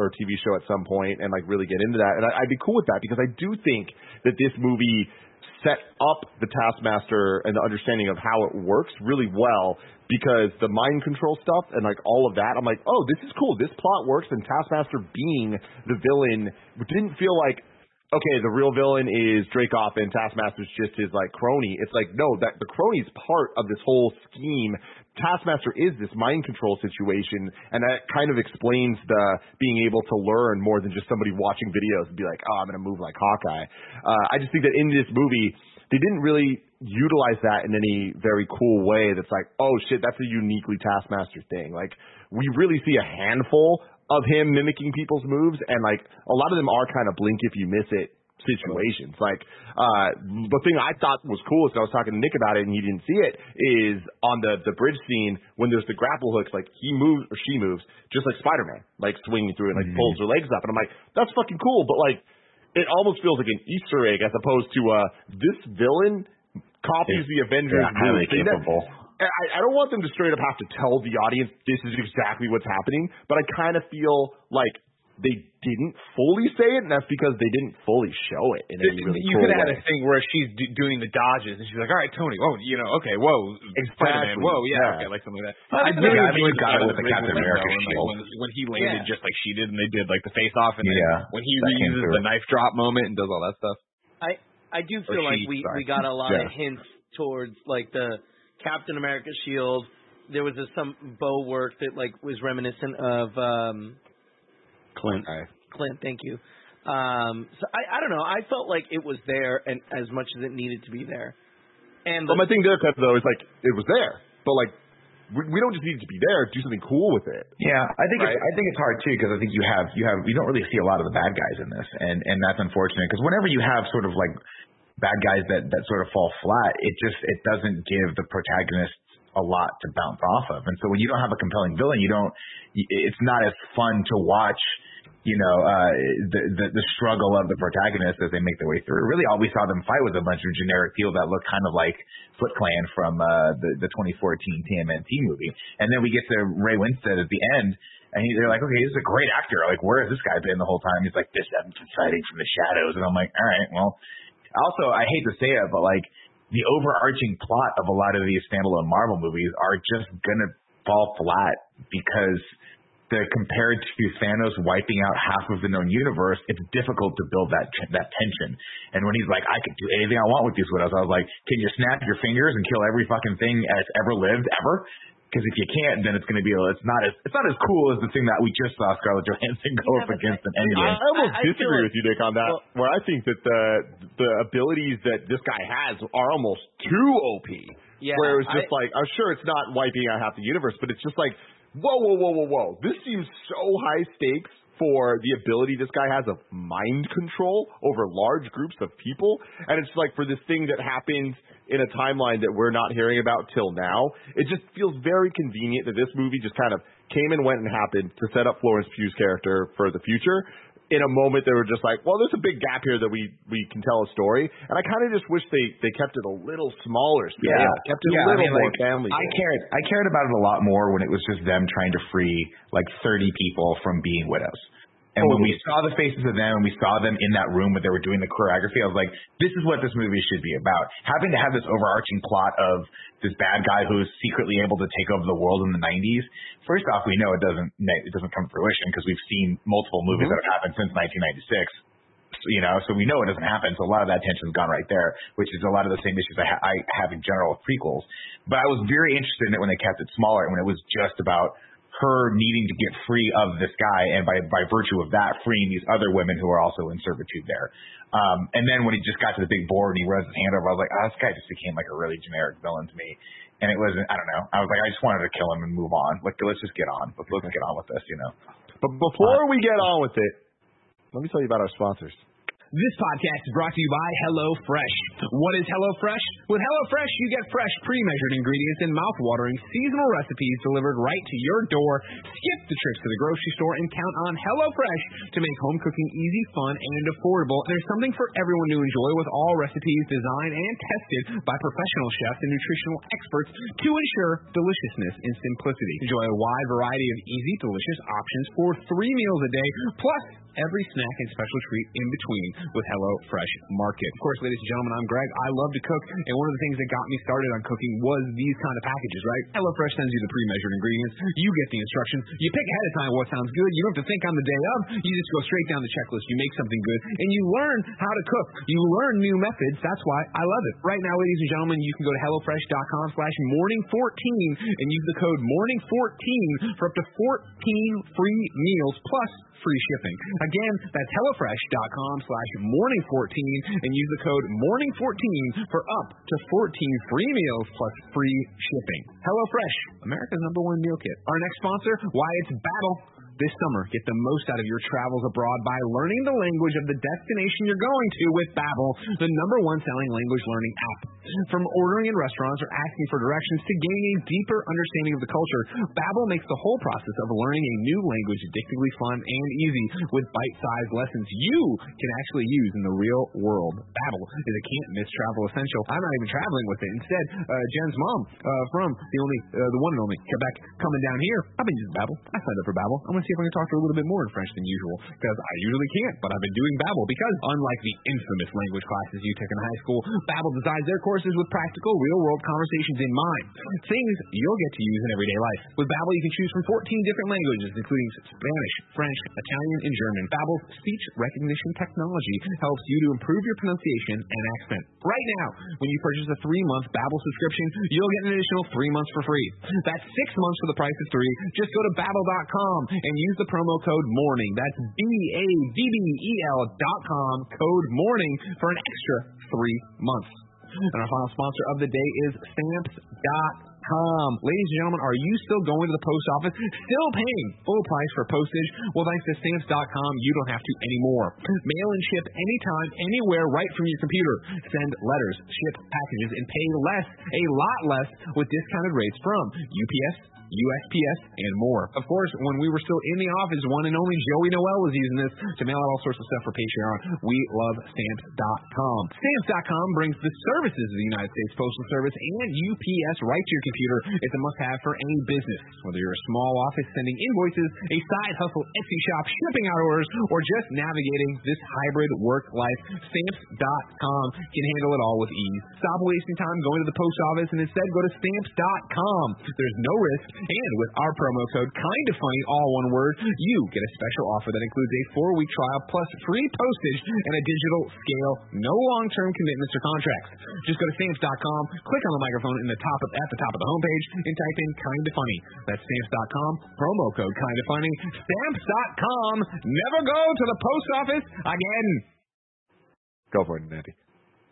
or TV show at some point and like really get into that. And I, I'd be cool with that because I do think that this movie set up the Taskmaster and the understanding of how it works really well because the mind control stuff and like all of that, I'm like, oh, this is cool. This plot works, and Taskmaster being the villain didn't feel like okay, the real villain is Dreykov and Taskmaster's just his like crony. It's like no, that the crony's part of this whole scheme. Taskmaster is this mind control situation, and that kind of explains the being able to learn more than just somebody watching videos and be like, oh, I'm gonna move like Hawkeye. Uh, I just think that in this movie, they didn't really utilize that in any very cool way. That's like, oh shit, that's a uniquely Taskmaster thing. Like we really see a handful of him mimicking people's moves, and like a lot of them are kind of blink if you miss it situations. Like uh the thing I thought was coolest, I was talking to Nick about it and he didn't see it, is on the the bridge scene when there's the grapple hooks, like he moves or she moves just like Spider Man, like swinging through it, like mm-hmm. pulls her legs up, and I'm like, that's fucking cool, but like it almost feels like an Easter egg as opposed to uh this villain copies the Avengers yeah, highly capable. I, I don't want them to straight up have to tell the audience this is exactly what's happening, but I kind of feel like they didn't fully say it, and that's because they didn't fully show it in any really You cool could have way. had a thing where she's d- doing the dodges, and she's like, "All right, Tony, whoa, you know, okay, whoa, Spider-Man, whoa, yeah, yeah, okay, like something like that." I, think I really I mean, got it with the Captain America when, shield. When, when he landed yeah. just like she did, and they did like the face off, and yeah, when he reuses the knife drop moment and does all that stuff. I I do feel like we sorry. we got a lot yeah. of hints towards like the Captain America shield. There was a, some bow work that like was reminiscent of um Clint. Clint, thank you. Um, so I, I don't know. I felt like it was there, and as much as it needed to be there. And the, well, my thing there, Ted, though, is like it was there, but like we, we don't just need it to be there. Do something cool with it. Yeah, I think right? it's, I think it's hard too because I think you have you have you don't really see a lot of the bad guys in this, and and that's unfortunate because whenever you have sort of like bad guys that that sort of fall flat, it just it doesn't give the protagonists a lot to bounce off of. And so when you don't have a compelling villain, you don't. It's not as fun to watch you know, uh, the, the, the struggle of the protagonists as they make their way through. Really, all we saw them fight was a bunch of generic people that looked kind of like Foot Clan from uh, the, the 2014 TMNT movie. And then we get to Ray Winstone at the end, and he, they're like, okay, this is a great actor. Like, where has this guy been the whole time? He's like, this I've been fighting from the shadows. And I'm like, all right, well. Also, I hate to say it, but like the overarching plot of a lot of these standalone Marvel movies are just gonna fall flat because the compared to Thanos wiping out half of the known universe, it's difficult to build that that tension. And when he's like, I could do anything I want with these widows, I was like, can you snap your fingers and kill every fucking thing that's ever lived ever? Because if you can't, then it's going to be it's not as it's not as cool as the thing that we just saw Scarlett Johansson go yeah, up against in Endgame. I almost I, disagree with you, Nick, on that. Well, where I think that the the abilities that this guy has are almost too OP. Yeah, where it's just I, like, I'm sure it's not wiping out half the universe, but it's just like whoa, whoa, whoa, whoa, whoa. This seems so high stakes for the ability this guy has of mind control over large groups of people. And it's like for this thing that happens in a timeline that we're not hearing about till now, it just feels very convenient that this movie just kind of came and went and happened to set up Florence Pugh's character for the future in a moment they were just like, well, there's a big gap here that we we can tell a story, and I kind of just wish they they kept it a little smaller. Scale, yeah, kept it yeah, a little I mean, more like, family. I cared I cared about it a lot more when it was just them trying to free like 30 people from being widows. And when we saw the faces of them and we saw them in that room when they were doing the choreography, I was like, this is what this movie should be about. Having to have this overarching plot of this bad guy who's secretly able to take over the world in the 90s. First off, we know it doesn't it doesn't come to fruition because we've seen multiple movies mm-hmm. that have happened since 1996 you know, so we know it doesn't happen. So a lot of that tension's gone right there, which is a lot of the same issues I, ha- I have in general with prequels. But I was very interested in it when they kept it smaller and when it was just about her needing to get free of this guy, and by by virtue of that, freeing these other women who are also in servitude there. Um, and then when he just got to the big board and he runs his hand over, I was like, oh, this guy just became like a really generic villain to me. And it wasn't, I don't know. I was like, I just wanted to kill him and move on. Like, let's just get on. Let's, let's get on with this, you know. But before we get on with it, let me tell you about our sponsors. This podcast is brought to you by HelloFresh. What is HelloFresh? With HelloFresh, you get fresh, pre-measured ingredients and mouth-watering seasonal recipes delivered right to your door. Skip the trips to the grocery store and count on HelloFresh to make home cooking easy, fun, and affordable. There's something for everyone to enjoy with all recipes designed and tested by professional chefs and nutritional experts to ensure deliciousness and simplicity. Enjoy a wide variety of easy, delicious options for three meals a day, plus every snack and special treat in between with Hello Fresh Market. Of course, ladies and gentlemen, I'm Greg. I love to cook, and one of the things that got me started on cooking was these kind of packages, right? Hello Fresh sends you the pre-measured ingredients. You get the instructions. You pick ahead of time what sounds good. You don't have to think on the day of. You just go straight down the checklist. You make something good, and you learn how to cook. You learn new methods. That's why I love it. Right now, ladies and gentlemen, you can go to HelloFresh.com slash morning14 and use the code morning14 for up to 14 free meals plus free shipping. Again, that's HelloFresh.com slash morning14 and use the code morning14 for up to 14 free meals plus free shipping. HelloFresh, America's number one meal kit. Our next sponsor, why it's Babbel. This summer, get the most out of your travels abroad by learning the language of the destination you're going to with Babbel, the number one selling language learning app. From ordering in restaurants or asking for directions to gaining a deeper understanding of the culture, Babbel makes the whole process of learning a new language addictively fun and easy with bite-sized lessons you can actually use in the real world. Babbel is a can't-miss travel essential. I'm not even traveling with it. Instead, uh, Jen's mom uh, from the only, uh, the one and only Quebec, coming down here. I've been using Babbel. I signed up for Babbel. I'm gonna see if I can talk to her a little bit more in French than usual because I usually can't. But I've been doing Babbel because unlike the infamous language classes you take in high school, Babbel designs their courses with practical, real-world conversations in mind. Things you'll get to use in everyday life. With Babbel, you can choose from 14 different languages, including Spanish, French, Italian, and German. Babbel's speech recognition technology helps you to improve your pronunciation and accent. Right now, when you purchase a three-month Babbel subscription, you'll get an additional three months for free. That's six months for the price of three. Just go to Babbel.com and use the promo code MORNING. That's B-A-B-B-E-L dot com, code MORNING for an extra three months. And our final sponsor of the day is Stamps.com. Ladies and gentlemen, are you still going to the post office, still paying full price for postage? Well, thanks to Stamps.com, you don't have to anymore. Mail and ship anytime, anywhere, right from your computer. Send letters, ship packages, and pay less, a lot less, with discounted rates from UPS, USPS, and more. Of course, when we were still in the office, one and only Joey Noel was using this to mail out all sorts of stuff for Patreon. We love Stamps.com. Stamps.com brings the services of the United States Postal Service and UPS right to your computer. It's a must-have for any business, whether you're a small office sending invoices, a side hustle Etsy shop shipping out orders, or just navigating this hybrid work life. Stamps.com can handle it all with ease. Stop wasting time going to the post office and instead go to Stamps.com. There's no risk and with our promo code Kinda Funny, all one word, you get a special offer that includes a four-week trial plus free postage and a digital scale, no long-term commitments or contracts. Just go to stamps.com, click on the microphone in the top of, at the top of the homepage and type in Kinda Funny. That's stamps.com, promo code Kinda Funny. Stamps.com. Never go to the post office again. Go for it, Nancy.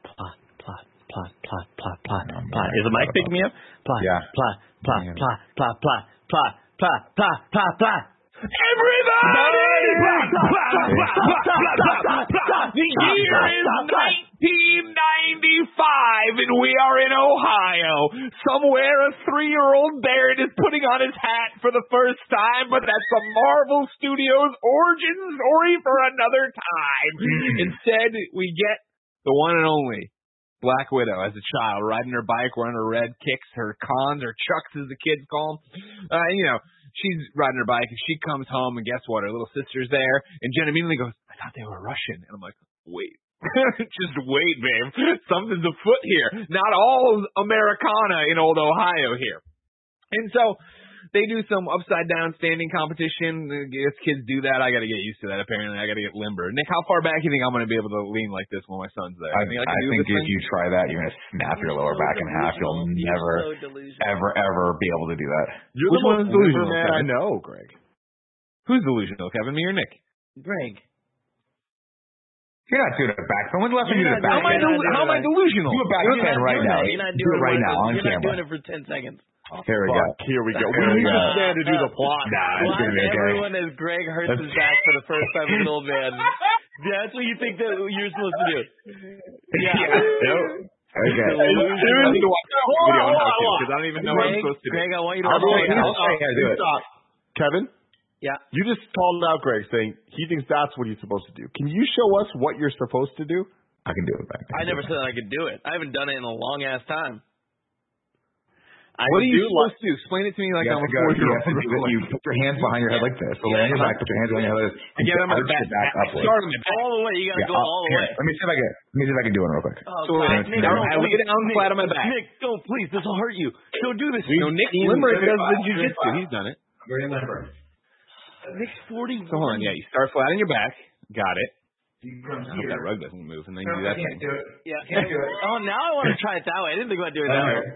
Plot, plot, plot, plot, plot, plot, plot. Is the mic picking me up? Plot, yeah. plot, plot, plot, plot, plot, plot, plot, plot, plot. Everybody! The year is 1995 and we are in Ohio. Somewhere a three-year-old Barrett is putting on his hat for the first time, but that's the Marvel Studios origin story for another time. Instead, we get the one and only Black Widow as a child, riding her bike, wearing her red kicks, her cons, or chucks as the kids call them. Uh, you know, she's riding her bike and she comes home and guess what? Her little sister's there. And Jen immediately goes, I thought they were Russian. And I'm like, wait. Just wait, babe. Something's afoot here. Not all Americana in old Ohio here. And so they do some upside down standing competition. I guess kids do that. I got to get used to that. Apparently, I got to get limber. Nick, how far back do you think I'm going to be able to lean like this when my son's there? I, You I can do think if thing? you try that, you're gonna snap your lower back in half. You'll never, ever, ever be able to do that. You're Which the one most delusional, man I Kevin? know, Greg. Who's delusional, Kevin? Me or Nick? Greg. You're not doing it back. Someone's left you You're to not back. How am I, You're del- how am I delusional? Do a back You're not right now. You're not Do doing it right now for- on You're not doing it for 10 seconds. Oh, Here we go. Here we go. We need go. this man to do the plot. Nah, it's gonna be okay. everyone as Greg hurts his back for the first time as an old man. That's what you think that you're supposed to do. Yeah. Nope. Okay. Seriously, watch the video because I don't even know what I'm supposed to do. Greg, I want you to. I'll roll say- it I'll out. say how to do it. Stop. Kevin, Yeah. you just called out Greg saying he thinks that's what he's supposed to do. Can you show us what you're supposed to do? I can do it. Back. I never said I could do it. I haven't done it in a long ass time. What are you do supposed to do? Explain it to me like I'm a to four-year-old. have to do it. you put your hands behind your head like this. So lay on your back. Put your hands behind your head like this. Get on my back. back I start on the back. All the way. You gotta Yeah, go I'll- all the here, way. Let me see if I can. Let me see if I can do it real quick. Oh, So God. Nick, Nick, I no, lay down Nick, flat on my back. Nick, don't please. This will hurt you. Don't do this. No, Nick Limerick does the jujitsu. He's done it. Nick's 41. So hold on, yeah, you start flat on your back. Got it. I hope that rug doesn't move, and then you do that thing. do it. Yeah. can't do it. Oh, now I want to try it that way. I didn't think about doing it that way.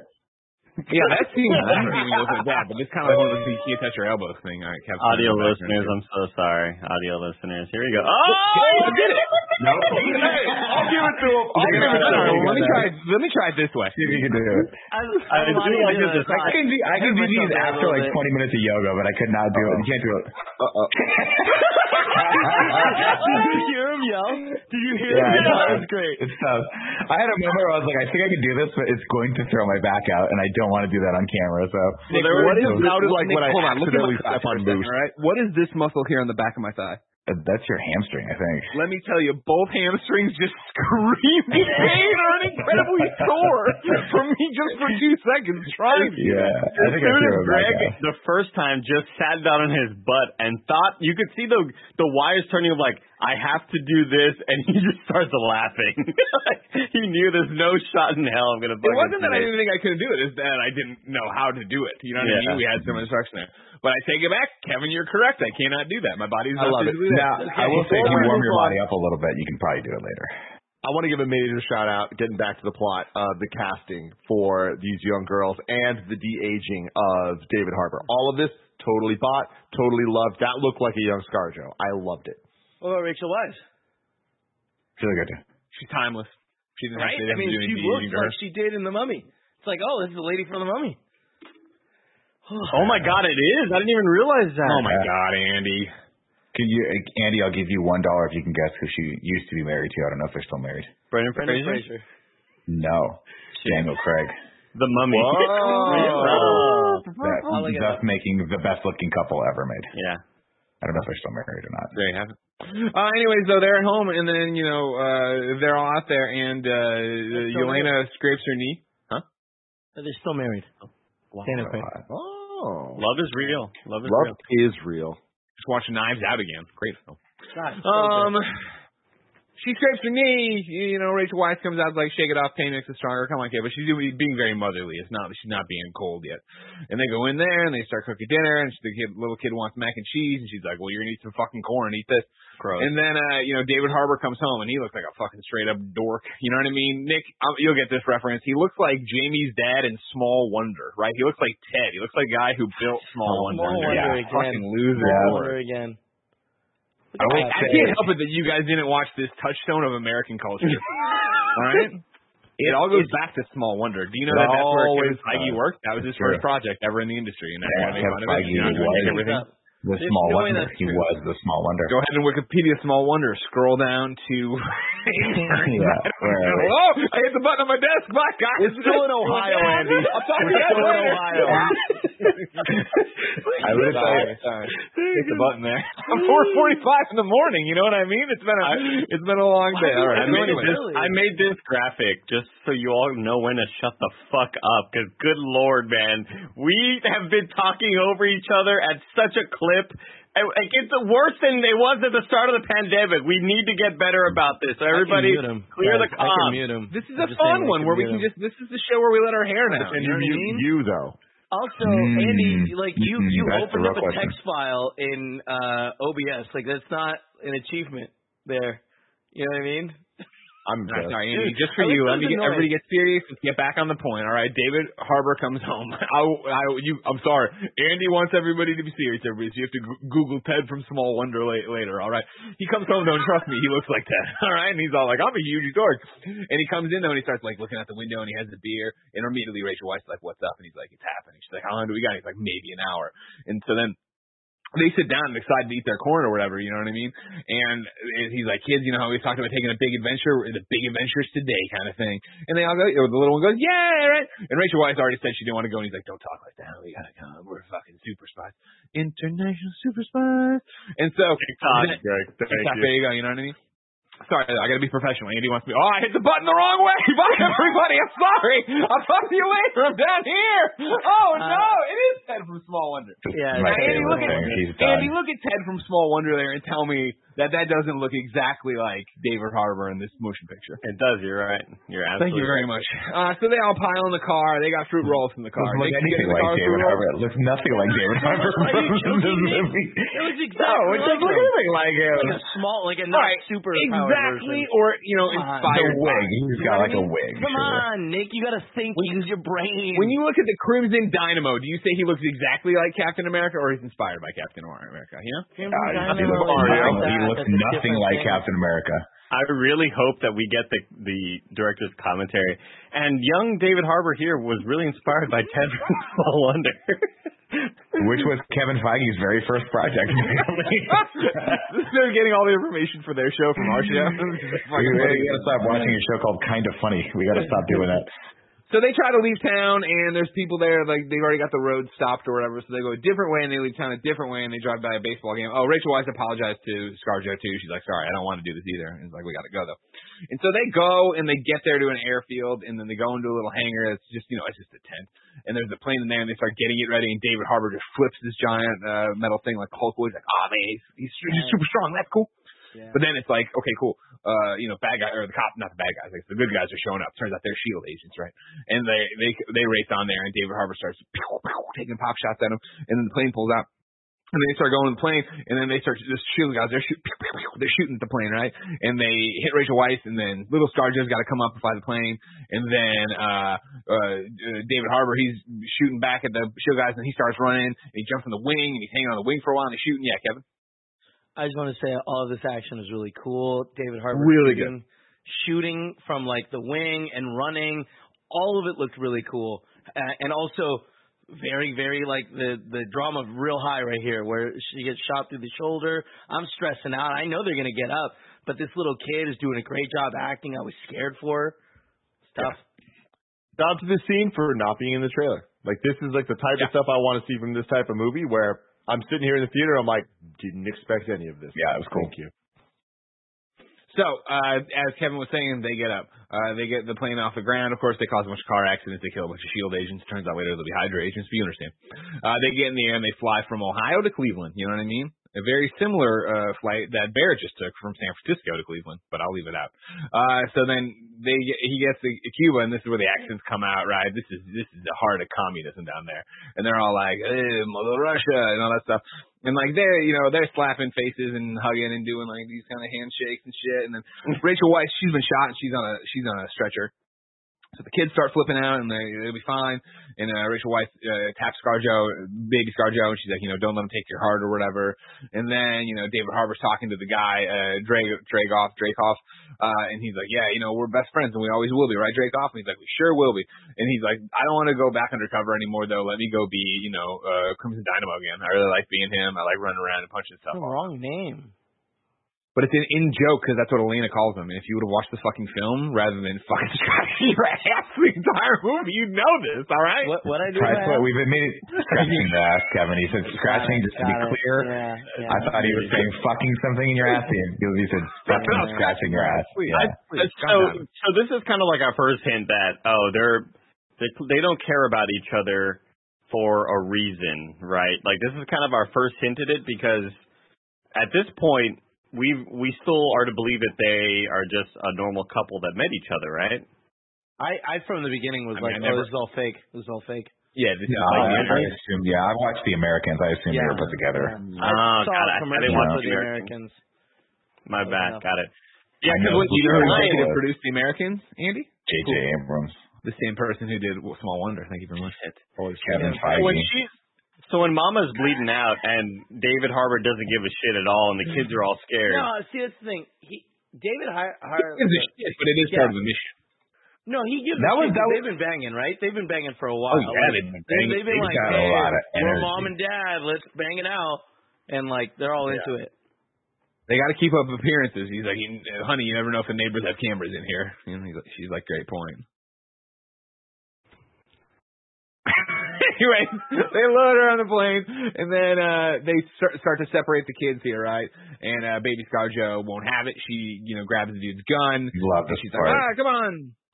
Yeah, that seems that seems look like that, but it's kind of like one of those you can't touch your elbows thing. All right, Kevin. Audio listeners, I'm so sorry. Audio listeners, here we go. Oh, oh I did it! No. I'll give it to him. I'll give it to him. let me try. it- Let me try it this way. See if you can do it. I, I do like this. I can do. I can do these after like 20 minutes of yoga, but I could not do it. You can't do it. Did you hear him yell? Did you hear Yeah, him yell? it's- That was great. It's tough. I had a moment where I was like, I think I can do this, but it's going to throw my back out, and I don't want to do that on camera. So Nick, there what is sounded like Nick, when I hold on, look at my accidentally thigh step on a second, all right? What is this muscle here on the back of my thigh? Uh, that's your hamstring, I think. Let me tell you, both hamstrings just scream in pain or an incredibly sore from me just for two seconds trying. Yeah, I think I soon threw as it back Greg, the first time, just sat down on his butt and thought you could see the the wires turning of like I have to do this, and he just starts laughing. like, he knew there's no shot in hell I'm gonna. It It wasn't that I didn't think I couldn't do it; it's that I didn't know how to do it. You know what I mean? We had some instruction there, but I take it back, Kevin. You're correct. I cannot do that. My body's I not love it. physically there. Now, I will say, if you warm your body up a little bit, you can probably do it later. I want to give a major shout out, getting back to the plot, of the casting for these young girls and the de aging of David Harbour. All of this totally bought, totally loved. That looked like a young ScarJo. I loved it. What about Rachel Weisz? It's really good. too. She's timeless. She didn't Right? have to, I mean, do she looks to her. like she did in The Mummy. It's like, oh, this is the lady from The Mummy. Oh my God, it is! I didn't even realize that. Oh my God, Andy. Can you, Andy? I'll give you one dollar if you can guess who she used to be married to. I don't know if they're still married. Brendan Brendan Fraser, Fraser. No, Daniel Craig. The Mummy. Oh. That, I like it. thus making the best looking couple ever made. Yeah. I don't know if they're still married or not. They have it. Uh, anyways, though they're at home, and then you know uh, they're all out there, and uh, still Yelena scrapes her knee. Huh? They're still married. Daniel Craig. Oh. Love is real. Love is Love real. is real. Just watching Knives Out again. Great film. God, so Um, good. She scrapes her knee. You know, Rachel Weisz comes out like, "Shake it off, pain makes it stronger." Come on, kid. But she's being very motherly. It's not she's not being cold yet. And they go in there and they start cooking dinner. And the kid, little kid wants mac and cheese, and she's like, "Well, you're gonna eat some fucking corn. Eat this." Gross. And then, uh, you know, David Harbour comes home and he looks like a fucking straight up dork. You know what I mean? Nick, um, you'll get this reference. He looks like Jamie's dad in Small Wonder, right? He looks like Ted. He looks like a guy who built Small Wonder. Small Wonder yeah, again. fucking loser. Yeah. Wonder again. I will I, I can't help it that you guys didn't watch this touchstone of American culture. All right? It all goes back to Small Wonder. Do you know that that's where always Kevin Feige worked? That was his True. first project ever in the industry, and that's Yeah, why they Kevin wanted it. Feige You know, was make everything. The There's small no wonder. He true. was the small wonder. Go ahead and Wikipedia Small Wonder. Scroll down to. Yeah, oh, I hit the button on my desk. My God, We're still in Ohio, Andy. I'll talk to still in. Ohio. I say sorry. Hit the button there. I'm 4:45 in the morning. You know what I mean? It's been a it's been a long day. All right. I made, this, I made this graphic just so you all know when to shut the fuck up. Because good lord, man, we have been talking over each other at such a clip. And Like it's worse than it was at the start of the pandemic. We need to get better about this. So everybody, I can mute him. clear the Guys, I can mute him. this is I'm a just saying fun one where we can him. just this is the show where we let our hair down. And You know what I you, mean? you though. Also, Mm, Andy, like you, mm, you that's opened real up a question. text file in uh OBS. Like that's not an achievement there. You know what I mean? I'm good. sorry, Andy. Just for you, let me get everybody get serious. Let's get back on the point. All right, David Harbour comes home. I, I, you, I'm sorry. Andy wants everybody to be serious. Everybody, so you have to go- Google Ted from Small Wonder later. All right. He comes home. Don't trust me. He looks like Ted. All right, and he's all like, "I'm a huge dork." And he comes in though, and he starts like looking out the window, and he has the beer. And immediately Rachel is like, "What's up?" And he's like, "It's happening." She's like, "How long do we got?" He's like, "Maybe an hour." And so then they sit down and decide to eat their corn or whatever, you know what I mean? And he's like, kids, you know how we talked about taking a big adventure, the big adventures today kind of thing. And they all go, the little one goes, yeah, right. And Rachel Weisz already said she didn't want to go, and he's like, don't talk like that. We gotta come. We're fucking super spies, international super spies. And so, thank you. there you go. You know what I mean? Sorry, I gotta be professional. Andy wants me. Oh, I hit the button the wrong way. Bye, everybody. I'm sorry. I'll talk to you later. I'm down here. Oh uh, no, it is Ted from Small Wonder. Yeah, My Andy, look at thing. Done. Andy, look at Ted from Small Wonder there, and tell me that that doesn't look exactly like David Harbour in this motion picture. It does. You're right. You're absolutely. Thank you very much. Uh, so they all pile in the car. They got fruit rolls in the car. Doesn't look Nick, you anything get in the like car David fruit? Harbour. It looks nothing like David Harbour Are from joking movie. It was No, exactly it like doesn't look anything like him. Like a small, like a not right, super exactly, version. or you know, inspired The wig. by. He's got like a wig. Come sure. on, Nick. You got to think. Use your brain. When you look at the Crimson Dynamo, do you say he looks exactly like Captain America, or he's inspired by Captain America? You know? Crimson Uh, Dynamo looks, is nothing, like he that. looks nothing like thing. Captain America. I really hope that we get the the director's commentary. And young David Harbour here was really inspired by Ted from Small Wonder. Which was Kevin Feige's very first project. They're getting all the information for their show from our show. we, we gotta stop watching a show called Kind of Funny. We gotta stop doing that. So they try to leave town, and there's people there, like they've already got the road stopped or whatever. So they go a different way, and they leave town a different way, and they drive by a baseball game. Oh, Rachel Weisz apologized to ScarJo too. She's like, "Sorry, I don't want to do this either." And it's like, "We got to go though." And so they go, and they get there to an airfield, and then they go into a little hangar. It's just, you know, it's just a tent, and there's a plane in there, and they start getting it ready. And David Harbour just flips this giant uh, metal thing like Hulk would. He's like, "Oh man, he's, he's, he's super strong. That's cool." Yeah. But then it's like, okay, cool. Uh, you know, bad guy or the cop, not the bad guys, like the good guys are showing up. Turns out they're Shield agents, right? And they they they race on there, and David Harbour starts pew, pew, taking pop shots at him, and then the plane pulls out. And they start going to the plane, and then they start just shooting guys. They're shooting, they're shooting at the plane, right? And they hit Rachel Weisz, and then little ScarJo's got to come up and fly the plane. And then uh, uh, David Harbour, he's shooting back at the shield guys, and he starts running, and he jumps on the wing, and he's hanging on the wing for a while, and he's shooting. Yeah, Kevin. I just want to say all of this action is really cool. David Harbour Really shooting, shooting from like the wing and running. All of it looked really cool, uh, and also very, very like the the drama real high right here, where she gets shot through the shoulder. I'm stressing out. I know they're gonna get up, but this little kid is doing a great job acting. I was scared for her. It's tough. Down to the scene for not being in the trailer. Like this is like the type of stuff I want to see from this type of movie where I'm sitting here in the theater. I'm like, didn't expect any of this. Yeah, it was cool. Thank you. So, uh, as Kevin was saying, they get up. Uh, they get the plane off the ground. Of course, they cause a bunch of car accidents. They kill a bunch of SHIELD agents. Turns out later they'll be Hydra agents, but you understand. Uh, they get in the air and they fly from Ohio to Cleveland. You know what I mean? A very similar uh, flight that Bear just took from San Francisco to Cleveland, but I'll leave it out. Uh, so then they he gets to Cuba, and this is where the accents come out, right? This is this is the heart of communism down there, and they're all like, eh, "Mother Russia" and all that stuff. And like they're, you know, they're slapping faces and hugging and doing like these kind of handshakes and shit. And then Rachel Weisz, she's been shot and she's on a she's on a stretcher. So the kids start flipping out and they they'll be fine. And uh, Rachel Weisz uh, taps ScarJo, baby ScarJo, and she's like, you know, don't let him take your heart or whatever. And then you know David Harbour's talking to the guy, uh, Drag Dragoff, Dreykov, uh, and he's like, yeah, you know, we're best friends and we always will be, right, Dreykov? And he's like, we sure will be. And he's like, I don't want to go back undercover anymore though. Let me go be, you know, uh, Crimson Dynamo again. I really like being him. I like running around and punching stuff. Wrong name. But it's an in joke because that's what Yelena calls him. And if you would have watched the fucking film rather than fucking scratching your ass the entire movie, you'd know this, all right? What what I do? Try by to, we've admitted scratching the ass, Kevin. He said scratching, just to be it. clear. Yeah, yeah. I thought he was saying fucking something in your ass. He, he said fucking scratching your ass. Yeah. I, so so this is kind of like our first hint that oh they're they they don't care about each other for a reason, right? Like this is kind of our first hint at it because at this point we we still are to believe that they are just a normal couple that met each other, right? I I from the beginning was I mean, like, I oh, never- this is all fake. This is all fake. Yeah, this No, is like I, I assume. Yeah, I watched the Americans. I assume they were put together. Um, Oh, I saw God, a I- I commercial didn't watch the the Americans. Americans. My bad, enough. got it. Yeah, because know what who you know who the executive guy produced the Americans, Andy? J.J. Abrams, The same person who did Small Wonder. Thank you very much. Kevin So when Feige. she's so when Mama's bleeding out and David Harbour doesn't give a shit at all and the kids are all scared. No, see that's the thing. He David Har- He gives a shit, but it is Yeah. part of the mission. No, he gives. That was- shit that 'cause was- they've been banging, right? They've been banging for a oh, while. Oh, yeah, Like, they've been banging. They've been He's like, got a hey, lot of we're energy. mom and dad. Let's bang it out. and like they're all into it. They got to keep up appearances. He's like, honey, you never know if the neighbors have cameras in here. You know, he's like, she's like, great point. Anyway, they load her on the plane, and then uh they start, start to separate the kids here, right? And uh baby ScarJo won't have it. She, you know, grabs the dude's gun. Love And this she's part. like, ah, come on.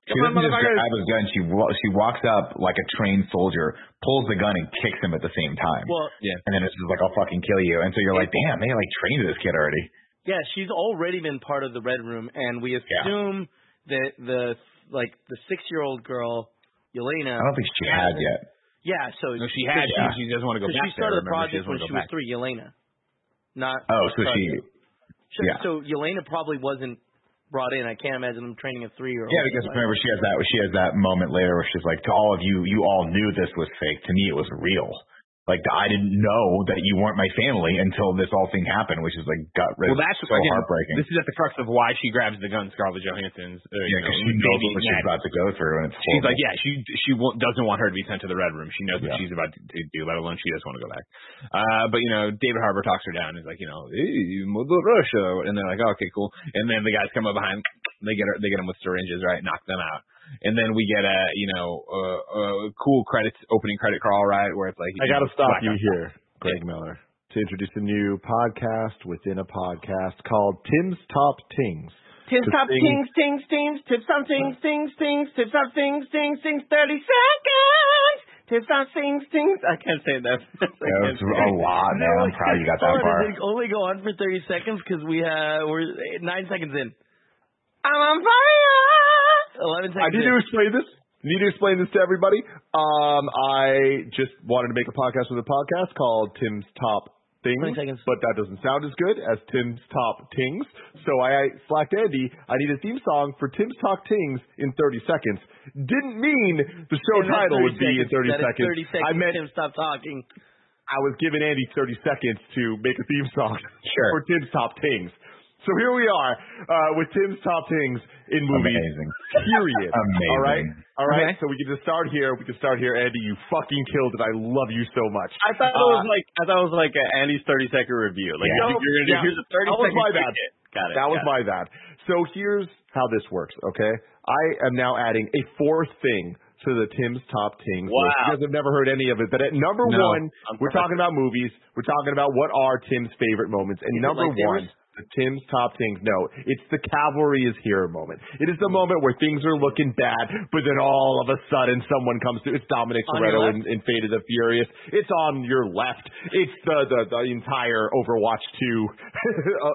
She Come on, doesn't just grab his gun. She she walks up like a trained soldier, pulls the gun, and kicks him at the same time. Well, Yeah. and then it's just like, I'll fucking kill you. And so you're like, damn, they like trained this kid already. yeah, she's already been part of the red room, and we assume that the like the six year old girl, Yelena. I don't think she had yet. Yeah, so No, she had. She, she doesn't want to go So back she started there. the Remember, she project when she go was back. three, Yelena. Not. Oh, so she, So, yeah. so Yelena probably wasn't brought in. I can't imagine them training a three year old. yeah, because remember she has that she has that moment later where she's like, to all of you, you all knew this was fake. To me, it was real. Like I didn't know that you weren't my family until this all thing happened, which is like gut wrenching. Well, that's so again, heartbreaking. This is at the crux of why she grabs the gun, Scarlett Johansson's. Uh, yeah, because she knows what she's about to go through, and it's She's like, yeah, she she won't, doesn't want her to be sent to the red room. She knows what she's about to do, let alone she doesn't want to go back. Uh, but you know, David Harbour talks her down. He's like, you know, hey, Mother Russia, and they're like, oh, okay, cool. And then the guys come up behind, they get her, they get them with syringes, right, knock them out. And then we get a, you know, a, a cool credits opening credit crawl, right, where it's like, I got to stop Black you Ops. here, Greg Miller, to introduce a new podcast within a podcast called Tim's Top Tings. Tips To top sing- tings, tings, tings, tips on tings, tings, tings, tips on tings, tings, tings, 30 seconds. Tips on tings, tings. I can't say that. That was a lot, man. I'm proud you got that Fun. far. It only go on for 30 seconds because we have, we're nine seconds in. I'm on fire! 11 seconds I need in. to explain this. Need to explain this to everybody. Um, I just wanted to make a podcast with a podcast called Tim's Top Things, 20 seconds. but that doesn't sound as good as Tim's Top Tings. So I slacked Andy. I need a theme song for Tim's Top Tings in 30 seconds. Didn't mean the show title 30 would be in 30 That is seconds. 30 seconds. I meant Tim, stop talking. I was giving Andy 30 seconds to make a theme song Sure. for Tim's Top Tings. So here we are uh, with Tim's Top things in movies. Amazing. Period. Amazing. All right. All right. Okay. So we can just start here. We can start here, Andy. You fucking killed it. I love you so much. I thought it was Uh, like I thought it was like a Andy's thirty second review. Like Yeah. you- you're gonna do Yeah. here's a thirty That was my bad. Got it. That was got my bad. So here's how this works, okay? I am now adding a fourth thing to the Tim's Top Tings Wow. You guys have never heard any of it, but at number No. one, I'm we're talking about movies. We're talking about what are Tim's favorite moments. And Is number lightsabers? one, the Tim's Top Tings. No, it's the cavalry is here moment. It is the moment where things are looking bad, but then all of a sudden someone comes through. It's Dominic Toretto in, in Fate of the Furious. It's on your left. It's the the, the entire Overwatch 2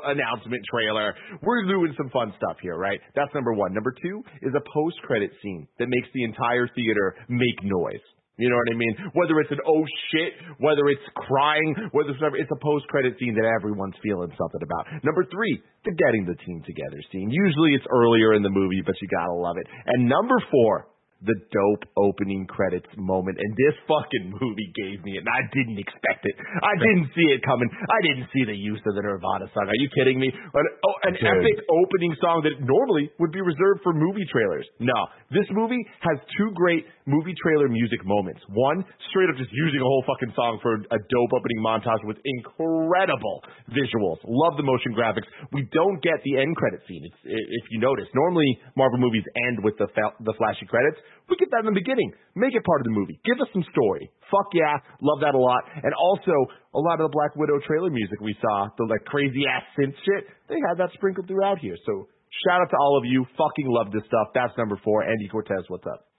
announcement trailer. We're doing some fun stuff here, right? That's number one. Number two is a post credit scene that makes the entire theater make noise. You know what I mean? Whether it's an oh shit, whether it's crying, whether it's whatever, it's a post credit scene that everyone's feeling something about. Number three, the getting the team together scene. Usually it's earlier in the movie, but you gotta love it. And number four, the dope opening credits moment. And this fucking movie gave me it, and I didn't expect it. I didn't see it coming. I didn't see the use of the Nirvana song. Are you kidding me? An, oh, an Dude. epic opening song that normally would be reserved for movie trailers. No, this movie has two great movie trailer music moments. One, straight up just using a whole fucking song for a dope opening montage with incredible visuals. Love the motion graphics. We don't get the end credit scene. It's, if you notice, normally Marvel movies end with the fa- the flashy credits. We get that in the beginning. Make it part of the movie. Give us some story. Fuck yeah, love that a lot. And also a lot of the Black Widow trailer music we saw, the like crazy ass synth shit. They had that sprinkled throughout here. So shout out to all of you. Fucking love this stuff. That's number four. Andy Cortez, what's up?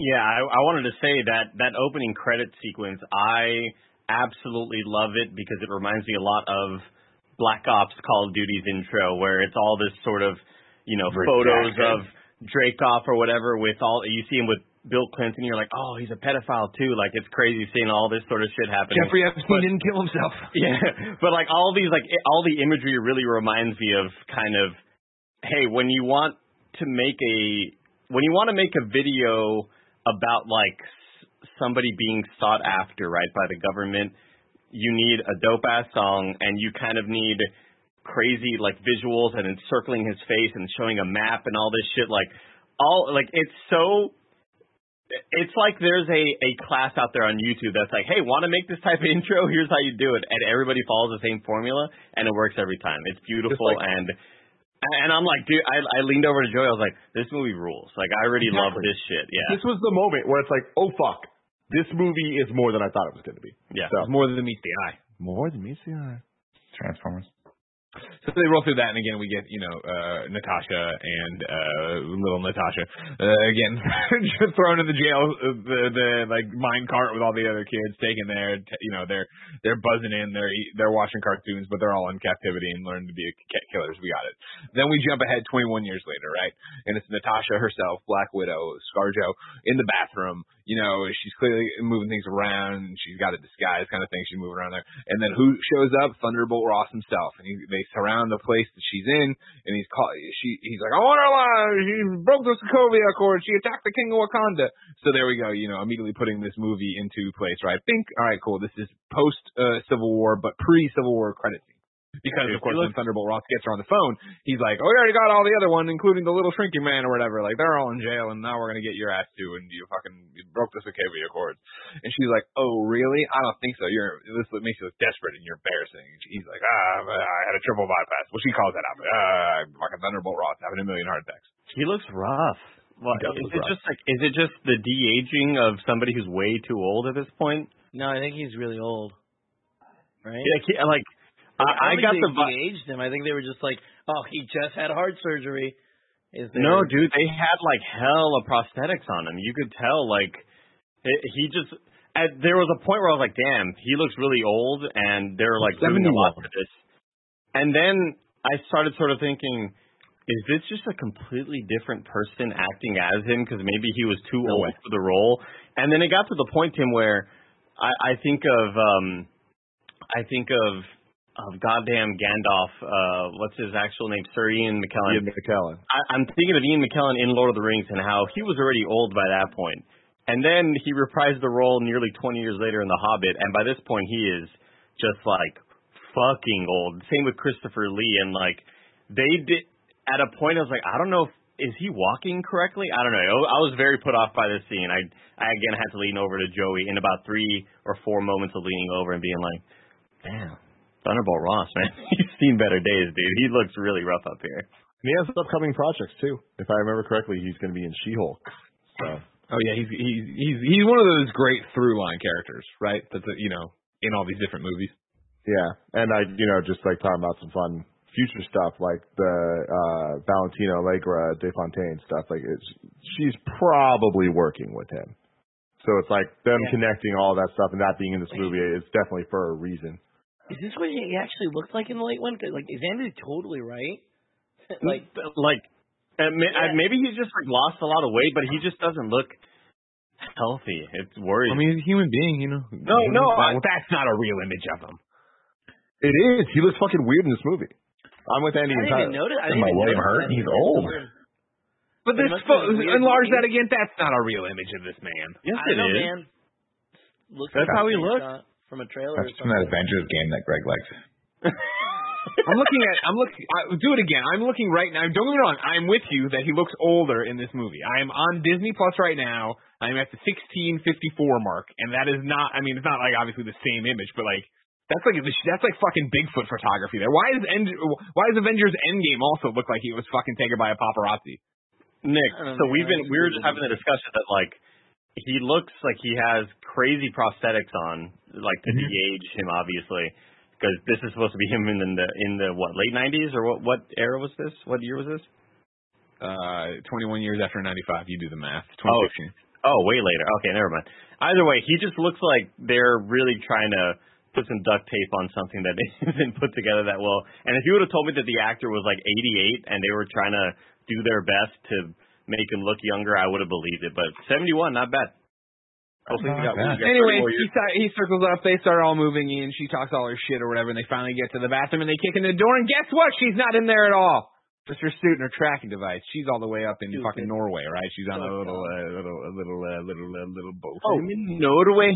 Yeah, I, I wanted to say that that opening credit sequence, I absolutely love it because it reminds me a lot of Black Ops Call of Duty's intro, where it's all this sort of, you know, photos Redacted. of Dreykov or whatever with all you see him with Bill Clinton, you're like, oh, he's a pedophile too. Like it's crazy seeing all this sort of shit happening. Jeffrey Epstein But- didn't kill himself. Yeah, but like all these, like all the imagery really reminds me of kind of, hey, when you want to make a, when you want to make a video about like somebody being sought after, right, by the government, you need a dope ass song, and you kind of need crazy like visuals and encircling his face and showing a map and all this shit. Like all, like it's so it's like there's a a class out there on YouTube that's like, hey, want to make this type of intro? Here's how you do it, and everybody follows the same formula, and it works every time. It's beautiful, like- and and I'm like, dude, I I leaned over to Joey. I was like, this movie rules. Like, I already love this shit. Yeah, This was the moment where it's like, oh fuck, this movie is more than I thought it was going to be. yeah. So It's more than meets the eye. more than meets the eye. Transformers. So they roll through that, and again we get you know uh Natasha and uh little Natasha uh, again thrown in the jail, uh, the the like mine cart with all the other kids taken there. You know they're they're buzzing in, they're they're watching cartoons, but they're all in captivity and learn to be killers. We got it. Then we jump ahead 21 years later, right? And it's Natasha herself, Black Widow, ScarJo in the bathroom. You know she's clearly moving things around. She's got a disguise kind of thing. She's moving around there. And then who shows up? Thunderbolt Ross himself. And he, they surround the place that she's in, and he's call, she he's like, I want her alive. She broke the Sokovia Accord. She attacked the King of Wakanda. So there we go. You know, immediately putting this movie into place, right? Think, all right, cool. This is post uh, Civil War, but pre Civil War credit scene. Because of course, when Thunderbolt Ross gets her on the phone, he's like, "Oh, we already got all the other one, including the little shrinking man or whatever. Like they're all in jail, and now we're gonna get your ass too, and you fucking you broke the Sokovia Accords." And she's like, "Oh, really? I don't think so. You're this makes you look desperate and you're embarrassing." And he's like, "Ah, I had a triple bypass." Well, she calls that out. Ah, fucking Thunderbolt Ross having a million heart attacks. He looks rough. What, does is look it rough. just like is it just the de aging of somebody who's way too old at this point? No, I think he's really old. Right? Yeah, he- like I, I don't got think the vi- aged him. I think they were just like, oh, he just had heart surgery. Is there? No, dude, they had like hell of prosthetics on him. You could tell, like, it, he just. At, there was a point where I was like, "Damn, he looks really old," and they're like doing a lot for this. And then I started sort of thinking, "Is this just a completely different person acting as him? Because maybe he was too No old way. for the role." And then it got to the point, Tim, where I, I think of, um I think of, of goddamn Gandalf. Uh, what's his actual name? Sir Ian McKellen. Ian McKellen. I, I'm thinking of Ian McKellen in Lord of the Rings and how he was already old by that point. And then he reprised the role nearly 20 years later in The Hobbit, and by this point he is just like fucking old. Same with Christopher Lee, and like they did at a point I was like, I don't know if is he walking correctly? I don't know. I was very put off by this scene. I I again had to lean over to Joey in about three or four moments of leaning over and being like, damn. Thunderbolt Ross, man. He's seen better days, dude. He looks really rough up here. And he has upcoming projects too. If I remember correctly, he's going to be in She-Hulk. So Oh yeah, he's he's he's he's one of those great through line characters, right? That's uh, you know in all these different movies. yeah, and I, you know, just like talking about some fun future stuff like the uh Valentina Allegra De Fontaine stuff. Like it's she's probably working with him. So it's like them Yeah. connecting all that stuff and that being in this movie is definitely for a reason. Is this what he actually looked like in the late one? 'Cause, Like, is Andrew totally right? like, like uh, may, uh, Yeah. maybe he's just like lost a lot of weight, but he just doesn't look healthy. It's worrisome. I mean, he's a human being, you know. No, no, I- that's not a real image of him. It is. He looks fucking weird in this movie. I'm with I Andy didn't even entirely. notice. I Talking didn't about even William notice Hurt, he's old. But this must have been a weird enlarge movie. that again. That's not a real image of this man. yes, I it know, is. man. Looks That's like how he looks. Screenshot From a trailer. That's or from that. Avengers game that Greg likes. I'm looking at. I'm looking. I, do it again. I'm looking right now. Don't get me wrong. I'm with you that he looks older in this movie. I am on Disney Plus right now. I'm at the 1654 mark, and that is not. I mean, it's not like obviously the same image, but like that's like that's like fucking Bigfoot photography there. Why is End, Why does Avengers Endgame also look like he was fucking taken by a paparazzi? Nick, so know, we've been we were just having the discussion that like he looks like he has crazy prosthetics on, like to Mm-hmm. de-age him, obviously, because this is supposed to be him in the in the what late '90s or what what era was this? What year was this? Uh, 21 years after 95. You do the math. Oh, Oh, way later. Okay, never mind. Either way, he just looks like they're really trying to put some duct tape on something that isn't put together that well. And if you would have told me that the actor was like 88 and they were trying to do their best to make him look younger, I would have believed it. But 71, not bad. Hopefully, we got, we got Anyway, he, he circles up. They start all moving in. She talks all her shit or whatever, and they finally get to the bathroom and they kick in the door. And guess what? She's not in there at all. Just her suit and her tracking device. She's all the way up in Stupid. fucking Norway, right? She's on a So little, dumb. uh, little, a little, uh, little, uh, little boat. Oh, Norway.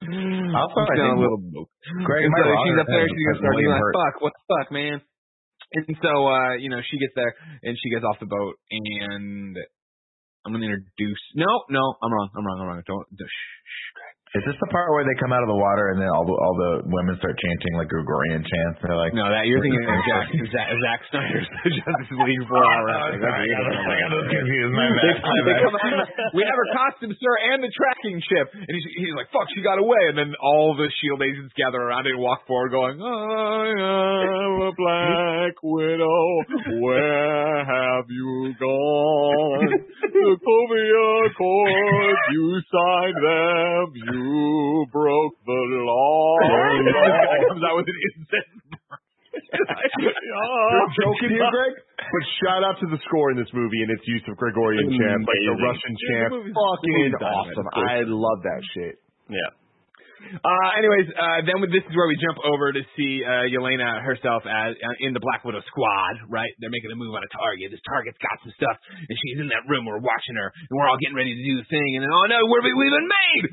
Also, I She's on a little boat. Greg, And am I so she's up there. She's gonna has start being like, "Fuck, what the fuck, man?" And so, uh, you know, she gets there and she gets off the boat, and I'm gonna introduce. No, no, I'm wrong. I'm wrong. I'm wrong. Don't. Shh, shh, Greg. Is this the part where they come out of the water and then all the all the women start chanting like Gregorian chants? They're like, No, that you're thinking of Zack, Zack, Zack Snyder's Justice League four hour wrestling. That's what you're thinking. I got confused. My bad. They come out, we have her costume, sir, and the tracking chip. And he's, he's like, fuck, she got away. And then all the S.H.I.E.L.D. agents gather around and walk forward going, I am a black widow. Where have you gone? The Covia Accords, you signed them. You broke the law. comes out with an incense. You're joking here, Greg? But shout out to the score in this movie and its use of Gregorian chants, like the Russian chant. Fucking the movie's dynamite, awesome. I love that shit. Yeah. Uh, anyways, uh, then this is where we jump over to see uh, Yelena herself as uh, in the Black Widow squad. Right, they're making a move on a target. This target's got some stuff, and she's in that room. We're watching her, and we're all getting ready to do the thing. And then, oh no, have we been made?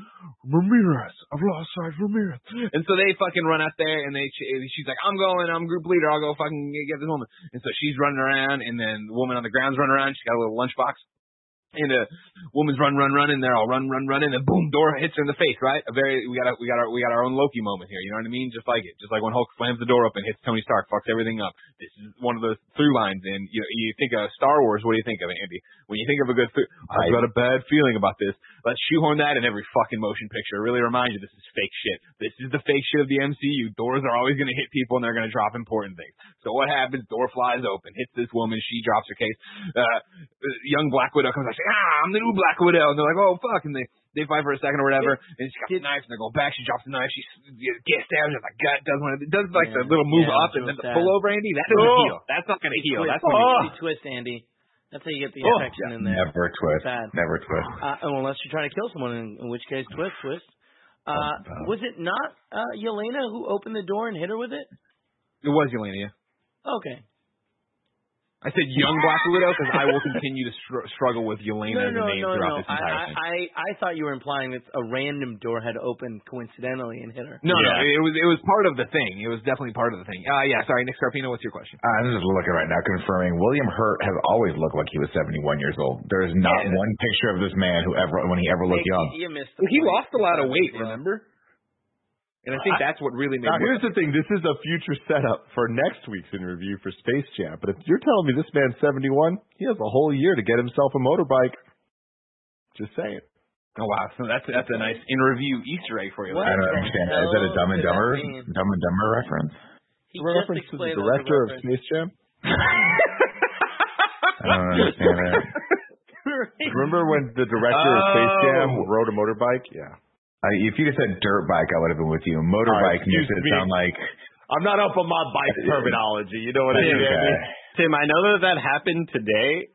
Ramirez, I've lost sight of Ramirez. And so they fucking run out there, and they she's like, I'm going, I'm group leader. I'll go fucking get this woman. And so she's running around, and then the woman on the ground's running around. She's got a little lunchbox. And the woman's run, run, run, and they're all run, run, run, and then boom, door hits her in the face, right? A very, we got, a, we got our, we got our own Loki moment here. You know what I mean? Just like it, just like when Hulk slams the door open, hits Tony Stark, fucks everything up. This is one of those through lines. And you, you think of Star Wars, what do you think of it, Andy? When you think of a good, through, I've got a bad feeling about this. Let's shoehorn that in every fucking motion picture. Really remind you, this is fake shit. This is the fake shit of the MCU. Doors are always going to hit people, and they're going to drop important things. So what happens? Door flies open, hits this woman. She drops her case. Uh, uh, young Black Widow comes out, saying, "Ah, I'm the new Black Widow," and they're like, "Oh fuck!" And they they fight for a second or whatever, and she's got the knife, and they're going back. She drops the knife. She gets stabbed in the gut. Does one of the, does like the little move Yeah, up and then the pull over, Andy. That doesn't Oh. heal. That's not going to heal. Twist, That's when you oh. twist, Andy. That's how you get the Oh, infection in there. Never twist. Sad. Never twist. Uh, unless you're trying to kill someone, in, in which case, twist, twist. Uh, was it not uh, Yelena who opened the door and hit her with it? It was Yelena. yeah. Okay. I said young Black Widow because I will continue to str- struggle with Yelena No, no, as a name no, throughout no. this I, entire I, thing. I, I thought you were implying that a random door had opened coincidentally and hit her. No, no, it was it was part of the thing. It was definitely part of the thing. Uh, yeah, sorry, Nick Scarpino, what's your question? Uh, I'm just looking right now, confirming William Hurt has always looked like he was 71 years old. There is not Yeah. one picture of this man who ever, when he ever looked Nick, young. You missed. The He lost a lot of weight, remember? And I think that's what really made. Now, here's the thing. This is a future setup for next week's in review for Space Jam. But if you're telling me this man's 71, he has a whole year to get himself a motorbike. Just saying. Oh wow, so that's that's a nice in review Easter egg for you. What I don't the understand. that. Is that a Dumb and Dumber. Dumb and Dumber reference? He A just reference to the director of. Space Jam. I don't understand that. Remember when the director of Space oh. Jam Oh. rode a motorbike? Yeah. Uh, if you just said dirt bike, I would have been with you. Motorbike All right, makes excuse it me. sound like I'm not up on my bike terminology. You know what I mean? Okay. Tim, I know that that happened today.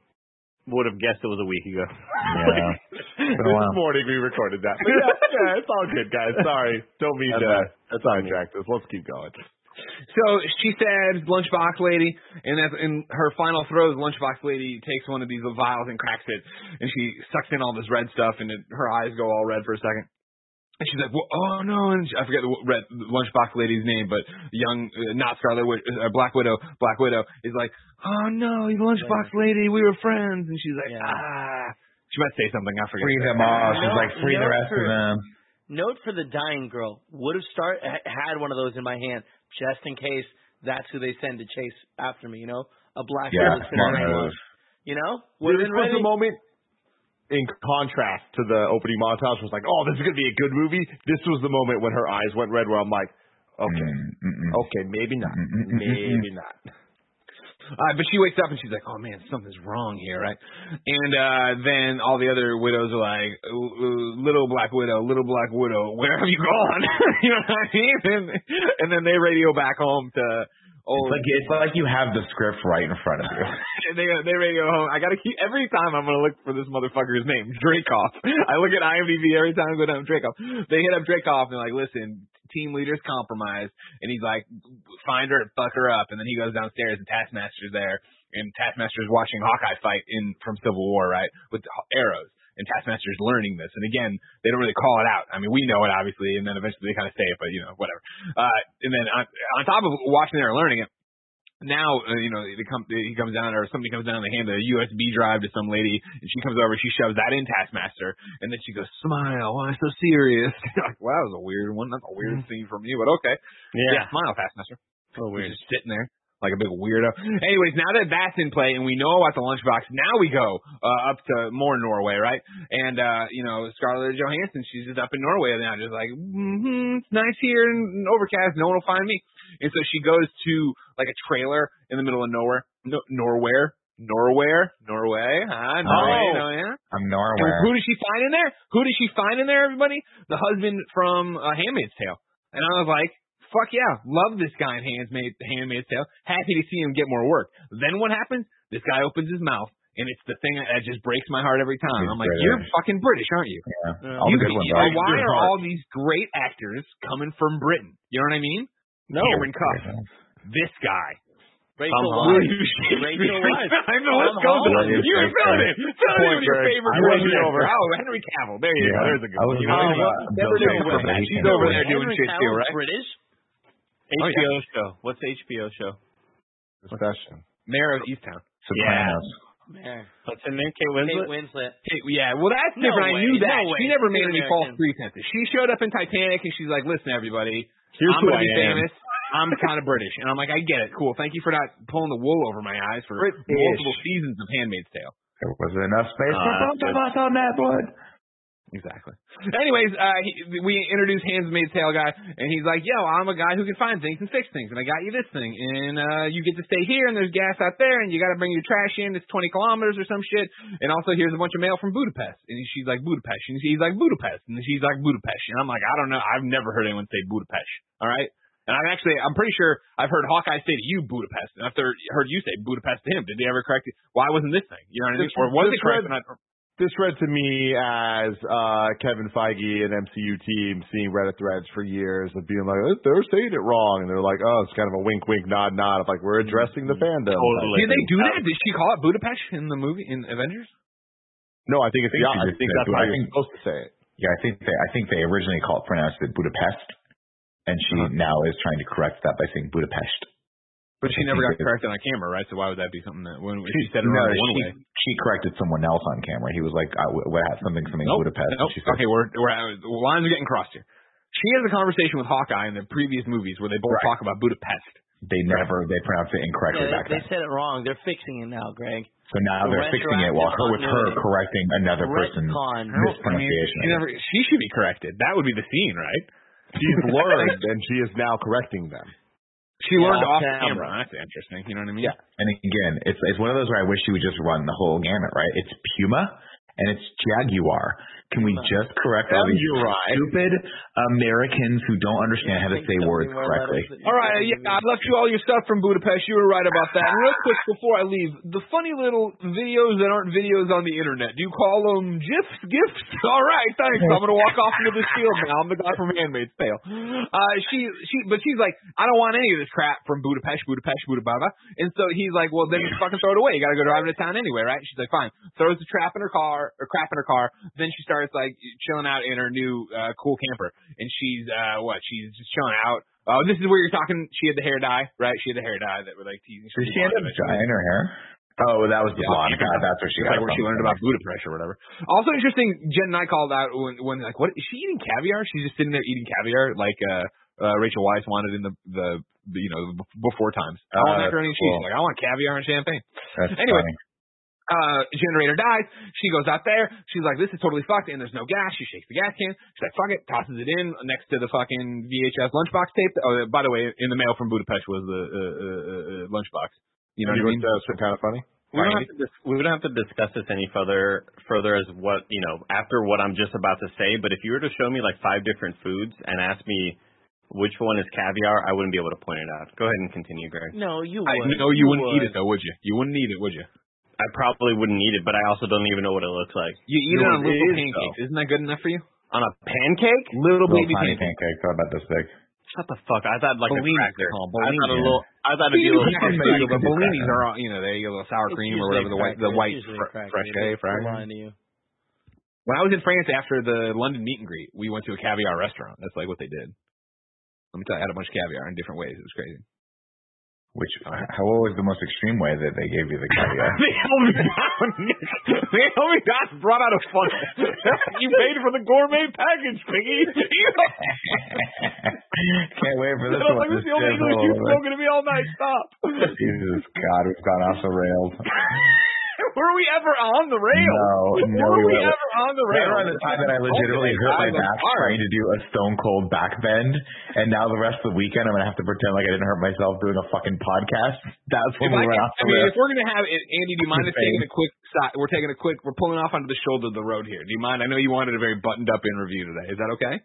Would have guessed it was a week ago. Yeah. Been a this morning we recorded that. But yeah, yeah, it's all good, guys. Sorry. Don't mean to That's on me. sidetrack this. Let's keep going. So she said, "Lunchbox lady," and that's in her final throws. Lunchbox lady takes one of these vials and cracks it, and she sucks in all this red stuff, and it, her eyes go all red for a second. And she's like, well, "Oh no!" And she, I forget the w- red lunchbox lady's name, but young, uh, not Scarlet, Wid- uh, Black Widow, Black Widow is like, "Oh no, you lunchbox lady, we were friends," and she's like, Yeah. "Ah." She might say something. I forget. free them all. She's No, like, free the no, rest of them. Note for the dying girl. Would have start had one of those in my hand just in case that's who they send to chase after me. You know, a black Yeah, girl that's smart been around. move. You know, would This have been ready. the moment in contrast to the opening montage was like, oh, this is going to be a good movie. This was the moment when her eyes went red where I'm like, okay, Mm, mm, mm. okay, maybe not. Mm, mm, mm, mm, Maybe not. Uh, but she wakes up and she's like, "Oh man, something's wrong here, right?" And uh then all the other widows are like, "Ooh, ooh, "Little Black Widow, Little Black Widow, where have you gone?" you know what I mean? And, and then they radio back home to oh, It's like it's like you have the script right in front of you. and they they radio home. I gotta keep every time I'm gonna look for this motherfucker's name, Dreykov. I look at IMDb every time I go down Dreykov. They hit up Dreykov and they're like, listen, team leader's compromised, and he's like, find her, and fuck her up, and then he goes downstairs and Taskmaster's there, and Taskmaster's watching Hawkeye fight in from Civil War, right, with arrows. And Taskmaster's learning this, and again, they don't really call it out. I mean, we know it obviously, and then eventually they kind of say it, but you know, whatever. Uh, and then on, on top of watching it or learning it, now uh, you know the com- he comes down or somebody comes down and they hand a USB drive to some lady and she comes over she shoves that in Taskmaster and then she goes smile why so serious? Like wow that was a weird one. That's a weird scene from you but okay. Yeah, smile Taskmaster. So weird. just sitting there like a big weirdo. Anyways, now that that's in play and we know about the lunchbox, now we go uh, up to more Norway, right? And uh, you know, Scarlett Johansson, she's just up in Norway now, just like, mm-hmm, it's nice here and overcast. No one will find me. And so she goes to like a trailer in the middle of nowhere, no, Norwhere, Norwhere, Norway, huh? Norway, Oh. no, yeah. I'm And Norway. who does she find in there? Who does she find in there, everybody? The husband from uh, Handmaid's Tale. And I was like, fuck yeah, love this guy in Handmaid's, Handmaid's Tale. Happy to see him get more work. Then what happens? This guy opens his mouth, and it's the thing that just breaks my heart every time. He's I'm like, British. you're fucking British, aren't you? Yeah. All You- the good ones are. why are all these great actors coming from Britain? You know what I mean? No. Cameron Cuff, this guy. Rachel Weisz. Rachel Weisz. I know let's go. Tom Holland. You were filling it. Tell me Point, what your Greg. favorite I wasn't over. over. Oh, Henry Cavill. There you go. There's a good one. You know, worried what? about Never Bill doing Gates, well. but he She's over there doing shit too, right? British. HBO show. What's the HBO show? Succession. Mare of Easttown. Sopranos. Man. What's her name? Kate Winslet. Kate Winslet. Winslet. Hey, yeah, well that's No different. I knew that. no way. She never made any false pretenses. She showed up in Titanic and she's like, "Listen, everybody, Here's I'm gonna be am. famous. I'm kind of British." And I'm like, "I get it. Cool. Thank you for not pulling the wool over my eyes for British. multiple seasons of Handmaid's Tale." There wasn't enough space Uh, for both of us on that one. Exactly. Anyways, uh, he, we introduced Handmaid's Tale guy, and he's like, "Yo, I'm a guy who can find things and fix things, and I got you this thing, and uh, you get to stay here, and there's gas out there, and you got to bring your trash in. It's 20 kilometers or some shit, and also here's a bunch of mail from Budapest." And she's like, "Budapest," and he's like, "Budapest," and she's like, "Budapest," and I'm like, "I don't know. I've never heard anyone say Budapest. All right." And I'm actually, I'm pretty sure I've heard Hawkeye say to you Budapest, and I've heard heard you say Budapest to him. Did they ever correct it? Why wasn't this thing? You know what I mean? Or was it correct? Read- and I- This read to me as uh, Kevin Feige and MCU team seeing Reddit threads for years of being like, "Oh, they're saying it wrong, and they're like, oh, it's kind of a wink, wink, nod, nod of like we're addressing the fandom. Totally. Did they do that? Did she call it Budapest in the movie in Avengers? No, I think it's I think yeah, I think said that's how I you're supposed to say it. Yeah, I think they I think they originally called pronounced it Budapest, and she Uh-huh. now is trying to correct that by saying Budapest. But she I never got think corrected on camera, right? So why would that be something that when if she said it no, wrong she, one way? she corrected someone else on camera. He was like, I, what had something something Nope. Budapest. and Nope. She said, Okay, we're, we're lines are getting crossed here. She has a conversation with Hawkeye in the previous movies where they both Right. talk about Budapest. they never they pronounced it incorrectly Yeah, back they, then. they said it wrong. They're fixing it now, Greg. So now the they're fixing it while her with her correcting another person's Retcon. mispronunciation. She never. She should be corrected. That would be the scene, right? She's learned, and she is now correcting them. She Yeah, learned off off camera. camera. That's interesting. You know what I mean? Yeah. And again, it's it's one of those where I wish she would just run the whole gamut, right? It's Puma and it's Jaguar. Can we just correct all these Jaguar. stupid Americans who don't understand how to say words correctly? All right, yeah, I left you all your stuff from Budapest. You were right about that. And real quick before I leave, the funny little videos that aren't videos on the internet. Do you call them gifs? Gifts? All right, thanks. I'm gonna walk off into this field now. I'm the guy from Handmaid's Tale. Uh, she, she, but she's like, I don't want any of this crap from Budapest, Budapest, Budapest. And so he's like, well, then just fucking throw it away. You gotta go driving to town anyway, right? She's like, fine. Throws the trap in her car, or crap in her car. Then she starts like chilling out in her new uh, cool camper, and she's uh, what? She's just chilling out. Oh, this is where you're talking. She had the hair dye, right? She had the hair dye that were like teasing. Did she end up dyeing her hair? Oh, that was the Yeah. blonde. God, that's where she got like where she learned about Budapest or whatever. Also interesting, Jen and I called out when, when like, what is she eating caviar? She's just sitting there eating caviar like uh, uh Rachel Weisz wanted in the the, the you know before times. I want Oh, macaroni and that's cheese. cool. Like I want caviar and champagne. That's Anyway. funny. Uh, generator dies. She goes out there. She's like, this is totally fucked, and there's no gas. She shakes the gas can. She's like, fuck it, tosses it in next to the fucking VHS lunchbox tape. Oh, by the way, in the mail from Budapest was the uh, uh, uh, lunchbox. You know what I mean? That's kind of funny. We don't, have to dis- we don't have to discuss this any further further as what you know after what I'm just about to say. But if you were to show me like five different foods and ask me which one is caviar, I wouldn't be able to point it out. Go ahead and continue, Greg. No, you I would. know you wouldn't would. eat it though, would you? You wouldn't eat it, would you? I probably wouldn't eat it, but I also don't even know what it looks like. You eat You it know on what it little is, pancakes. Isn't that good enough for you? On a pancake? Little Little baby tiny pancakes. pancake, they're about this big. Shut the fuck! I thought like Bellinis, a cracker. they call them. I thought a little. I thought it'd be a little. Crackers, Crackers, but you bellinis are, all- you know, they get a little sour It's cream or whatever the white, the cracker. white fr- fresh They're A fragrance. lying to you. When I was in France after the London meet and greet, we went to a caviar restaurant. That's like what they did. Let me tell you, I had a bunch of caviar in different ways. It was crazy. Which uh, how what was the most extreme way that they gave you the caveat? they held me down. they held me down. Brought out a fun. you paid for the gourmet package, Piggy. Can't wait for this I one. like, this is the only English you've spoken to me all night. Stop. Jesus God, we've gone off the rails. Were we ever on the rail? No, no, Were we we ever on the rails? Remember on the time that I legitimately hurt my back trying to do a stone cold back bend, and now the rest of the weekend I'm gonna have to pretend like I didn't hurt myself doing a fucking podcast. That's If when we I, went can, off I mean, rails. if we're gonna have it, Andy, do you mind us taking a quick? si- We're taking a quick. We're pulling off onto the shoulder of the road here. Do you mind? I know you wanted a very buttoned up interview today. Is that okay?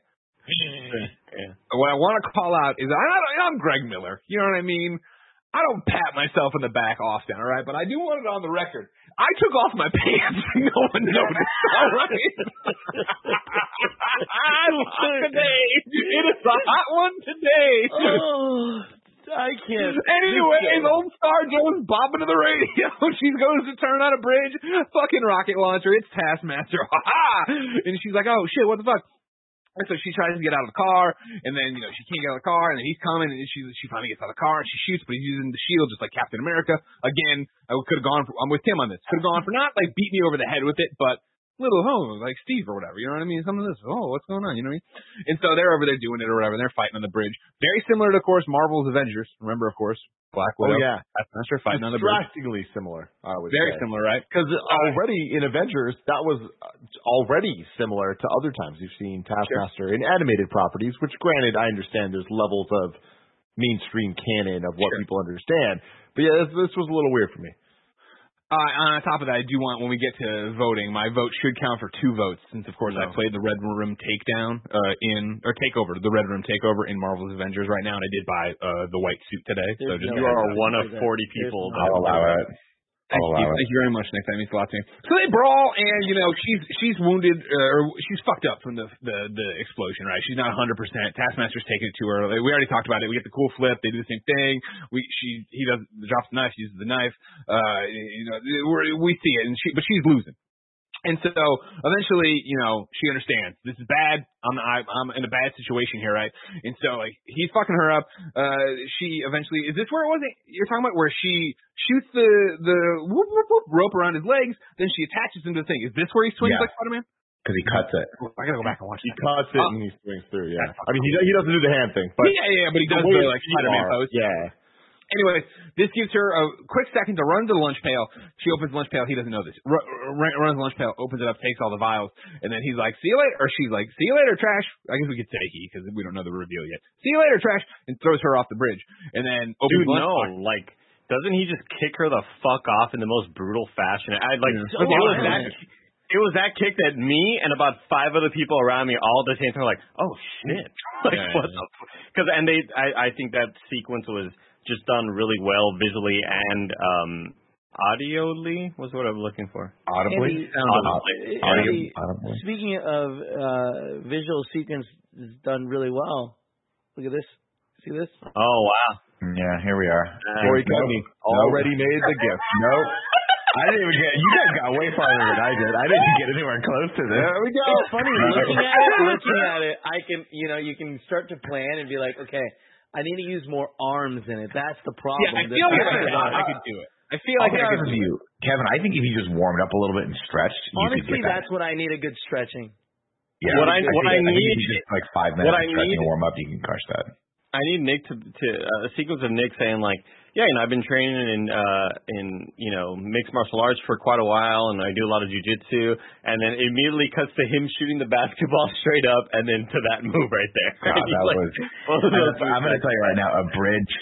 Yeah. What I want to call out is I, I'm Greg Miller. You know what I mean? I don't pat myself in the back often, all right? But I do want it on the record. I took off my pants no one noticed, all right? I hot today. It is a hot one today. Oh, I can't. Anyways, old Scarjo's bopping to the radio. she goes to turn on a bridge. Fucking rocket launcher. It's Taskmaster. Ha ha! And she's like, oh shit, what the fuck? So she tries to get out of the car, and then you know she can't get out of the car, and then he's coming, and she she finally gets out of the car, and she shoots, but he's using the shield just like Captain America. Again, I could have gone. For, I'm with Tim on this. Could have gone for not like beat me over the head with it, but little home, like Steve or whatever. You know what I mean? Something this. Oh, what's going on? You know what I mean? And so they're over there doing it or whatever. And they're fighting on the bridge. Very similar to, of course, Marvel's Avengers. Remember, of course, Black Widow. Oh Widow. yeah, Taskmaster fighting on the bridge. similar. I would Very say. similar, right? Because already in Avengers, that was uh, already similar to other times we've seen Taskmaster in animated properties. Which, granted, I understand there's levels of mainstream canon of what Sure. people understand. But yeah, this, this was a little weird for me. Uh, on top of that, I do want when we get to voting, my vote should count for two votes, since of course I played the Red Room Takedown uh, in or Takeover, the Red Room Takeover in Marvel's Avengers right now, and I did buy uh, the white suit today. So just no You are one of 40 people. that I'll allow it. Thank you, thank you very much, Nick. That means a lot to me. So they brawl, and you know she's she's wounded uh, or she's fucked up from the the the explosion, right? She's not 100. percent Taskmaster's taking it to her. We already talked about it. We get the cool flip. They do the same thing. We she he does drops the knife, she uses the knife. Uh, you know we're, we see it, and she but she's losing. And so eventually, you know, she understands this is bad. I'm I, I'm in a bad situation here, right? And so like he's fucking her up. Uh, she eventually is this where it was? You're talking about where she shoots the the whoop, whoop, whoop, rope around his legs, then she attaches him to the thing. Is this where he swings Yeah. like Spider Man? Because he cuts it. I gotta go back and watch He that. cuts it Oh. and he swings through. Yeah, I mean he he doesn't do the hand thing, but yeah, yeah, yeah, but he does the like Spider Man pose. Yeah, Anyways, this gives her a quick second to run to the lunch pail. She opens the lunch pail. He doesn't know this. R- r- runs the lunch pail, opens it up, takes all the vials, and then he's like, "See you later," or she's like, "See you later, trash." I guess we could say he because we don't know the reveal yet. See you later, trash, and throws her off the bridge, and then opens Dude, the no, box. like, doesn't he just kick her the fuck off in the most brutal fashion? I like, Yeah. it was that, it was that kick that me and about five other people around me all at the same time were like, oh shit, like Yeah, what yeah. the? Because and they, I, I think that sequence was just done really well visually and um audioly was what I'm looking for. Audibly? Andy, Audibly. Andy, audibly. Speaking of uh, visual sequence, is done really well. Look at this. See this? Oh wow. Yeah, here we are. Corey Nope. Cudney Nope. already made the gift. Nope. I didn't even get. You guys got way farther than I did. I didn't get anywhere close to this. There we go. It's funny looking at it. Looking at it, I can, you know, you can start to plan and be like, okay, I need to use more arms in it. That's the problem. Yeah, I feel like I could, I could do it. I feel I'll like be I honest could with do you, Kevin. I think if you just warmed up a little bit and stretched, you Honestly, could get that. that's what I need a good stretching. Yeah, What I- think- what I think if you need- just like five minutes what I of stretching need- and warm up, you can crush that. I need Nick to to uh, a sequence of Nick saying like, yeah, and I've been training in uh in you know mixed martial arts for quite a while, and I do a lot of jujitsu, and then immediately cuts to him shooting the basketball straight up, and then to that move right there. God, that like, was. both of those I'm, I'm going to tell you right now, a bridge,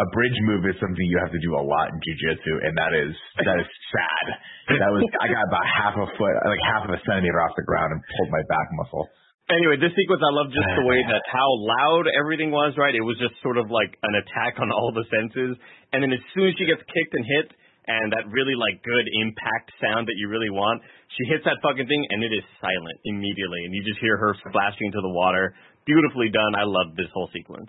a bridge move is something you have to do a lot in jujitsu, and that is that is sad. That was I got about half a foot, like half of a centimeter off the ground, and pulled my back muscle. Anyway, this sequence I love just the way that how loud everything was, right? It was just sort of like an attack on all the senses. And then as soon as she gets kicked and hit and that really like good impact sound that you really want, she hits that fucking thing and it is silent immediately and you just hear her splashing into the water. Beautifully done. I love this whole sequence.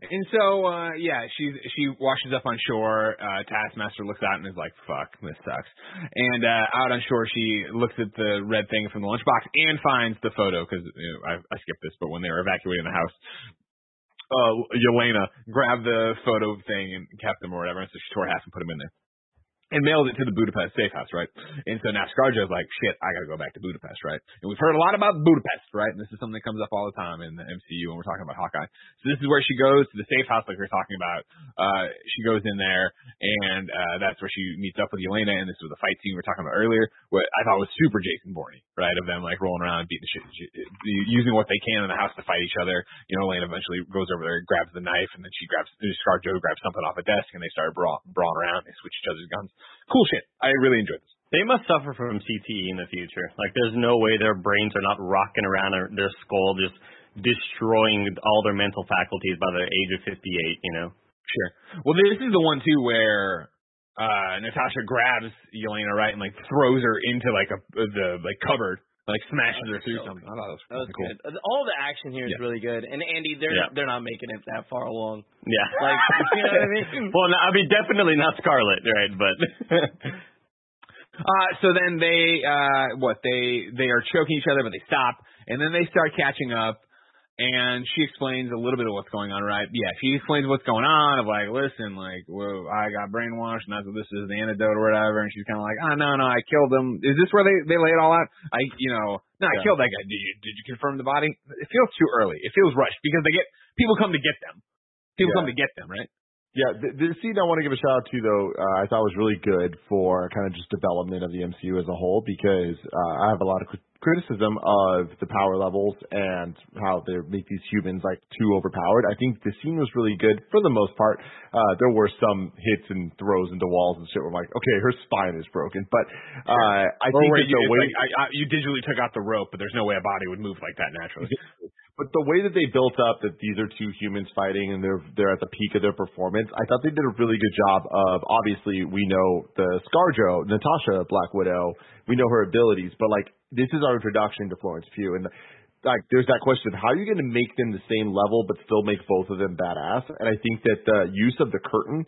And so, uh, yeah, she she washes up on shore. Uh, Taskmaster looks out and is like, "Fuck, this sucks." And uh, out on shore, she looks at the red thing from the lunchbox and finds the photo because you know, I, I skipped this, but when they were evacuating the house, uh, Yelena grabbed the photo thing and kept them or whatever, and so she tore half and put them in there. And mailed it to the Budapest safe house, right? And so now Scarjo's like, shit, I gotta go back to Budapest, right? And we've heard a lot about Budapest, right? And this is something that comes up all the time in the MCU when we're talking about Hawkeye. So this is where she goes to the safe house like we are talking about. Uh, she goes in there and, uh, that's where she meets up with Yelena and this was the fight scene we were talking about earlier, what I thought was super Jason Bourne, right? Of them like rolling around and beating the shit, using what they can in the house to fight each other. You know, Elena eventually goes over there, grabs the knife, and then she grabs, Scarjo grabs something off a desk and they start brawl, brawling around. They switch each other's guns. Cool shit. I really enjoyed this. They must suffer from CTE in the future. Like, there's no way their brains are not rocking around or their skull just destroying all their mental faculties by the age of 58, you know? Sure. Well, this is the one, too, where uh Natasha grabs Yelena, right, and, like, throws her into, like, a the, like, cupboard like smashes her through so something. I thought that was, That was cool. good. All the action here is Yeah. really good. And Andy, they're Yeah. they're not making it that far along. Yeah. Like, you know what I mean? well, no, I mean, definitely not Scarlet, right? But Uh, so then they, uh, what they they are choking each other, but they stop, and then they start catching up. And she explains a little bit of what's going on, right? Yeah, she explains what's going on. Of like, listen, like, well, I got brainwashed, and that's what this is, the antidote or whatever. And she's kind of like, oh no, no, I killed him. Is this where they they lay it all out? I, you know, no, I Yeah. killed that guy. Did you did you confirm the body? It feels too early. It feels rushed because they get people come to get them. People Yeah. come to get them, right? Yeah, the, the scene I want to give a shout out to though, uh, I thought was really good for kind of just development of the MCU as a whole because uh, I have a lot of criticism of the power levels and how they make these humans like too overpowered. I think the scene was really good for the most part. Uh, there were some hits and throws into walls and shit. Where I'm like, okay, her spine is broken, but uh, I Or think that you, the way like, I, I, you digitally took out the rope, but there's no way a body would move like that naturally. But the way that they built up that these are two humans fighting and they're they're at the peak of their performance, I thought they did a really good job of obviously we know the Scarjo, Natasha Black Widow, we know her abilities, but like this is our introduction to Florence Pugh and like there's that question of how are you going to make them the same level but still make both of them badass? And I think that the use of the curtain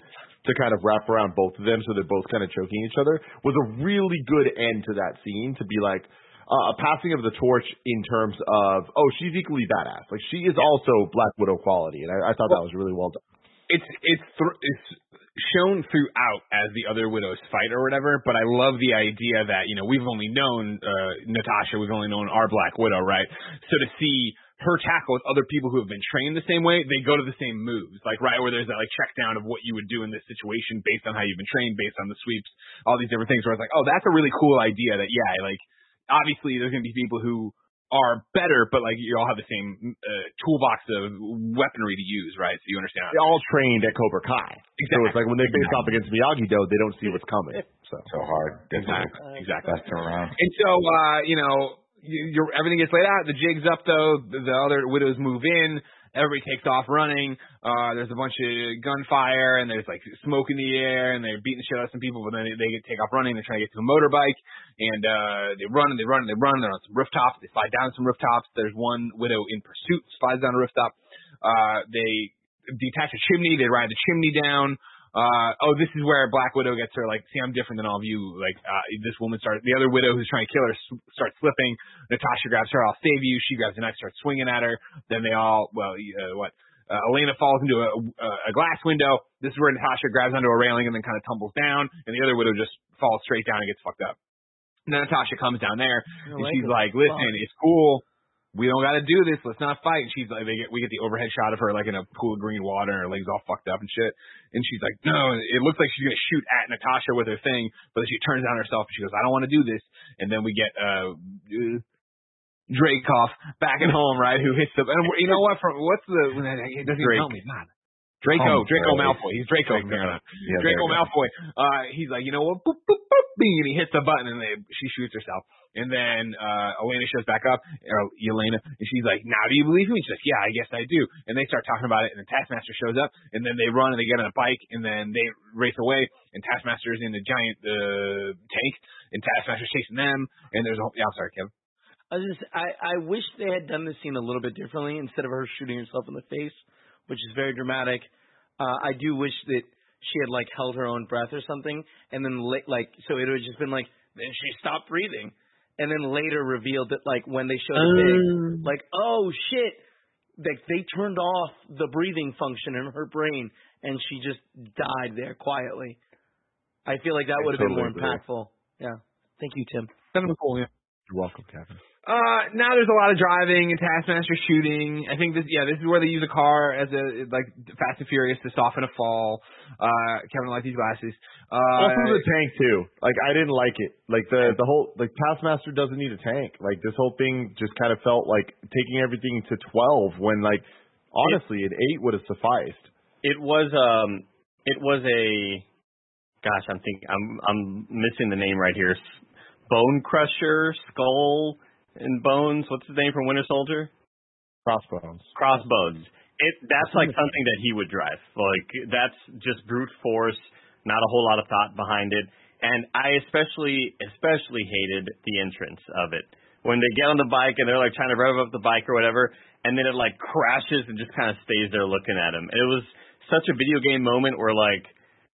to kind of wrap around both of them so they're both kind of choking each other was a really good end to that scene to be like uh, a passing of the torch in terms of oh she's equally badass like she is also Black Widow quality and I, I thought that was really well done. it's it's th- it's shown throughout as the other widows fight or whatever. But I love the idea that you know we've only known uh, Natasha, we've only known our Black Widow, right? So to see her tackle with other people who have been trained the same way, they go to the same moves, like right where there's that like check down of what you would do in this situation based on how you've been trained, based on the sweeps, all these different things. Where it's like, oh, that's a really cool idea. That yeah, like obviously there's gonna be people who are better, but like you all have the same uh, toolbox of weaponry to use, right? So you understand. They're all trained at Cobra Kai, exactly. so it's like when they face off against Miyagi Do, they don't see what's coming. So So hard. Exactly. Exactly. That's around. And so, uh, you know, you, you're, everything gets laid out. The jig's up, though. The, the other widows move in. Everybody takes off running. Uh, there's a bunch of gunfire, and there's like smoke in the air, and they're beating the shit out of some people. But then they, they take off running. They're trying to get to a motorbike, and uh, they run and they run and they run. They're on some rooftops. They slide down some rooftops. There's one widow in pursuit, slides down a rooftop. Uh, they detach a chimney. They ride the chimney down. Uh, oh, this is where Black Widow gets her, like, see, I'm different than all of you. Like, uh, this woman starts, the other widow who's trying to kill her starts slipping. Natasha grabs her, I'll save you. She grabs a knife, starts swinging at her. Then they all, well, uh, what? Uh, Elena falls into a, a, a glass window. This is where Natasha grabs onto a railing and then kind of tumbles down. And the other widow just falls straight down and gets fucked up. And then Natasha comes down there and like she's like, listen, it's cool. We don't got to do this. Let's not fight. And she's like, they get, we get the overhead shot of her like in a pool of green water and her legs all fucked up and shit. And she's like, no, it looks like she's going to shoot at Natasha with her thing, but then she turns on herself and she goes, I don't want to do this. And then we get, uh, uh Dreykov back at home, right? Who hits the, and you know what? From, what's the, it doesn't even Drake. tell me. God. Draco, Oh, Draco. Malfoy. He's Draco on. Yeah, Draco there we go. Malfoy. Uh, he's like, you know what? Boop, boop, boop, and he hits the button, and they, she shoots herself. And then uh, Elena shows back up, or Elena, and she's like, "Now do you believe me?" She's like, "Yeah, I guess I do." And they start talking about it, and then Taskmaster shows up, and then they run and they get on a bike, and then they race away, and Taskmaster's in the giant uh, tank, and Taskmaster's chasing them, and there's a whole, yeah, I'm sorry, Kevin. I just, I, I wish they had done this scene a little bit differently instead of her shooting herself in the face, which is very dramatic. Uh, I do wish that she had like held her own breath or something, and then like so it would have just been like then she stopped breathing, and then later revealed that like when they showed the pig, oh. like oh shit, like they turned off the breathing function in her brain, and she just died there quietly. I feel like that would have totally been more agree. impactful. Yeah. Thank you, Tim. That was cool. Yeah. You're welcome, Kevin. Uh, now there's a lot of driving and Taskmaster shooting. I think this, yeah, this is where they use a car as a like Fast and Furious to soften a fall. Uh, Kevin likes these glasses. Uh, also the tank too. Like I didn't like it. Like the the whole like Taskmaster doesn't need a tank. Like this whole thing just kind of felt like taking everything to twelve when like honestly an eight would have sufficed. It was um, it was a, gosh, I'm thinking, I'm I'm missing the name right here. Bone Crusher, Skull and Bones. What's his name from Winter Soldier? Crossbones. Crossbones. It that's like hmm. something that he would drive. Like that's just brute force, not a whole lot of thought behind it. And I especially especially hated the entrance of it. When they get on the bike and they're like trying to rev up the bike or whatever, and then it like crashes and just kind of stays there looking at him. It was such a video game moment where like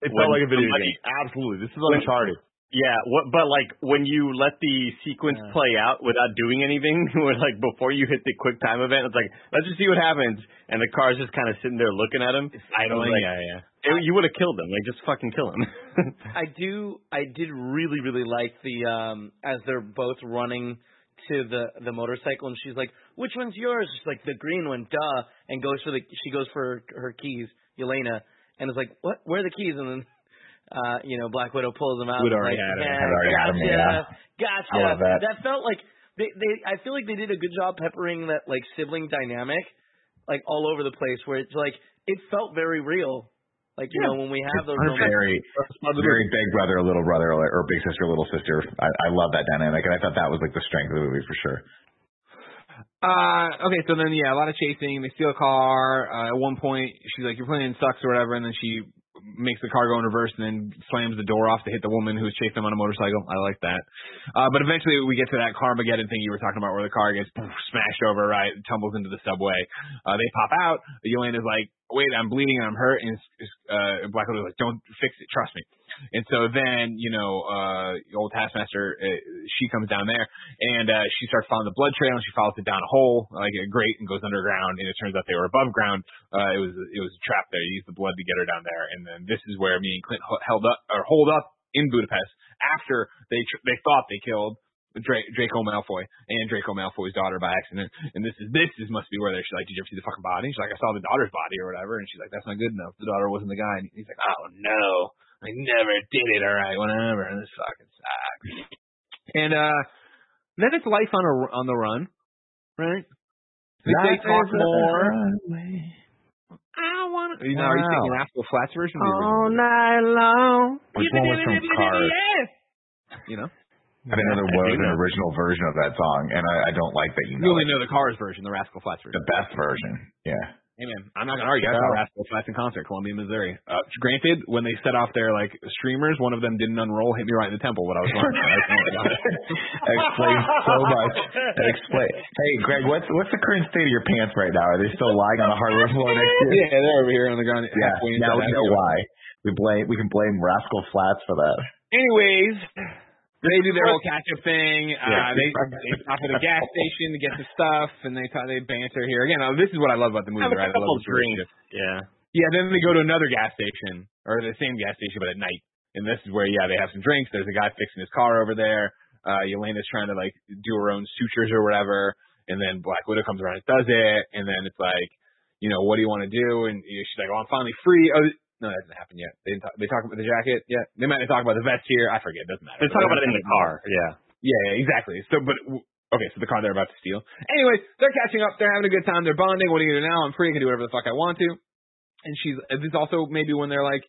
It felt like a video game. Absolutely. This is when- Uncharted. Yeah, what, but like when you let the sequence Yeah. play out without doing anything, like before you hit the quick time event, it's like let's just see what happens, and the car's just kind of sitting there looking at him. idling. Like, yeah, yeah. It, you would have killed him. Like just fucking kill him. I do. I did really, really like the um as they're both running to the the motorcycle, and she's like, "Which one's yours?" She's like, "The green one, duh." And goes for the she goes for her, her keys, Elena, and is like, "What? Where are the keys?" And then. Uh, you know, Black Widow pulls them out. We'd already like, had 'em. yeah, Had already had 'em, gotcha, yeah. gotcha. I love that. felt like they, they. I feel like they did a good job peppering that like sibling dynamic, like all over the place. Where it's like it felt very real. Like you know when we have those moments. very, very big brother, little brother, or or big sister, little sister. I, I love that dynamic, and I thought that was like the strength of the movie for sure. Uh, okay, so then yeah, a lot of chasing. They steal a car. Uh, at one point, she's like, "Your plan sucks" or whatever, and then she makes the car go in reverse and then slams the door off to hit the woman who's chasing them on a motorcycle. I like that. Uh, but eventually we get to that Carmageddon thing you were talking about, where the car gets poof, smashed over, right, tumbles into the subway. Uh, they pop out. Yelena's like, "Wait, I'm bleeding and I'm hurt," and uh, Black Widow's like, "Don't fix it, trust me." And so then, you know, uh, old Taskmaster, uh, she comes down there and uh, she starts following the blood trail and she follows it down a hole like a grate and goes underground. And it turns out they were above ground. Uh, it was it was a trap there. You used the blood to get her down there. And then this is where me and Clint held up or hold up in Budapest after they tr- they thought they killed. Dra- Draco Malfoy and Draco Malfoy's daughter by accident, and this is this is must be where they're. She's like, "Did you ever see the fucking body?" She's like, "I saw the daughter's body or whatever," and she's like, "That's not good enough. The daughter wasn't the guy." And he's like, "Oh no, I never did it. All right, whatever. And this fucking sucks." And uh, then it's life on a on the run, right? They, they talk more. I want. to. You know, are you singing Rascal Flatts version? or the original? night long. Which one was from Cars? You know, I didn't know there was an original version of that song, and I, I don't like that you you only it. know the Cars version, the Rascal Flatts version. the best version. Yeah. Hey man, I'm not gonna argue. I saw Rascal Flatts in concert, Columbia, Missouri. Uh, granted, when they set off their like streamers, one of them didn't unroll, hit me right in the temple. What I was watching. I was thinking about it. That explains so much. That explain. Hey, Greg, what's what's the current state of your pants right now? Are they still lying on the hardwood floor next to you? yeah, they're over here on the ground. Yeah. Now we know why. We blame we can blame Rascal Flatts for that. Anyways, they do their whole catch up thing. Uh, they, they stop at a gas station to get some stuff, and they talk, they banter here again. uh, This is what I love about the movie, right? I love the drinks. Yeah. Yeah, then they go to another gas station, or the same gas station, but at night. And this is where, yeah, they have some drinks. There's a guy fixing his car over there. Uh, Yelena's trying to, like, do her own sutures or whatever. And then Black Widow comes around and does it. And then it's like, you know, what do you want to do? And you know, she's like, oh, I'm finally free. Oh, no, that hasn't happened yet. They didn't talk, they talk about the jacket yet. They might not talk about the vest here. I forget. It doesn't matter. They talk about it in the car. Yeah. Yeah, yeah, exactly. So, but okay, so the car they're about to steal. Anyways, they're catching up. They're having a good time. They're bonding. What are you do now? I'm free. I can do whatever the fuck I want to. And she's. This is also maybe when they're like,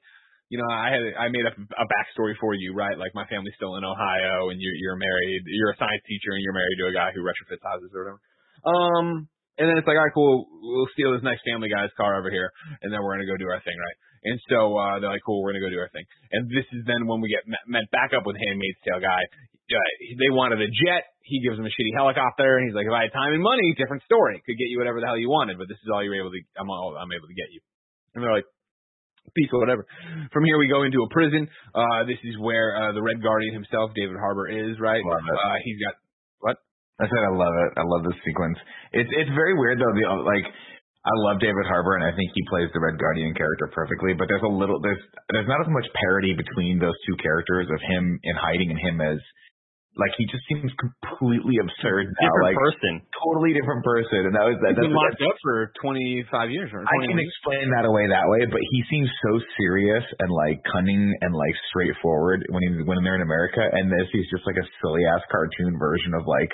you know, I had I made up a backstory for you, right? Like my family's still in Ohio, and you're you're married. You're a science teacher, and you're married to a guy who retrofits houses or whatever. Um, and then it's like, all right, cool. We'll steal this nice family guy's car over here, and then we're gonna go do our thing, right? And so uh, they're like, cool, we're gonna go do our thing. And this is then when we get met, met back up with Handmaid's Tale guy. Uh, they wanted a jet. He gives them a shitty helicopter, and he's like, if I had time and money, different story. Could get you whatever the hell you wanted, but this is all you're able to. I'm all I'm able to get you. And they're like, peace or whatever. From here we go into a prison. Uh, this is where uh, the Red Guardian himself, David Harbour, is right. Love it. Uh, he's got what? I said I love it. I love this sequence. It's it's very weird though. The like I love David Harbour, and I think he plays the Red Guardian character perfectly. But there's a little there's there's not as much parity between those two characters of him in hiding and him as like he just seems completely absurd now. Different like person. totally different person, and that was that. He's been locked up for 25 years or 20 I can years. explain that away that way, but he seems so serious and like cunning and like straightforward when he when they're in America, and this he's just like a silly ass cartoon version of like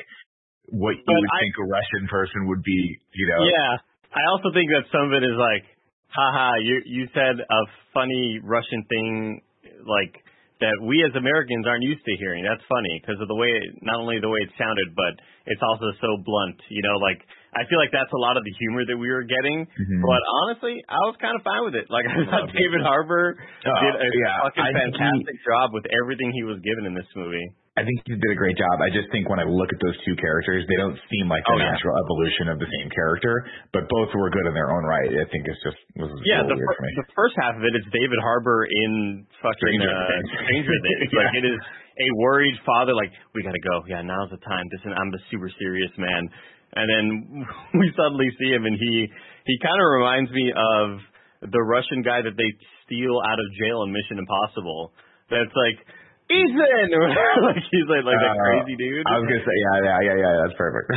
what you But would I- think a Russian person would be, you know? Yeah. I also think that some of it is like, haha, you you said a funny Russian thing like that we as Americans aren't used to hearing. That's funny because of the way not only the way it sounded, but it's also so blunt. You know, like I feel like that's a lot of the humor that we were getting. Mhm. But honestly, I was kind of fine with it. Like I thought David Harbour Oh, did a yeah. fucking I think he- fantastic job with everything he was given in this movie. I think he did a great job. I just think when I look at those two characters, they don't seem like the Oh, yeah. natural evolution of the same character, but both were good in their own right. I think it's just was Yeah, the, fir- the first half of it is David Harbour in fucking Stranger uh, Things. Stranger Things. Yeah. Like it is a worried father. Like we gotta go. Yeah, now's the time. This is, I'm the super serious man. And then we suddenly see him, and he he kind of reminds me of the Russian guy that they steal out of jail in Mission Impossible. That's like Ethan, like he's like like that Uh, crazy dude. I was gonna say, yeah, yeah, yeah, yeah. That's perfect.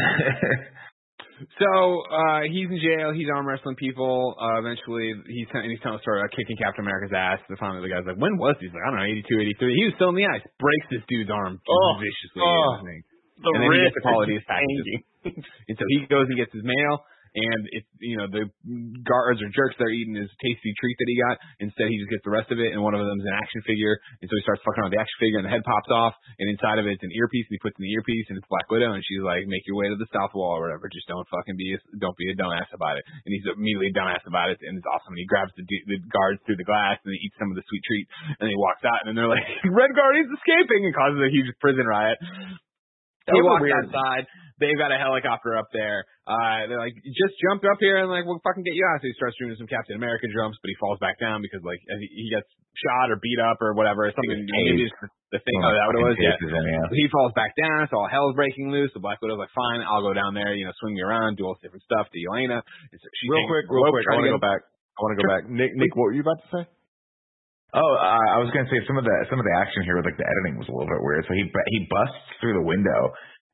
So uh, he's in jail. He's arm wrestling people. Uh, eventually, he's t- he's telling a story about kicking Captain America's ass. And finally, the guy's like, "When was he?" He's like, "I don't know, 82, 83. He was still in the ice. Breaks this dude's arm Oh, viciously. oh. the and then he gets wrist the quality is of packages. And so he goes and gets his mail, and it's you know the guards or jerks that are eating his tasty treat that he got. Instead, he just gets the rest of it, and one of them's an action figure. And so he starts fucking with the action figure, and the head pops off, and inside of it's an earpiece, and he puts in the earpiece, and it's Black Widow, and she's like, "Make your way to the south wall or whatever. Just don't fucking be a, don't be a dumbass about it." And he's immediately dumbass about it, and it's awesome. And he grabs the, the guards through the glass, and he eats some of the sweet treat, and he walks out, and then they're like, "Red Guardian's escaping," and causes a huge prison riot. That He was a walks weird- outside. They've got a helicopter up there. Uh, they're like, just jump up here and like we'll fucking get you out. So he starts doing some Captain America jumps, but he falls back down because like he he gets shot or beat up or whatever. Something. was Maybe it's the thing. Oh, that what it was. Yeah. In, yeah. So he falls back down. So all hell's breaking loose. The Black Widow's like, fine, I'll go down there. You know, swing me around, do all this different stuff to Elena. So real quick, real quick. I want to to go back. I want to go back. Nick, Nick, what were you about to say? Oh, uh, I was gonna say some of the some of the action here, with like the editing was a little bit weird. So he he busts through the window,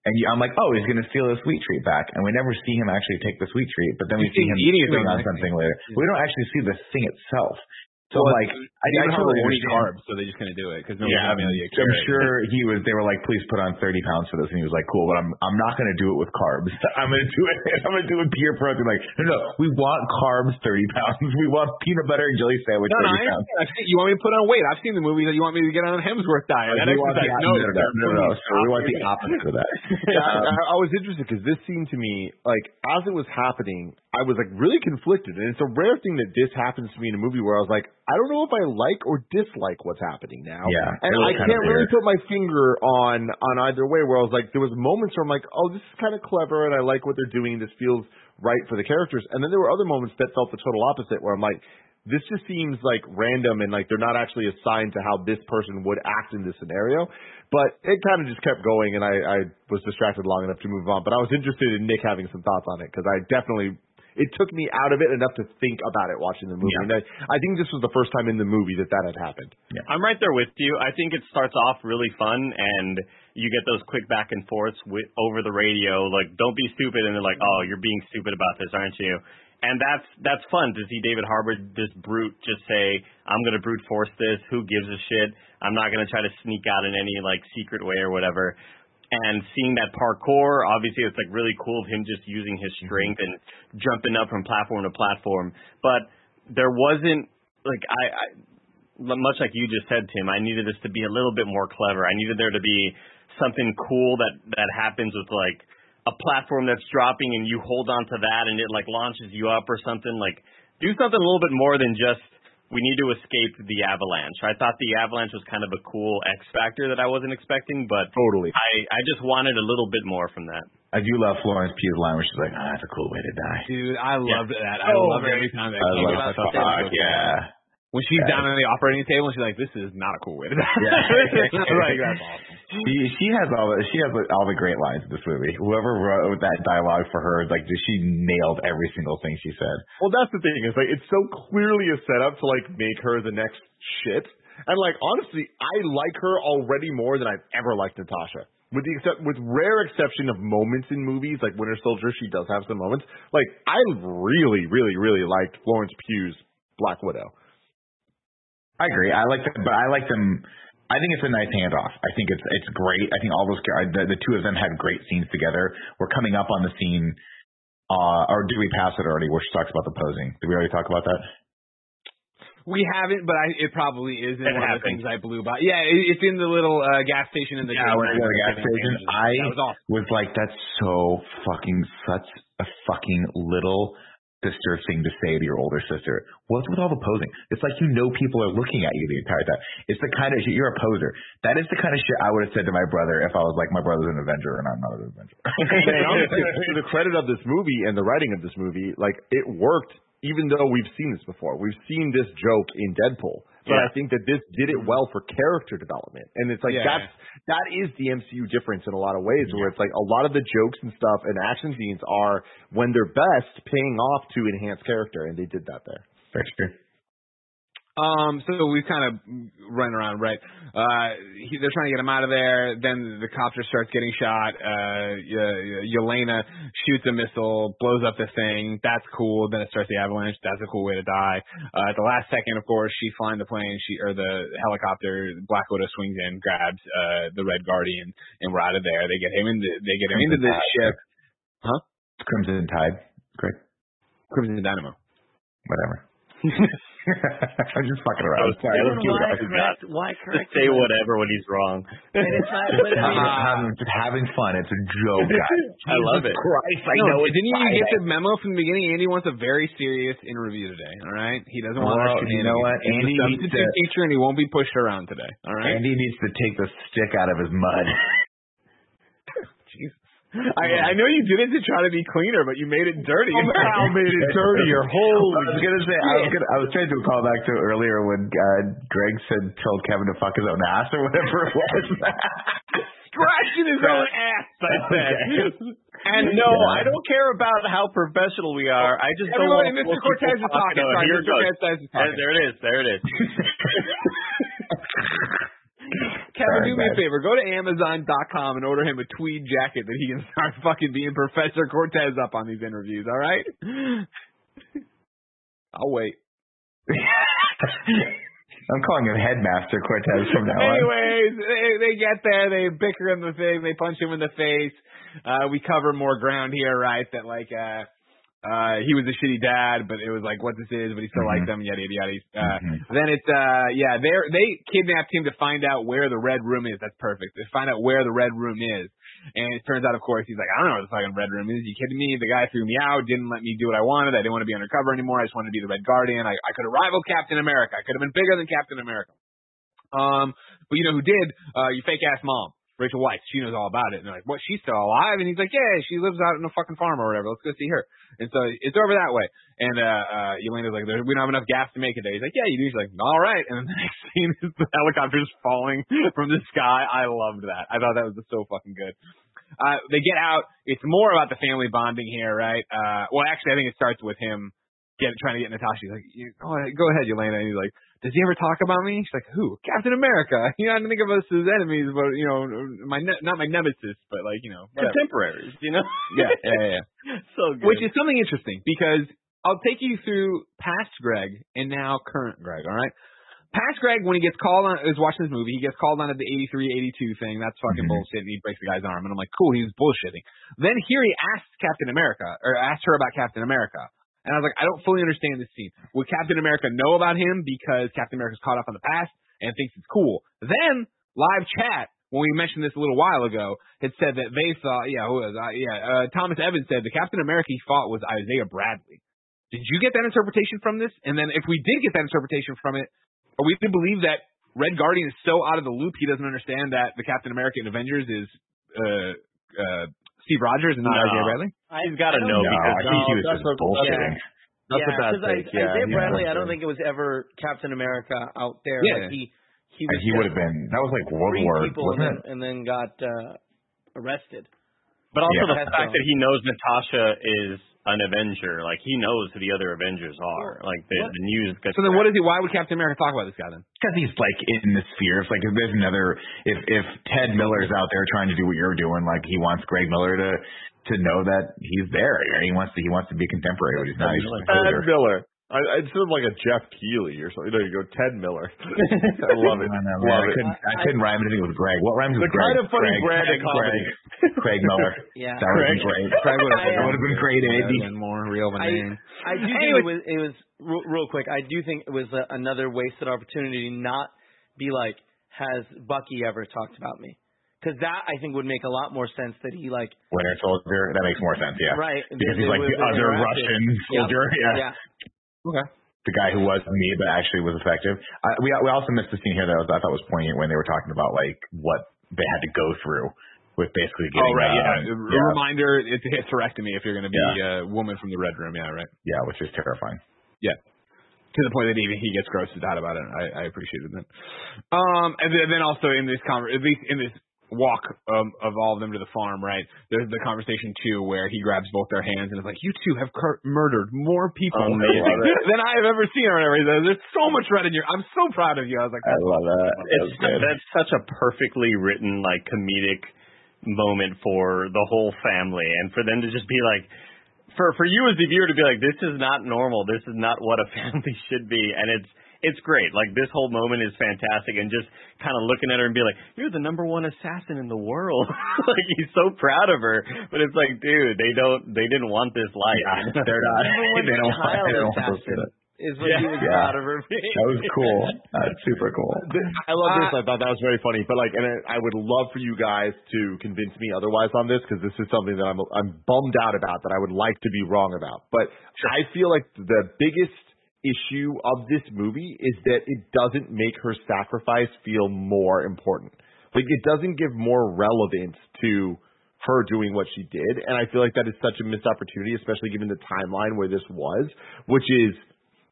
and you, I'm like, oh, he's gonna steal the sweet treat back, and we never see him actually take the sweet treat. But then we see him eating it on something thing. later. We don't actually see the thing itself. So Well, like, I, I David Harbour totally won't eat understand. carbs, so they're just gonna do it because nobody's Yeah, I'm, I'm sure he was. They were like, "Please put on 30 pounds for this," and he was like, "Cool, but I'm I'm not going to do it with carbs. I'm going to do it. I'm going to do it pure protein." Like, no, no, we want carbs 30 pounds. We want peanut butter and jelly sandwich No, no, 30 I pounds. understand. I you want me to put on weight. I've seen the movie that you want me to get on a Hemsworth diet. That the exercise. no. No, no, no. So we want the opposite of that. I, um, I was interested because this seemed to me like as it was happening, I was like really conflicted, and it's a rare thing that this happens to me in a movie where I was like, I don't know if I like or dislike what's happening now. Yeah, and I can't really put my finger on on either way. Where I was like, there was moments where I'm like, oh, this is kind of clever, and I like what they're doing. This feels right for the characters, and then there were other moments that felt the total opposite, where I'm like. This just seems like random and like they're not actually assigned to how this person would act in this scenario. But it kind of just kept going, and I, I was distracted long enough to move on. But I was interested in Nick having some thoughts on it because I definitely it took me out of it enough to think about it watching the movie. Yeah. And I, I think this was the first time in the movie that that had happened. I'm right there with you. I think it starts off really fun, and you get those quick back and forths with, over the radio, like "Don't be stupid," and they're like, "Oh, you're being stupid about this, aren't you?" And that's that's fun to see David Harbour, this brute, just say, "I'm gonna brute force this. Who gives a shit? I'm not gonna try to sneak out in any like secret way or whatever." And seeing that parkour, obviously, it's like really cool of him just using his mm-hmm. strength and jumping up from platform to platform. But there wasn't like I, I much like you just said, Tim, I needed this to be a little bit more clever. I needed there to be something cool that that happens with like a platform that's dropping and you hold on to that and it like launches you up or something. Like do something a little bit more than just we need to escape the avalanche. I thought the avalanche was kind of a cool X factor that I wasn't expecting, but Totally. I I just wanted a little bit more from that. I do love Florence Pugh's line where she's like, "Ah, that's a cool way to die." Dude, I love that. I Oh, love it every time that I came love out. that. Yeah. When she's Yeah. down on the operating table and she's like, "This is not a cool way to die." Yeah. like that's awesome. She she has all the she has all the great lines in this movie. Whoever wrote that dialogue for her, like she nailed every single thing she said. Well, that's the thing. Is like it's so clearly a setup to like make her the next shit. And like honestly, I like her already more than I've ever liked Natasha. With the except with rare exception of moments in movies like Winter Soldier, she does have some moments. Like I really, really, really liked Florence Pugh's Black Widow. I agree. I like them, but I like them. I think it's a nice handoff. I think it's it's great. I think all those the, the two of them had great scenes together. We're coming up on the scene, uh, or did we pass it already? Where she talks about the posing. Did we already talk about that? We haven't, but I, it probably is in It one of the things I blew by. Yeah, it, it's in the little uh, gas station in the Yeah, when I go to the gas station, I was awesome. was like, that's so fucking such a fucking little sister thing to say to your older sister. What's with all the posing? It's like you know people are looking at you the entire time. It's the kind of shit. You're a poser. That is the kind of shit I would have said to my brother if I was like, my brother's an Avenger and I'm not an Avenger. To the credit of this movie and the writing of this movie, like it worked even though we've seen this before. We've seen this joke in Deadpool. But Yeah. I think that this did it well for character development. And it's like Yeah. that's that is the MCU difference in a lot of ways where it's like a lot of the jokes and stuff and action scenes are when they're best paying off to enhance character and they did that there. That's true. Um, so we've kind of run around, right? Uh, he, they're trying to get him out of there. Then the copter starts getting shot. Uh, y- y- Yelena shoots a missile, blows up the thing. That's cool. Then it starts the avalanche. That's a cool way to die. Uh, at the last second, of course, she flying the plane. She or the helicopter. Black Widow swings in, grabs uh the Red Guardian, and we're out of there. They get him into. They get him into the ship. Huh? Crimson Tide. Great. Crimson Dynamo. Whatever. I'm just fucking around. Sorry, let's don't keep why it correct, why correct? Say whatever when he's wrong. And it's not, I'm just having, just having fun. It's a joke, guys. I love it. Christ, I no, know it's didn't you get the memo from the beginning? Andy wants a very serious interview today. All right, he doesn't want Well, our you know what? shenanigans. Andy a needs to- teacher, and he won't be pushed around today. All right. Andy needs to take the stick out of his mud. I, I know you did it to try to be cleaner, but you made it dirty. Somehow made it dirtier. I Holy was gonna say I was gonna I was trying to do a callback to earlier when uh, Greg said told Kevin to fuck his own ass or whatever it was. Scratching his own ass. I said. And no, I don't care about how professional we are. I just don't Everybody, want Mr. Cortez is talking. talking. Sorry, Mr. Cortez is talking. there it is. There it is. Kevin, Sorry, do me a favor. Go to Amazon.com and order him a tweed jacket that he can start fucking being Professor Cortez up on these interviews. All right? I'll wait. I'm calling him Headmaster Cortez from now on. Anyways, they, they get there, they bicker him the thing, they punch him in the face. Uh, we cover more ground here, right? That like, uh, uh, he was a shitty dad, but it was like what this is, but he still Mhm. liked them, yada yada yada. Uh, Mhm. Then it's uh, yeah, they they kidnapped him to find out where the red room is. That's perfect. They find out where the red room is, and it turns out, of course, he's like, I don't know where the fucking red room is. You kidding me? The guy threw me out, didn't let me do what I wanted. I didn't want to be undercover anymore. I just wanted to be the Red Guardian. I, I could have rivaled Captain America. I could have been bigger than Captain America. Um, but you know who did? Uh, your fake ass mom, Rachel Weisz. She knows all about it. And they're like, what? She's still alive? And he's like, yeah, she lives out in a fucking farm or whatever. Let's go see her. And so it's over that way. And uh, uh, Elena's like, we don't have enough gas to make it there. He's like, yeah, you do. She's like, all right. And then the next scene is the helicopter's falling from the sky. I loved that. I thought that was so fucking good. Uh, they get out. It's more about the family bonding here, right? Uh, well, actually, I think it starts with him get trying to get Natasha. He's like, you, go ahead, Yelena. And he's like, does he ever talk about me? She's like, who? Captain America. You know, I didn't think of us as enemies, but you know, my ne- not my nemesis, but like you know, whatever. Contemporaries, you know. yeah, yeah, yeah, so good. Which is something interesting because I'll take you through past Greg and now current Greg. All right. Past Greg, when he gets called on, is watching this movie, he gets called on at the 83, 82 thing. That's fucking Mhm. bullshit. And he breaks the guy's arm. And I'm like, cool, he was bullshitting. Then here he asks Captain America, or asks her about Captain America. And I was like, I don't fully understand this scene. Would Captain America know about him because Captain America's caught up on the past and thinks it's cool? Then, live chat, when we mentioned this a little while ago, had said that they thought, yeah, who was, uh, yeah, uh, Thomas Evans said the Captain America he fought was Isaiah Bradley. Did you get that interpretation from this? And then if we did get that interpretation from it, are we to believe that Red Guardian is so out of the loop he doesn't understand that the Captain America in Avengers is uh, uh, Steve Rogers and not No. Isaiah Bradley? He's got to know don't No, because I think he was just a- bullshitting. That's yeah, a bad because take. Yeah, Isaiah he's Bradley, I don't bullshitting. think it was ever Captain America out there. Yeah. Like he he was he would have been. That was like World freeing War, people wasn't and, it? then, and then got uh, arrested. But also Yeah. the fact that he knows Natasha is an Avenger, like he knows who the other Avengers are. Like the, the news. Gets So then, what is he? Why would Captain America talk about this guy then? Because he's like in the sphere. It's like if there's another, if if Ted Miller's out there trying to do what you're doing, like he wants Greg Miller to to know that he's there. He wants to he wants to be contemporary, but he's not. He's Ted. Miller. I, I'd sort of like a Geoff Keighley or something. There you go, Ted Miller. I love it. I, know, man. Love I it. couldn't, I couldn't rhyme anything with Greg. What rhymes with The Greg? kind of funny Greg, brand of Craig, comedy. Craig, Craig Miller. Yeah. That would have uh, been great. Craig would have That would have been great, Andy. been more real of a I, name. I do think it was, it was real, real quick. I do think it was a, another wasted opportunity to not be like, has Bucky ever talked about me? Because that I think would make a lot more sense that he like Winter Soldier. That makes more sense. Yeah. right Because he's like the other interactive. Russian Yep. soldier. Yeah. yeah. Okay. the guy who was me but actually was effective. I, we we also missed the scene here that I, was, I thought was poignant when they were talking about like what they had to go through with basically getting. oh right, uh, yeah. A yeah, reminder: it's a hysterectomy if you're going to be Yeah. a woman from the red room. Yeah, right. yeah, which is terrifying. Yeah. To the point that even he gets grossed out about it. I, I appreciated that. Um, and then, then also in this conver- at least in this walk um, of all of them to the farm, right? There's the conversation too where he grabs both their hands and is like, "You two have cur- murdered more people Amazing. than I have ever seen." Or whatever. He says, There's so much red in your. I'm so proud of you. I was like, I love that. It's that's such a perfectly written like comedic moment for the whole family, and for them to just be like, for for you as the viewer to be like, this is not normal. This is not what a family should be, and it's it's great. Like this whole moment is fantastic, and just kind of looking at her and be like, "You're the number one assassin in the world." like he's so proud of her, but it's like, dude, they don't, they didn't want this life. Yeah, they're not. They don't. child They don't want to assassin do that. is what Yeah. he was Yeah. proud of her being. That was cool. That's super cool. I love this. Uh, I thought that was very funny. But like, and I I would love for you guys to convince me otherwise on this because this is something that I'm I'm bummed out about that I would like to be wrong about. But I feel like the biggest issue of this movie is that it doesn't make her sacrifice feel more important. Like it doesn't give more relevance to her doing what she did, and I feel like that is such a missed opportunity, especially given the timeline where this was, which is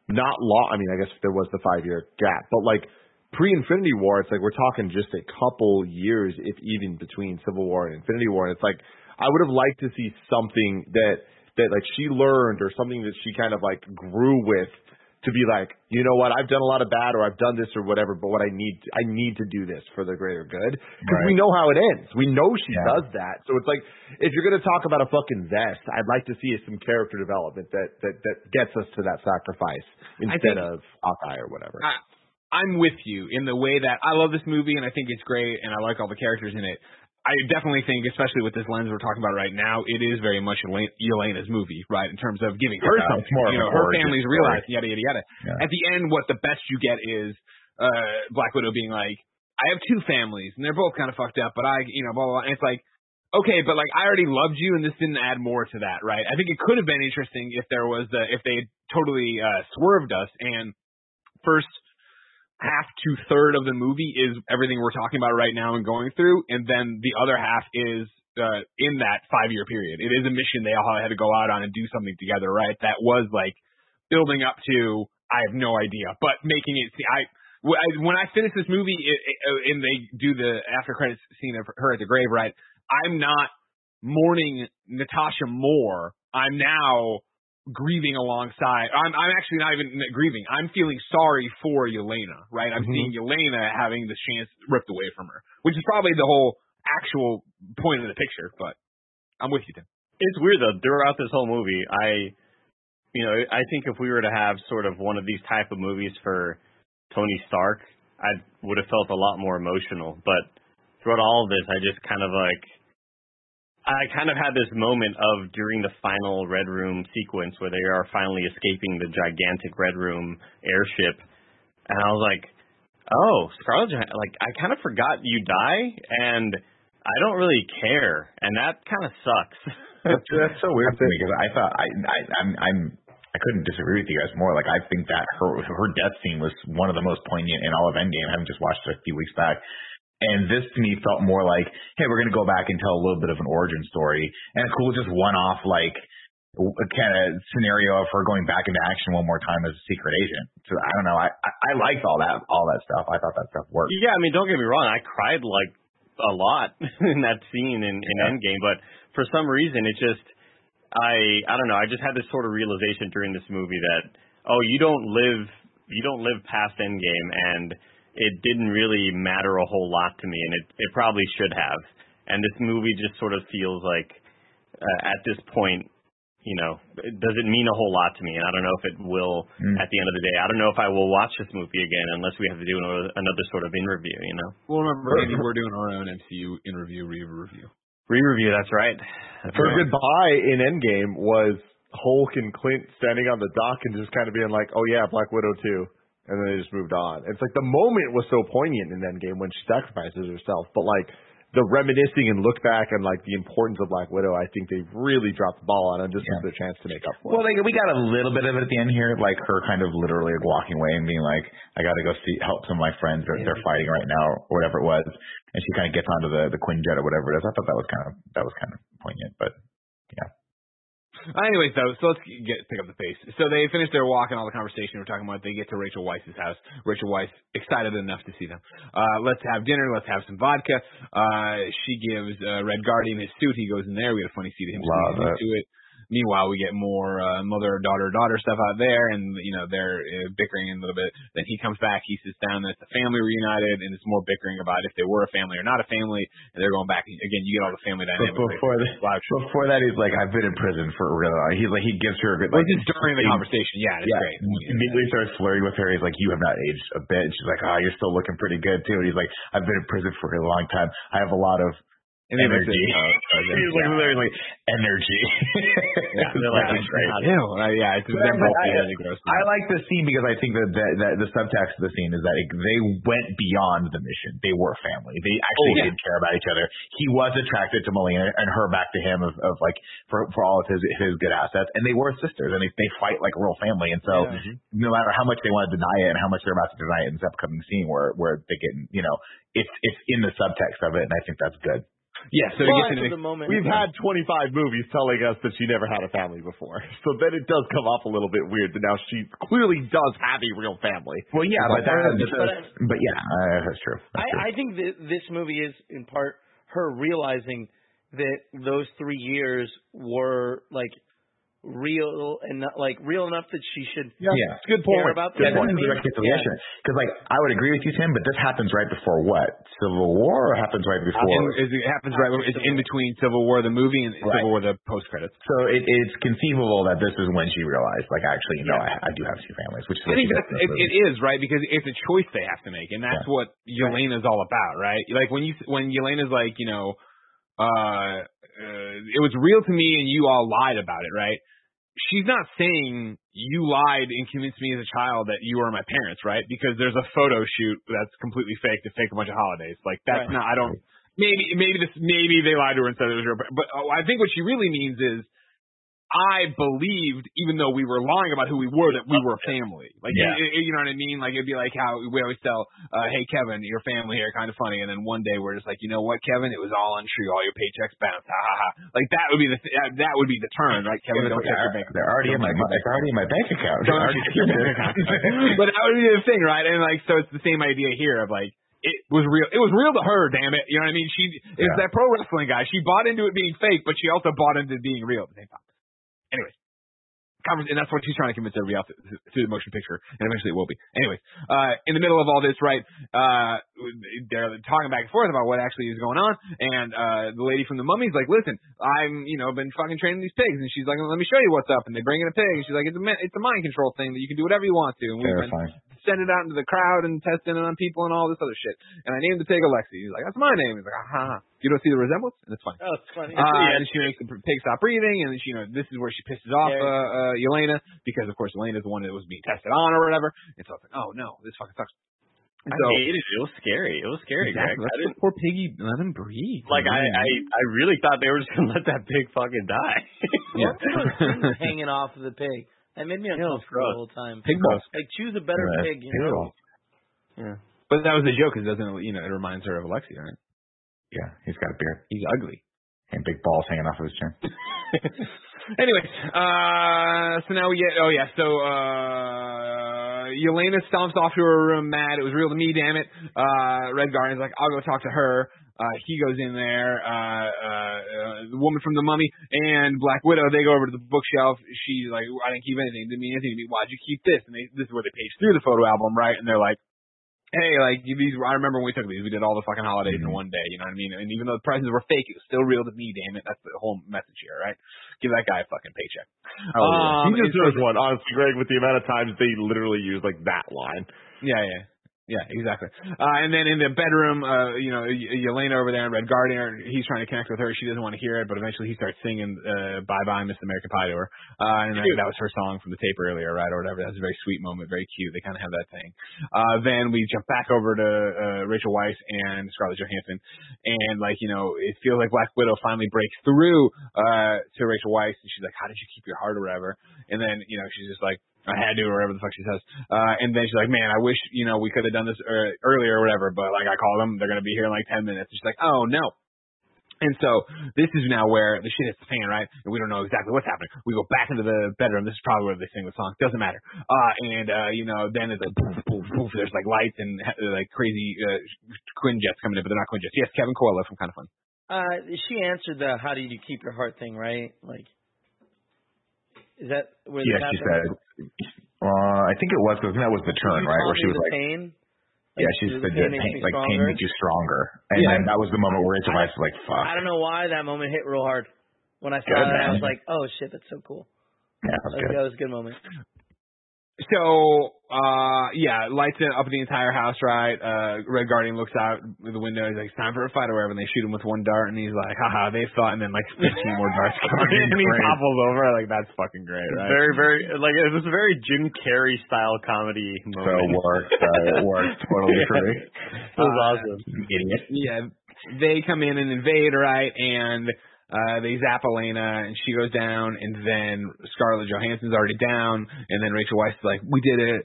not long. I mean, I guess there was the five year gap, but like pre Infinity War, it's like we're talking just a couple years, if even between Civil War and Infinity War. And it's like I would have liked to see something that that like she learned or something that she kind of like grew with to be like, you know what, I've done a lot of bad or I've done this or whatever, but what I need I need to do this for the greater good because we know how it ends. We know she Yeah. does that. So it's like if you're going to talk about a fucking vest, I'd like to see some character development that that that gets us to that sacrifice instead think- of Hawkeye or whatever. I, I'm with you in the way that I love this movie and I think it's great and I like all the characters in it. I definitely think, especially with this lens we're talking about right now, it is very much Elena- Elena's movie, right? In terms of giving her Yeah, something, more you know, her family's realized, yada yada yada. Yeah. At the end, what the best you get is uh Black Widow being like, "I have two families and they're both kind of fucked up, but I, you know, blah blah." blah. And it's like, okay, but like I already loved you, and this didn't add more to that, right? I think it could have been interesting if there was the if they had totally uh swerved us and first half to third of the movie is everything we're talking about right now and going through, and then the other half is uh, in that five year period. It is a mission they all had to go out on and do something together, right? That was like building up to I have no idea, but making it. I I- when I finish this movie it, it, uh, and they do the after credits scene of her at the grave, right? I'm not mourning Natasha more. I'm now grieving alongside. I'm I'm actually not even grieving. I'm feeling sorry for Yelena, right? I'm Mhm. seeing Yelena having this chance ripped away from her, which is probably the whole actual point of the picture. But I'm with you, Tim. It's weird though. Throughout this whole movie, I, you know, I think if we were to have sort of one of these type of movies for Tony Stark, I would have felt a lot more emotional. But throughout all of this, I just kind of like, I kind of had this moment of during the final Red Room sequence where they are finally escaping the gigantic Red Room airship, and I was like, oh, Scarlett, Johansson, like I kind of forgot you die, and I don't really care, and that kind of sucks. That's, that's so weird me because I thought I, I I'm I'm I couldn't disagree with you guys more. Like I think that her her death scene was one of the most poignant in all of Endgame. I haven't just watched it a few weeks back. And this to me felt more like, hey, we're gonna go back and tell a little bit of an origin story, and it's cool, just one off like kind of scenario of her going back into action one more time as a secret agent. So I don't know. I I, I liked all that all that stuff. I thought that stuff worked. Yeah, I mean, don't get me wrong. I cried like a lot in that scene in, in Yeah. Endgame, but for some reason, it just I I don't know. I just had this sort of realization during this movie that oh, you don't live you don't live past Endgame, and it didn't really matter a whole lot to me, and it it probably should have. And this movie just sort of feels like uh, at this point. You know, it doesn't mean a whole lot to me, and I don't know if it will Mm. at the end of the day. I don't know if I will watch this movie again unless we have to do another, another sort of in review. You know. Well, remember, Andy, we're doing our own MCU in review, re-review. Re-review, that's right. That's Her right. goodbye in Endgame was Hulk and Clint standing on the dock and just kind of being like, "Oh yeah, Black Widow too," and then they just moved on. It's like the moment was so poignant in Endgame when she sacrifices herself, but like the reminiscing and look back and like the importance of Black Widow, I think they really dropped the ball on, and this Yeah. was their chance to make up for Well, it. like we got a little bit of it at the end here, like her kind of literally like, walking away and being like, "I got to go see help some of my friends. They're, they're fighting right now, or whatever it was." And she kind of gets onto the the Quinjet or whatever it is. I thought that was kind of that was kind of poignant, but Anyways, though, so let's get pick up the pace. So they finish their walk and all the conversation we're talking about. They get to Rachel Weisz's house. Rachel Weisz excited enough to see them. Uh, let's have dinner. Let's have some vodka. Uh, she gives uh, Red Guardian his suit. He goes in there. We get a funny scene of him Love it. into it. Meanwhile, we get more uh, mother daughter daughter stuff out there, and you know they're uh, bickering a little bit. Then he comes back. He sits down. And it's the family reunited, and it's more bickering about if they were a family or not a family. And they're going back again. You get all the family but dynamic. before that, before that, he's like, "I've been in prison for a real." long." He's like, he gives her a good like just during the conversation, yeah, it's yeah, great. immediately starts flirting with her. He's like, "You have not aged a bit." And she's like, "Oh, you're still looking pretty good too." And he's like, "I've been in prison for a long time. I have a lot of And energy." that's it. he's like, literally like, energy. Yeah, they're like, "That's great." Ew, uh, yeah, it's But them both I- gross. I like the scene because I think that the, that the subtext of the scene is that it, they went beyond the mission. They were family. They actually Oh, yeah. did care about each other. He was attracted to Melina and her back to him of, of like for for all of his his good assets, and they were sisters and they they fight like a real family. And so no matter how much they want to deny it and how much they're about to deny it in this upcoming scene where where they get you know it's it's in the subtext of it, and I think that's good. Yeah, so it Well, gets into the moment, We've had 25 movies telling us that she never had a family before, so then it does come off a little bit weird that now she clearly does have a real family. Well, yeah, but that, But I- but yeah, uh, that's true. That's true. I, I think that this movie is in part her realizing that those three years were like real and not like real enough that she should Yeah. it's a good care point. about Yeah, them. this is direct reconciliation. Because, like, I would agree with you, Tim, but this happens right before what? Civil War, or happens right before? in, it happens right. It's in between Civil War the movie and Right. Civil War the post credits. so it, it's conceivable that this is when she realized, like, actually, you know, I, I do have two families, which is I think that's, does it, this it movie. is right because it's a choice they have to make, and that's Yeah. what Yelena's all about, right? Like when you when Yelena's like, you know, uh, uh, it was real to me, and you all lied about it, right? She's not saying you lied and convinced me as a child that you are my parents, right? Because there's a photo shoot that's completely fake to fake a bunch of holidays. Like that's Right. not. I don't. Maybe maybe this maybe they lied to her and said it was real. but oh, I think what she really means is I believed, even though we were lying about who we were, that we were a family. Like, Yeah. you, you know what I mean? Like, it'd be like how we always tell, uh, hey, Kevin, your family here, kind of funny. And then one day we're just like, you know what, Kevin? It was all untrue. All your paychecks bounced. Ha ha ha. Like, that would be the, th- that, that would be the turn, right, Kevin? Don't check your bank They're already in my, they're already in my bank account. They're already check your bank account. but that would be the thing, right? And like, so it's the same idea here of like, it was real. It was real to her, damn it. You know what I mean? She is Yeah. that pro wrestling guy. She bought into it being fake, but she also bought into it being real at the same time. Anyways, and that's what she's trying to convince everybody else through the motion picture, and eventually it will be. Anyways, uh, in the middle of all this, right? Uh, they're talking back and forth about what actually is going on, and uh, the lady from the mummy's like, "Listen, I'm, you know, been fucking training these pigs," and she's like, "Let me show you what's up." And they bring in a pig, and she's like, "It's a it's a mind control thing that you can do whatever you want to." And we've been Terrifying. send it out into the crowd and testing it on people and all this other shit. And I named the pig Alexi. He's like, that's my name. He's like, ah, ha. You don't see the resemblance? And it's funny. Oh, it's funny. Uh, and she makes the pig stop breathing, and she, you know, this is where she pisses off Yeah. uh, uh, Yelena because, of course, Yelena's the one that was being tested on or whatever. And so it's like, oh no, this fucking sucks. And I so, hated it. It was scary. It was scary, exactly, Greg. I let didn't, the poor piggy let him breathe. like I, I, I really thought they were just gonna let that pig fucking die. Yeah. Look at those things hanging off of the pig. That made me uncomfortable the whole time. pig balls. Like choose a better Yeah, pig. You pig know? balls. Yeah. But that was a joke. It doesn't, you know, it reminds her of Alexi, right? Yeah, he's got a beard. He's ugly. And big balls hanging off of his chin. Anyways, uh, so now we get. Oh yeah, so uh, Yelena stomps off to her room, mad. It was real to me, damn it. Uh, Red Guardian's like, I'll go talk to her. Uh, he goes in there. Uh, uh, uh, the woman from the Mummy and Black Widow. They go over to the bookshelf. She's like, I didn't keep anything. It didn't mean anything to me. Why'd you keep this? And they, this is where they page through the photo album, right? And they're like, hey, like these. I remember when we took these. We did all the fucking holidays in one day. You know what I mean? And even though the prices were fake, it was still real to me. Damn it, that's the whole message here, right? Give that guy a fucking paycheck. Um, he and so- deserves one, honestly, Greg. With the amount of times they literally use like that line. Yeah, yeah. Yeah, exactly. Uh, and then in the bedroom, uh, you know, Y- Yelena over there in Red Guardian, he's trying to connect with her. She doesn't want to hear it, but eventually he starts singing, uh, Bye Bye Miss American Pie to her. Uh, and that, that was her song from the tape earlier, right, or whatever. That's a very sweet moment, very cute. They kind of have that thing. Uh, then we jump back over to, uh, Rachel Weisz and Scarlett Johansson. And like, you know, it feels like Black Widow finally breaks through, uh, to Rachel Weisz and she's like, how did you keep your heart or whatever? And then, you know, she's just like, I had to, or whatever the fuck she says. Uh, and then she's like, man, I wish, you know, we could have done this uh, earlier or whatever, but like I called them, they're going to be here in like 10 minutes. She's like, oh no. And so this is now where the shit hits the fan, right? And we don't know exactly what's happening. We go back into the bedroom. This is probably where they sing the song. Doesn't matter. Uh, and, uh, you know, then it's like, poof, poof, poof. There's like lights and uh, like crazy, uh, Quinjets coming in, but they're not Quinjets. Yes, Kevin Coello from Kind of Fun. Uh, she answered the "How did you keep your heart?" thing, right? Like, is that where Yeah, she said. Uh, I think it was because that was the turn, right? Where she was like, pain. yeah, she said pain that pain, like pain makes you stronger, and Yeah. then that was the moment where Rachel Weisz was like, "Fuck." I don't know why that moment hit real hard. When I saw Good, that, I was like, "Oh shit, that's so cool." Yeah, that was that was a good moment. So, uh, yeah, lights it up the entire house, right? Uh, Red Guardian looks out the window. He's like, it's time for a fight or whatever. And they shoot him with one dart, and he's like, haha, they fought. And then like 15 more darts come in, and he Great. topples over. Like, that's fucking great, right? Very, very like it was a very Jim Carrey style comedy So it worked. Uh, it worked totally for me. It was awesome. Idiot. yeah, they come in and invade, right? And uh, they zap Elena, and she goes down, and then Scarlett Johansson's already down, and then Rachel Weisz is like, "We did it.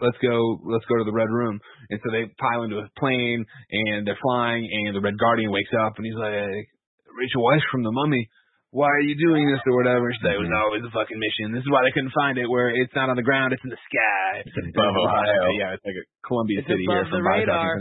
Let's go. Let's go to the Red Room." And so they pile into a plane, and they're flying, and the Red Guardian wakes up, and he's like, "Rachel Weisz from the Mummy." Why are you doing this or whatever? And she's like, it was always a fucking mission. This is why they couldn't find it where it's not on the ground, it's in the sky. It's above Ohio. Yeah, it's like a Columbia It's City here from the Bioshock radar.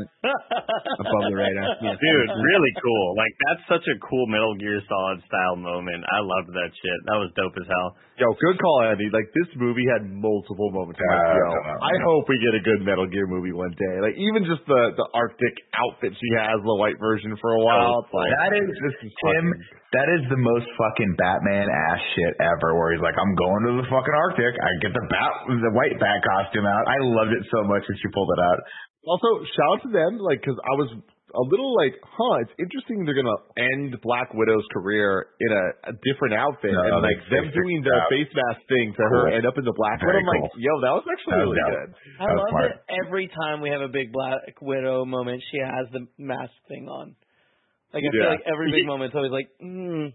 Above the radar. Yeah. Dude, really cool. Like that's such a cool Metal Gear Solid style moment. I loved that shit. That was dope as hell. Yo, good call, Andy. Like this movie had multiple moments. I'm like, Uh, yo. I hope we get a good Metal Gear movie one day. Like even just the the Arctic outfit she has, the white version for a while. It's like That is, this is Tim. Fucking- That is the most fucking Batman ass shit ever. Where he's like, "I'm going to the fucking Arctic. I get the bat, the white bat costume out. I loved it so much when she pulled it out. Also, shout out to them, like, because I was a little like, huh, it's interesting they're gonna end Black Widow's career in a, a different outfit, No, and like them doing the out. face mask thing to Cool. her end up in the Black Very Widow. I'm like, yo, that was actually That was really dope. good. I love smart. it every time we have a big Black Widow moment. She has the mask thing on. Like I feel like every big moment's always like, mm.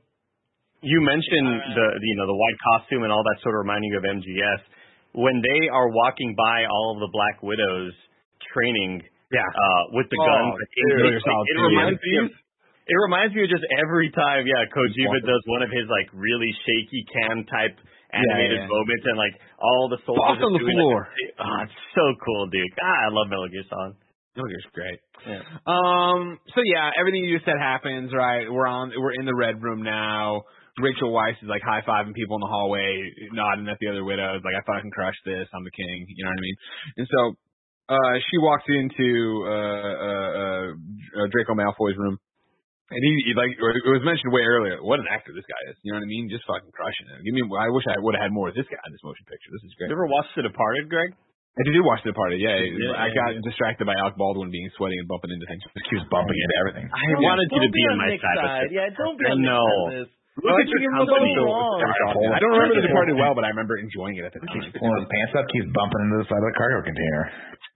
You mentioned the you know the white costume and all that sort of reminding you of MGS. When they are walking by all of the Black Widows training Yeah. uh, with the Oh, guns, dude. it, like, it reminds me of it reminds me of just every time, yeah, Kojima does one of his like really shaky cam type animated yeah. moments and like all the soldiers Boss on the doing, floor. Like, oh, it's so cool, dude. Ah, I love Metal Gear Solid. Gear's great. Yeah. Um. So yeah, everything you just said happens. Right. We're on. We're in the red room now. Rachel Weisz is like high fiving people in the hallway, nodding at the other widows, like I fucking crushed this. I'm the king. You know what I mean? And so, uh, she walks into uh, uh, uh, Draco Malfoy's room, and he, he like it was mentioned way earlier. What an actor this guy is. You know what I mean? Just fucking crushing it. Give me. I wish I would have had more of this guy in this motion picture. This is great. You ever watched The Departed, Greg? I did watch the Departed. Yeah, Yeah, I got yeah. distracted by Alec Baldwin being sweaty and bumping into things. She was bumping into everything. I Don't- wanted you to don't be on on my side. side. with. Yeah, don't be I on Nick's know. this. Look at your company. so long. I don't remember the Departed well, but I remember enjoying it at the time. Pulling his pants up, keeps bumping into the side of the cargo container.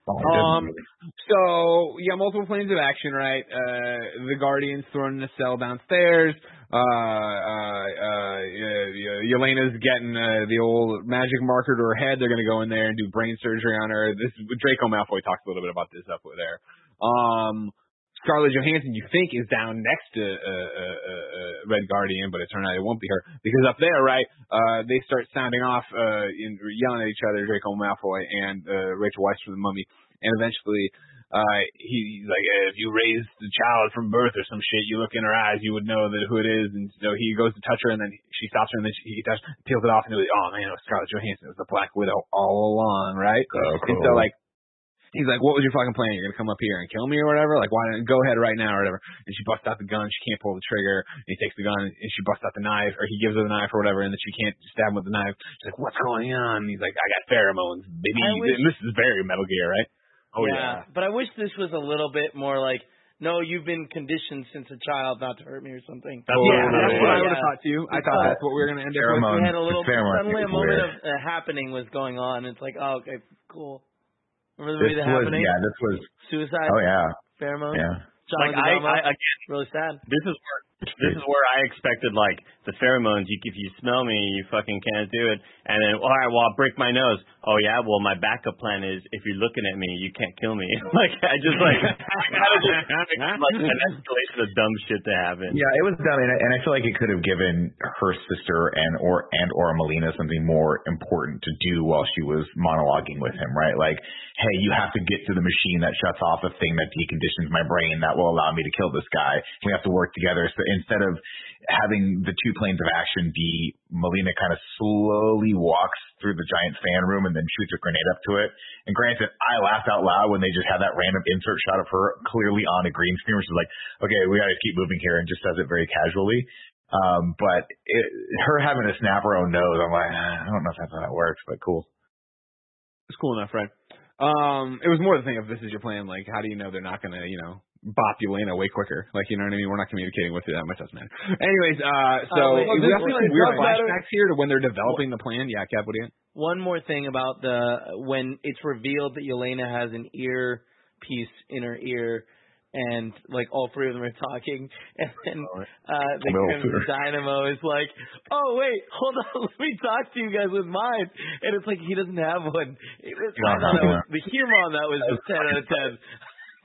Oh, Um, goodness. so yeah, multiple planes of action, right? Uh, the Guardians thrown in a cell downstairs. Uh, uh, uh, Yelena's getting uh, the old magic marker to her head. They're gonna go in there and do brain surgery on her. This is Draco Malfoy talks a little bit about this up there. Um, Scarlett Johansson you think is down next to uh, uh, uh, uh, Red Guardian, but it turned out it won't be her because up there, right? Uh, they start sounding off, uh, in, yelling at each other, Draco Malfoy and uh, Rachel Weisz from the Mummy, and eventually. Uh, he, he's like, eh, if you raised the child from birth or some shit, you look in her eyes, you would know that who it is. And so he goes to touch her, and then she stops her, and then she, he touch, peels it off, and he's like, oh man, it was Scarlett Johansson. It was the Black Widow all along, right? Oh, And so like, he's like, what was your fucking plan? You're gonna come up here and kill me or whatever? Like, why don't go ahead right now or whatever? And she busts out the gun. She can't pull the trigger. And he takes the gun and she busts out the knife, or he gives her the knife or whatever, and then she can't stab him with the knife. She's like, what's going on? And he's like, I got pheromones, baby. Wish- And this is very Metal Gear, right? Oh yeah. But I wish this was a little bit more like, no, you've been conditioned since a child not to hurt me or something. That's yeah, what that's what I would have thought too. I thought that's what we were gonna end up with. We had a little pheromone suddenly a moment weird. of uh, happening was going on. It's like, oh, okay, cool. Remember the This movie The was Happening? yeah, this was Suicide, oh yeah, pheromone, yeah. John Like I, Leguizamo. I again, really sad. this is where this is where I expected like the pheromones. You, if you smell me, you fucking can't do it. And then, all right, well, I'll break my nose. Oh yeah, well, my backup plan is if you're looking at me, you can't kill me. like I just like I gotta just like an escalation of dumb shit to happen. Yeah, it was dumb, and I, and I feel like it could have given her sister and or and or Melina something more important to do while she was monologuing with him, right? Like, hey, you have to get to the machine that shuts off a thing that deconditions my brain that will allow me to kill this guy. We have to work together. So instead of having the two planes of action be Melina kind of slowly walks through the giant fan room and then shoots a grenade up to it. And granted, I laughed out loud when they just had that random insert shot of her clearly on a green screen, which she's like, okay, we got to keep moving here, and just does it very casually. Um, but it, her having to snap her own nose, I'm like, "Ah, I don't know if that's how that works, but cool. It's cool enough, right? Um, it was more the thing of this is your plan. Like, how do you know they're not gonna, you know, bop you in way quicker? Like, you know what I mean? We're not communicating with you that much. Doesn't matter. Anyways, uh, so Uh, wait, we this have was- some weird flashbacks here to when they're developing the plan. Yeah, Cap, what do you? One more thing about the when it's revealed that Yelena has an ear piece in her ear, and like all three of them are talking, and then uh, the Well, Crimson. Dynamo is like, "Oh wait, hold on, let me talk to you guys with mine," and it's like he doesn't have one. It was, I thought that was, the humor on that was just ten out of ten.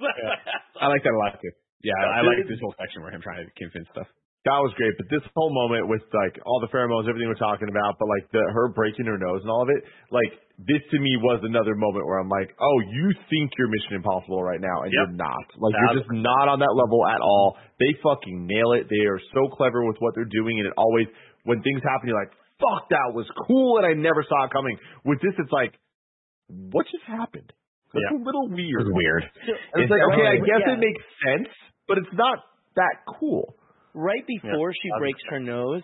I like that a lot too. Yeah, I, I like this whole section where him trying to convince stuff. That was great, but this whole moment with like all the pheromones, everything we're talking about, but like the her breaking her nose and all of it, like this to me was another moment where I'm like, oh, you think you're Mission Impossible right now, and Yep. you're not. Like That you're just not on that level at all. They fucking nail it. They are so clever with what they're doing, and it always when things happen, you're like, fuck, that was cool, and I never saw it coming. With this, it's like, what just happened? That's Yeah. a little weird. was weird. And it's like, okay, I guess Yeah. it makes sense, but it's not that cool. right before she Yeah. breaks her nose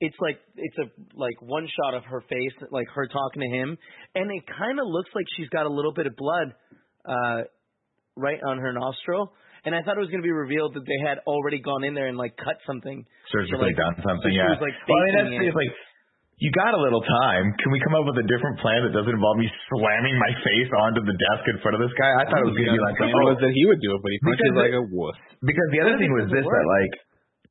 it's like it's a like one shot of her face like her talking to him and it kind of looks like she's got a little bit of blood uh right on her nostril and I thought it was going to be revealed that they had already gone in there and like cut something Surgically like- done something, so yeah. was, like, well, I mean, that's it. like you got a little time. Can we come up with a different plan that doesn't involve me slamming my face onto the desk in front of this guy? I thought it was going to be like, plan oh, was that he would do it, but he punches Because like it- a wuss. Because the other thing was this work. that like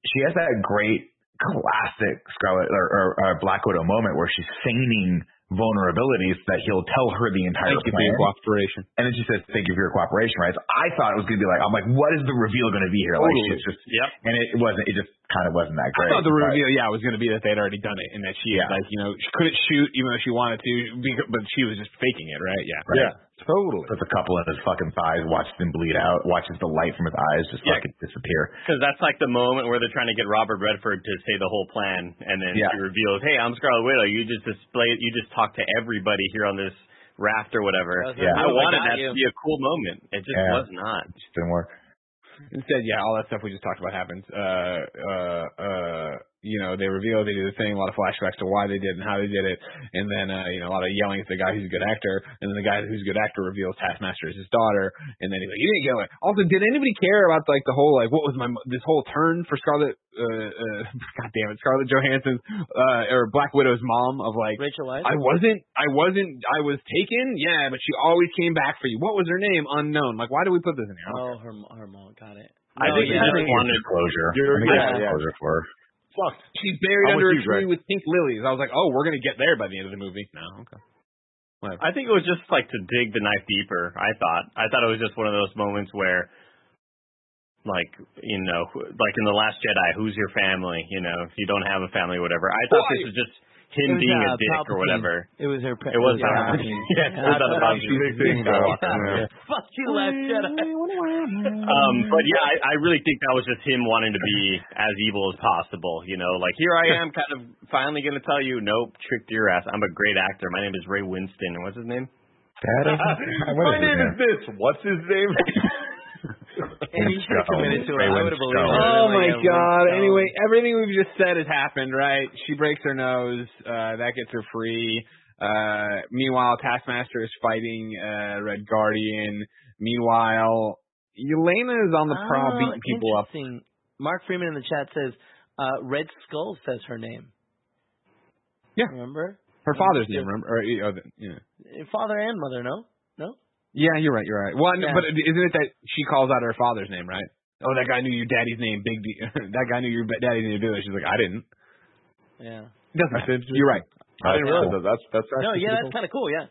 she has that great classic Scarlett or, or, or Black Widow moment where she's feigning vulnerabilities that he'll tell her the entire Thank you for plan. your cooperation. And then she says, "Thank you for your cooperation." Right? So I thought it was going to be like, I'm like, what is the reveal going to be here? Like, Totally. she's just, Yep. and it wasn't. It just kind of wasn't that great. I thought the but- reveal, yeah, was going to be that they'd already done it, and that she, Yeah. like, you know, she couldn't shoot even though she wanted to, because, but she was just faking it, right? Yeah. Right. Totally. puts a couple in his fucking thighs, watches him bleed out, watches the light from his eyes just Yeah. fucking disappear. Because that's like the moment where they're trying to get Robert Redford to say the whole plan, and then Yeah. she reveals, "Hey, I'm Scarlett Widow. You just display, you just talk to everybody here on this raft or whatever." Yeah. I I wanted got that you. to be a cool moment. It just Yeah. was not. It Just didn't work. Instead, yeah, all that stuff we just talked about happens. Uh, uh, uh, you know, they reveal, they do the thing, a lot of flashbacks to why they did and how they did it, and then, uh, you know, a lot of yelling at the guy who's a good actor, and then the guy who's a good actor reveals Taskmaster is his daughter, and then he's like, you didn't get it. Also, did anybody care about, like, the whole, like, what was my, this whole turn for Scarlett, uh, uh, god damn it, Scarlett Johansson's, uh, or Black Widow's mom of, like, Rachel Weisz I wasn't, I wasn't, I was taken, yeah, but she always came back for you. What was her name? Unknown. Like, why do we put this in here? Oh her her mom got it I No, think yeah. they I think just wanted. it's closure. You're- I think yeah, it's yeah. closure for her. Fuck. She's buried I'm under a tree with pink lilies. I was like, oh, we're gonna get there by the end of the movie. No, okay. Whatever. I think it was just like to dig the knife deeper. I thought. I thought it was just one of those moments where like you know, like in the Last Jedi, who's your family? You know, if you don't have a family, whatever. I thought Well, this was just him was, being uh, a dick or whatever. It was her. It was yeah. Palpatine. Yeah, it was That's what I Palpatine. Big thing, though. Yeah. Fuck you, Last Jedi. Um, but yeah, I, I really think that was just him wanting to be as evil as possible. You know, like here I am, kind of finally going to tell you, nope, tricked your ass. I'm a great actor. My name is Ray Winstone, and what's his name? That is, My name it? is this. What's his name? And he should have committed to it. I would have believed it. Oh my yeah, god. Winstone. Anyway, everything we've just said has happened, right? She breaks her nose, uh that gets her free. Uh meanwhile Taskmaster is fighting uh Red Guardian. Meanwhile, Elena is on the prowl Oh, beating people up. Mark Freeman in the chat says, uh, Red Skull says her name. Yeah. Remember? Her father's name, remember? Or, yeah. Uh, Father and mother, no? No? Yeah, you're right. You're right. Well, Yeah. but isn't it that she calls out her father's name, right? Oh, that guy knew your daddy's name, Big D. that guy knew your daddy's name. Do it. She's like, I didn't. Yeah. It doesn't matter. You're right. I didn't realize that. That's that's actually No, yeah, that's kind of cool, yeah.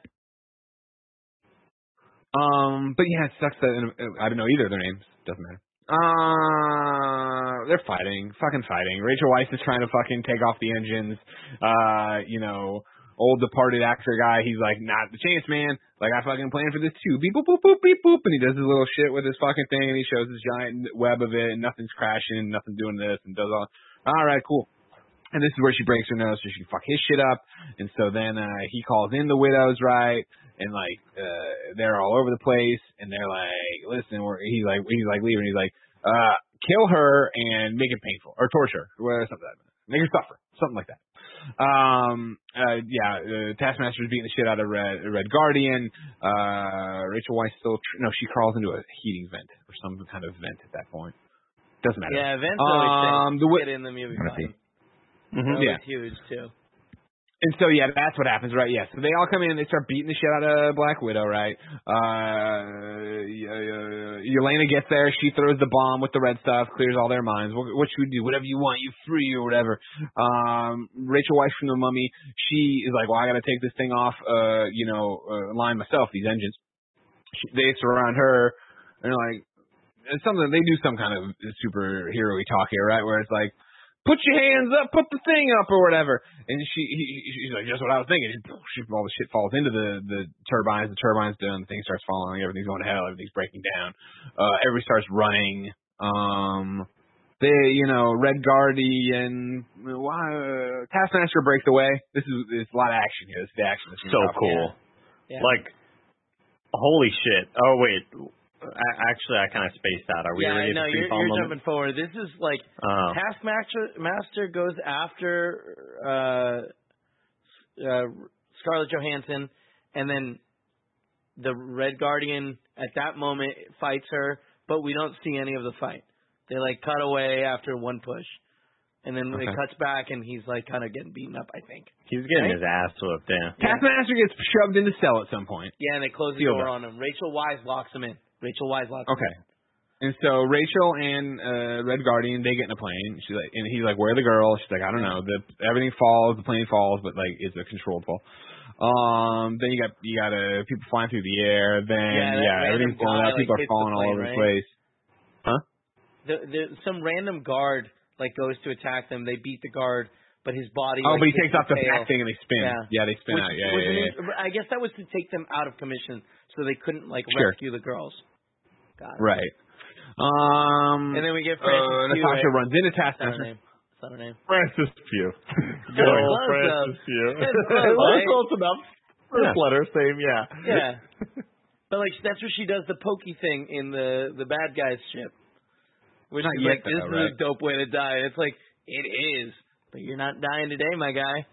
Um, but yeah, it sucks that I don't know either of their names. Doesn't matter. Uh, they're fighting, fucking fighting. Rachel Weisz is trying to fucking take off the engines. Uh, you know, old departed actor guy. He's like, not the chance, man. Like I fucking planned for this too. Beep boop boop boop beep boop, and he does his little shit with his fucking thing, and he shows his giant web of it, and nothing's crashing, nothing's doing this, and does all. All right, cool. And this is where she breaks her nose so she can fuck his shit up. And so then uh he calls in the widows, right? And like uh they're all over the place and they're like, listen, we're he's like he's like leaving, he's like, uh, kill her and make it painful. Or torture or something like that. Make her suffer. Something like that. Um uh yeah, uh, Taskmaster's beating the shit out of Red Red Guardian. Uh Rachel Weisz still tr- no, she crawls into a heating vent or some kind of vent at that point. Doesn't matter. Yeah, vents always Um, said, the wi- get in the movie. Wanna fine. see? That Yeah. huge, too. And so yeah, that's what happens, right? Yeah. So they all come in, they start beating the shit out of Black Widow, right? Uh, uh, Yelena gets there, she throws the bomb with the red stuff, clears all their minds. What, what should we do? Whatever you want, you free or whatever. Um, Rachel Weisz from the Mummy, she is like, well, I got to take this thing off, uh, you know, uh, line myself. These engines. She, they surround her, and like, it's something they do some kind of superhero talk here, right? Where it's like put your hands up, put the thing up, or whatever. And she, he, she's like, just what I was thinking. She, all the shit falls into the the turbines. The turbines done. The thing starts falling. Everything's going to hell. Everything's breaking down. Uh, everybody starts running. Um, they, you know, Red Guardian, why, uh, Taskmaster breaks away. This is it's a lot of action here. This is the action. This is So cool. Yeah. Like, holy shit. Oh wait, A- actually, I kind of spaced out. Are we yeah, ready no, to you're, you're jumping forward. This is like Oh. Taskmaster Master goes after uh, uh, Scarlett Johansson, and then the Red Guardian at that moment fights her, but we don't see any of the fight. They like cut away after one push, and then Okay. it cuts back, and he's like kind of getting beaten up. I think. He's getting Right? his ass whooped. Yeah. Taskmaster gets shoved into cell at some point. Yeah, and they close the Feel door that. on him. Rachel Weisz locks him in. Rachel Weisz him Okay. And so Rachel and uh Red Guardian they get in a plane. She's like, and he's like, "Where are the girls?" She's like, "I don't know. The everything falls, the plane falls, but like it's a controlled fall." Um. Then you got you got uh, people flying through the air. Then Yeah, yeah, everything's going guy, up. People like, are falling all over right? the place. The, the, some random guard like goes to attack them. They beat the guard, but his body. Oh, like, but he takes off the back thing and they spin. Yeah. they spin Which out. Yeah, was yeah, yeah. I guess that was to take them out of commission, so they couldn't like Sure. rescue the girls. Got it. Right. Um. And then we get uh, Pugh, Natasha right? runs into That's not her Taskmaster. name. Not her name. Francis Pugh. Good Going old Francis Pugh. That's close, Well, right? close enough. First Yeah. letter, same, yeah. Yeah. But like that's where she does the pokey thing in the the bad guy's ship. Which Not is yet, like this though, is a dope way to die. It's like it is, but you're not dying today, my guy.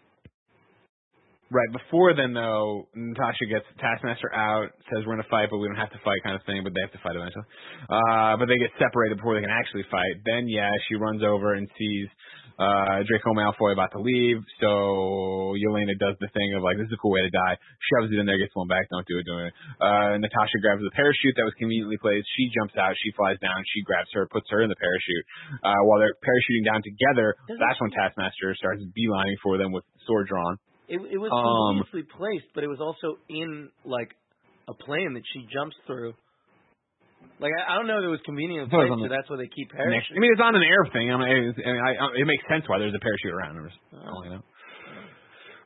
Right before then, though, Natasha gets Taskmaster out, says we're gonna fight, but we don't have to fight, kind of thing. But they have to fight eventually. Uh, but they get separated before they can actually fight. Then, yeah, she runs over and sees uh Draco Malfoy about to leave. So Yelena does the thing of like, this is a cool way to die. Shoves it in there, gets one back. Don't do it, do it. Uh, Natasha grabs the parachute that was conveniently placed. She jumps out. She flies down. She grabs her, puts her in the parachute. Uh, while they're parachuting down together, that's when Taskmaster starts beelining for them with sword drawn. It, it was Um, conveniently placed, but it was also in like a plane that she jumps through. Like I, I don't know if it was convenient I place, so that's why they keep parachutes. I mean, it's on an air thing. I mean, it's, I mean I, I, it makes sense why there's a parachute around. I'm just, don't know.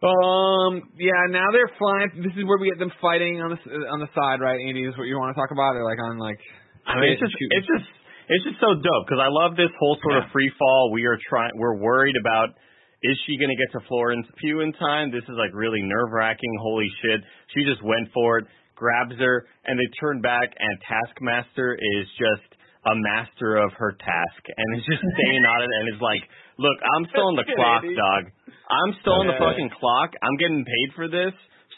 Um. Yeah. Now they're flying. This is where we get them fighting on the s- on the side, right? Andy, is what you want to talk about, or like on like? I mean, it's just shooting? it's just it's just so dope because I love this whole sort of free fall. We are trying. We're worried about is she going to get to Florence Pugh in time? This is like really nerve wracking. Holy shit! She just went for it, grabs her, and they turn back, and Taskmaster is just a master of her task and is just staying on it and is like, look, I'm still on the clock, dog. I'm still on the fucking clock. I'm getting paid for this,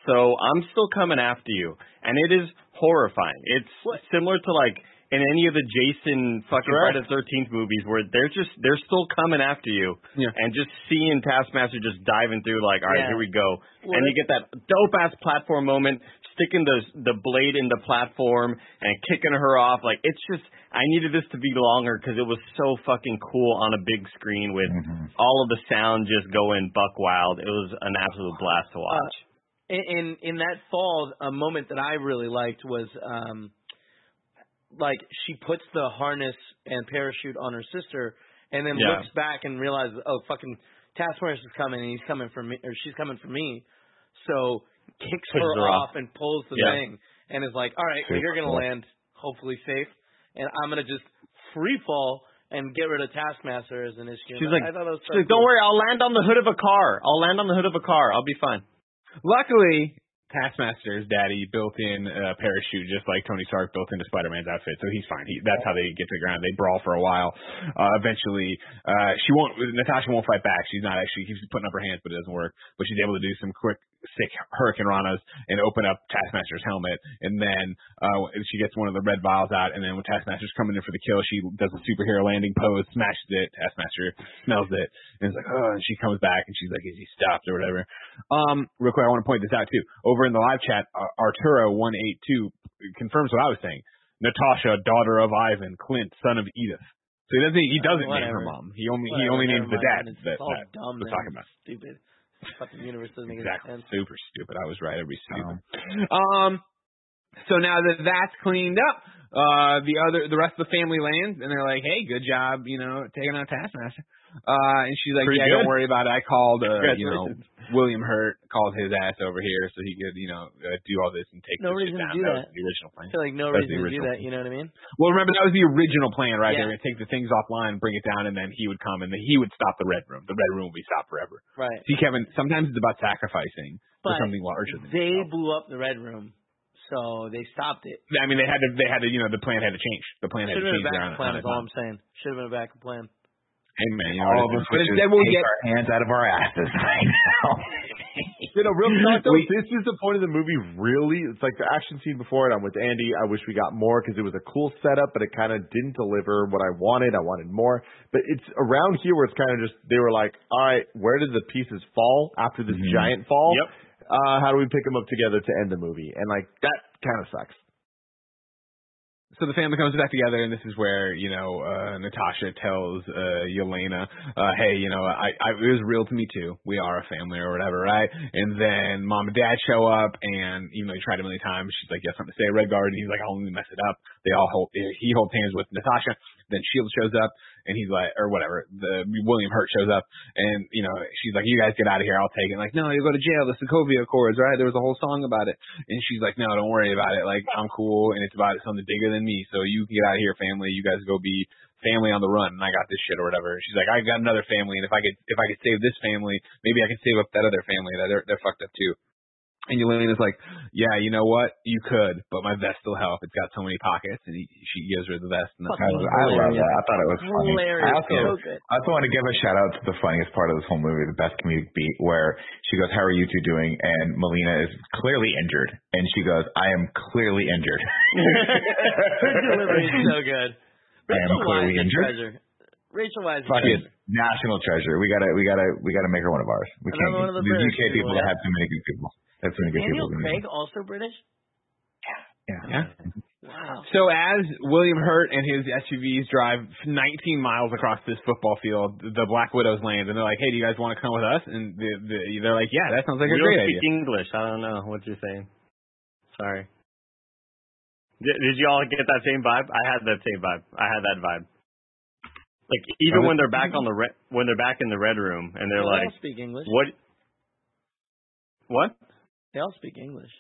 so I'm still coming after you. And it is horrifying. It's similar to like in any of the Jason fucking Friday the Thirteenth movies where they're just they're still coming after you. Yeah. And just seeing Taskmaster just diving through like, all right, Yeah. here we go. Well, and you get that dope ass platform moment, sticking the the blade in the platform and kicking her off. Like it's just I needed this to be longer because it was so fucking cool on a big screen with Mhm. all of the sound just going buck wild. It was an absolute blast to watch. in in in that fall, a moment that I really liked was um like she puts the harness and parachute on her sister and then Yeah. looks back and realizes, oh fucking Taskmaster is coming and he's coming for me or she's coming for me. So kicks Pushes her, her off, off. and pulls the Yeah. thing and is like, All right, well, you're gonna land hopefully safe and I'm gonna just free fall and get rid of Taskmaster as an issue. She's I- like- I thought that was She's like, don't worry, I'll land on the hood of a car. I'll land on the hood of a car. I'll be fine. Luckily, Taskmaster's daddy built in a parachute, just like Tony Stark built into Spider-Man's outfit, so he's fine. He, that's how they get to the ground. They brawl for a while. Uh, eventually, uh, she won't. Natasha won't fight back. She's not actually. She keeps putting up her hands, but it doesn't work. But she's able to do some quick, sick Hurricanranas and open up Taskmaster's helmet. And then uh, she gets one of the red vials out. And then when Taskmaster's coming in for the kill, she does a superhero landing pose, smashes it. Taskmaster smells it and is like, oh. And she comes back and she's like, is he stopped or whatever? Um, real quick, I want to point this out too. Over in the live chat, uh, Arturo one eight two confirms what I was saying. Natasha, daughter of Ivan, Clint, son of Edith. So he doesn't. He doesn't name her mom. He only he only names the dad. That, that dumb. we're talking about. Stupid. Fucking universe doesn't make Exactly. any sense. Super stupid. I was right every stupid. Um. So now that that's cleaned up, uh, the other the rest of the family lands, and they're like, "Hey, good job, you know, taking out Taskmaster." Uh, and she's like, Pretty "Yeah, good. don't worry about it. I called, uh, you know, William Hurt called his ass over here so he could, you know, uh, do all this and take No this shit reason to do that, that. was the original plan. I feel like no That's reason to do original that. You know what I mean? Well, remember that was the original plan, right? Yeah. They were gonna take the things offline, bring it down, and then he would come and then he would stop the red room. The red room would be stopped forever. Right. See, Kevin, sometimes it's about sacrificing for something larger than They yourself. blew up the red room, so they stopped it. I mean, they had to. They had to. You know, the plan had to change. The plan had Should to have change been a backup plan. Is all. I'm saying. Should have been a backup plan. Hey man, you know, All of us just we'll take get. our hands out of our asses right now. You know, real talk though, this is the point of the movie. Really, it's like the action scene before it. I'm with Andy. I wish we got more because it was a cool setup, but it kind of didn't deliver what I wanted. I wanted more. But it's around here where it's kind of just they were like, all right, where did the pieces fall after this Mhm. giant fall? Yep. Uh, how do we pick them up together to end the movie? And like that kind of sucks. So the family comes back together, and this is where you know uh, Natasha tells uh, Yelena, uh, "Hey, you know, I, I it was real to me too. We are a family or whatever, right?" And then mom and dad show up, and even though he tried a million times, she's like, "You have something to say, Redguard?" And he's like, "I'll only mess it up." They all hold. He holds hands with Natasha. Then Shield shows up, and he's like, or whatever. The William Hurt shows up, and you know, she's like, "You guys get out of here. I'll take it." Like, no, you go to jail. The Sokovia Accords, right? There was a whole song about it. And she's like, no, don't worry about it. Like, I'm cool, and it's about something bigger than me. So you can get out of here, family. You guys go be family on the run, and I got this shit or whatever. She's like, I got another family, and if I could, if I could save this family, maybe I could save up that other family. That they're they're fucked up too. And Yelena's like, yeah, you know what? You could, but my vest will help. It's got so many pockets, and he, she gives her the vest. And that's I, Fucking I love that. I thought it was funny. Hilarious. I also, So good. I also want to give a shout out to the funniest part of this whole movie, the best comedic beat, where she goes, "How are you two doing?" And Melina is clearly injured, and she goes, "I am clearly injured." Her delivery is so good. I am clearly is injured. treasure. Rachel Weisz is a Fucking treasure. national treasure. We gotta, we gotta, we gotta make her one of ours. We Another can't. one of the these UK people people, yeah. have too many good people. Have too many good Daniel people. Craig also British? Yeah. Yeah. Wow. So as William Hurt and his SUVs drive 19 miles across this football field, the Black Widows land, and they're like, "Hey, do you guys want to come with us?" And the, the, they're like, "Yeah, that sounds like we a don't great speak idea." English. I don't know what you're saying. Sorry. Did, did you all get that same vibe? I had that same vibe. I had that vibe. Like even when they're back on the red, when they're back in the red room and they're They like, all speak English. what? What? They all speak English.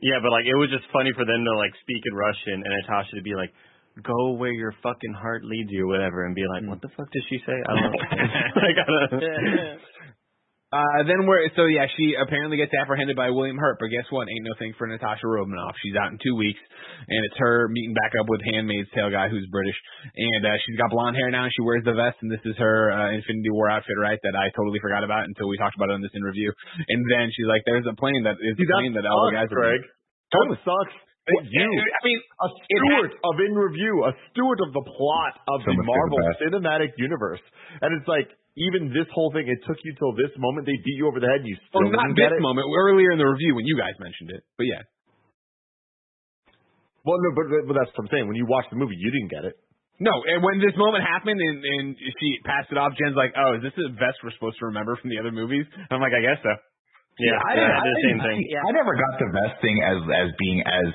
Yeah, but like it was just funny for them to like speak in Russian and Natasha to be like, "Go where your fucking heart leads you," or whatever, and be like, hmm. "What the fuck did she say?" I don't know. like, I don't know. Uh, then we're so yeah, she apparently gets apprehended by William Hurt, but guess what? Ain't no thing for Natasha Romanoff. She's out in two weeks, and it's her meeting back up with Handmaid's Tale guy who's British, and uh, she's got blonde hair now. and She wears the vest, and this is her uh, Infinity War outfit, right? That I totally forgot about until we talked about it on this interview. And then she's like, "There's a plane that is a plane that that all the sucks, guys are." Craig. That sucks. You, I mean, a steward of in review, a steward of the plot of So the Marvel Cinematic Universe, and it's like even this whole thing. It took you till this moment. They beat you over the head, and you still well, not didn't get this it. moment, earlier in the review when you guys mentioned it, but yeah. Well, no, but, but that's what I'm saying. When you watch the movie, you didn't get it. No, and when this moment happened and, and she passed it off, Jen's like, "Oh, is this the vest we're supposed to remember from the other movies?" And I'm like, "I guess so." Yeah, I, yeah, I, I did the same thing. I never got the vest thing as as being as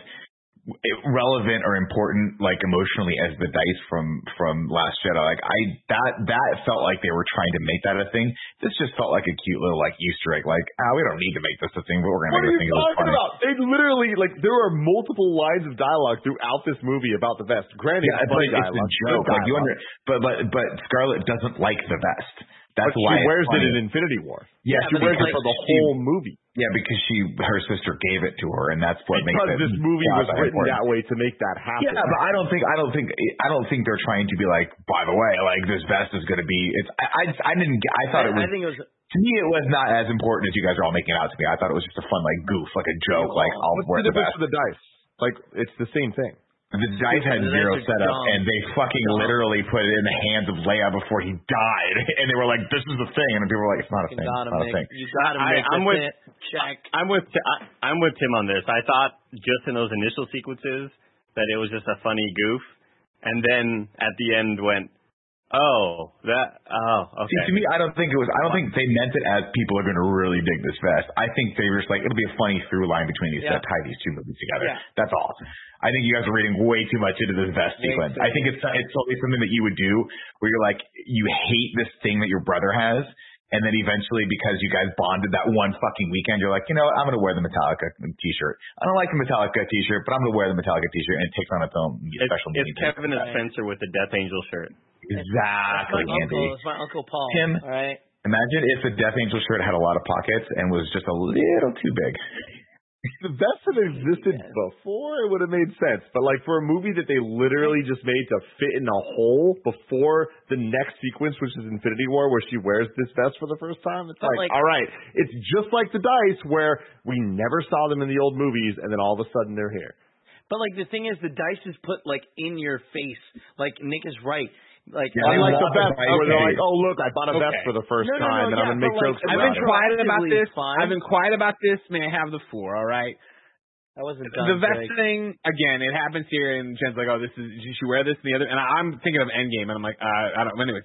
relevant or important like emotionally as the dice from from Last Jedi. Like I that that felt like they were trying to make that a thing. This just felt like a cute little like Easter egg. Like ah, we don't need to make this a thing, but we're gonna are make a thing. Talking funny. about? They literally like there are multiple lines of dialogue throughout this movie about the vest. Granted, Yeah, it's like it's a joke. Like you under, but but but Scarlett doesn't like the vest. That's but why she wears it in Infinity War. Yeah, Yeah, she wears it for the The whole. whole movie. Yeah, because she her sister gave it to her, and that's what makes Because it. this movie was written important. that way to make that happen. Yeah, but I don't think I don't think I don't think they're trying to be like. By the way, like this vest is going to be. It's. I I, I didn't. I thought it was. I think it was. to me, it was not as important as you guys are all making it out to me. I thought it was just a fun like goof, like a joke. Like I'll What's wear the the difference vest. the dice? Like it's the same thing. The mm-hmm. dice had zero dice are setup, dumb. and they fucking Dumb. literally put it in the hands of Leia before he died, and they were like, "This is a thing," and people were like, "It's not a thing. got It's him, not a thing." You got him, I- Nick. I'm with- it. Check. I'm with I- I'm with Tim on this. I thought just in those initial sequences that it was just a funny goof, and then at the end went, oh that oh okay. See, to me, I don't think it was. I don't think they meant it as people are going to really dig this vest. I think they were just like it'll be a funny through line between these Yeah. that tie these two movies together. Yeah. That's all. I think you guys are reading way too much into this vest Makes sequence. I think it's it's totally something that you would do where you're like you hate this thing that your brother has. And then eventually, because you guys bonded that one fucking weekend, you're like, you know, what? I'm gonna wear the Metallica T-shirt. I don't like the Metallica T-shirt, but I'm gonna wear the Metallica T-shirt, and it takes on its own it's, special it's meaning. Kevin and Spencer with the Death Angel shirt. That's Exactly, my Andy. uncle. It's my uncle Paul. Tim. All right. Imagine if the Death Angel shirt had a lot of pockets and was just a little too big. the vest had existed before, it would have made sense. But like for a movie that they literally just made to fit in a hole before the next sequence, which is Infinity War, where she wears this vest for the first time, it's like, like- all right, it's just like the dice where we never saw them in the old movies, and then all of a sudden they're here. But like the thing is, the dice is put like in your face. Like Nick is right. Like Yeah, Unlike I the want vest, the where they're like, oh look, I bought a vest Okay. for the first No, no, no, time, and yeah, I'm gonna make like, jokes I've about been quiet about this. fine. I've been quiet about this. May I have the floor? All right. that wasn't done. the vest Greg. thing again. It happens here, and Jen's like, "Oh, this is she should wear this and the other." And I, I'm thinking of Endgame, and I'm like, uh, "I don't." Anyways,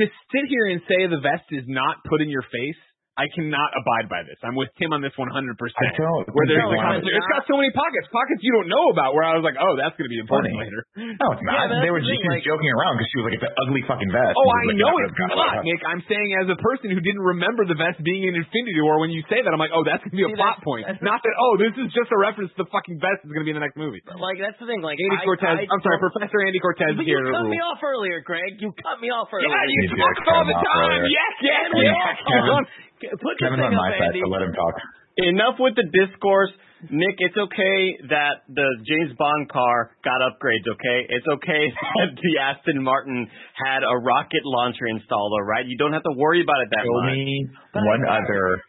to sit here and say the vest is not put in your face, I cannot abide by this. I'm with Tim on this 100. percent I don't. Where there's No, the it's it's got so many pockets, pockets you don't know about. Where I was like, "Oh, that's going to be important Funny. later." No, it's not. Yeah, they were the just thing, like- joking around because she was like, "It's an ugly fucking vest." Oh, I like, know "Yeah, not, it." Nick. I'm saying as a person who didn't remember the vest being in Infinity War, when you say that, I'm like, "Oh, that's going to be a See, plot point." Not that, "Oh, this is just a reference to the fucking vest that's going to be in the next movie." Like that's the thing. Like Andy I, Cortez. I I'm sorry, don't- Professor Andy Cortez But here you cut me off earlier, Greg. You cut me off earlier. Yeah, you You talk all the time. earlier. Yes, yes, yes. Kevin- Put the Kevin's thing on my side, Andy. so let him talk. Enough with the discourse. Nick, it's okay that the James Bond car got upgrades, okay? It's okay that the Aston Martin had a rocket launcher installed, all right? You don't have to worry about it that Show much. me one other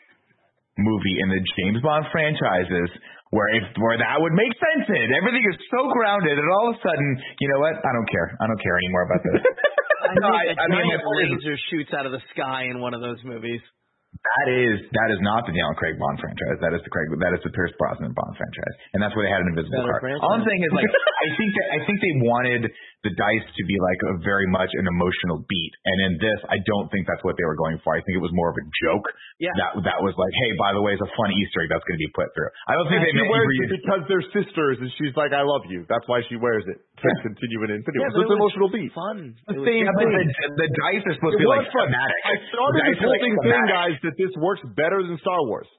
movie in the James Bond franchises where if where that would make sense in. Everything is so grounded, and all of a sudden, you know what? I don't care. I don't care anymore about this. I No, think I- a I mean, giant my point is- laser shoots out of the sky in one of those movies. That is that is not the Daniel Craig Bond franchise. That is the Craig that is the Pierce Brosnan Bond franchise, and that's where they had an invisible Better car. franchise. All I'm saying is like I think that I think they wanted the dice to be like a very much an emotional beat, and in this, I don't think that's what they were going for. I think it was more of a joke. Yeah. That that was like, hey, by the way, it's a fun Easter egg that's going to be put through. I don't think And they she meant wears it because they're sisters, and she's like, "I love you." That's why she wears it to continue in Infinity Yeah. So it's it an emotional beat. Fun. The same the, the dice are supposed It to be like fun. thematic. I started this whole thing saying, thematic. that this works better than Star Wars.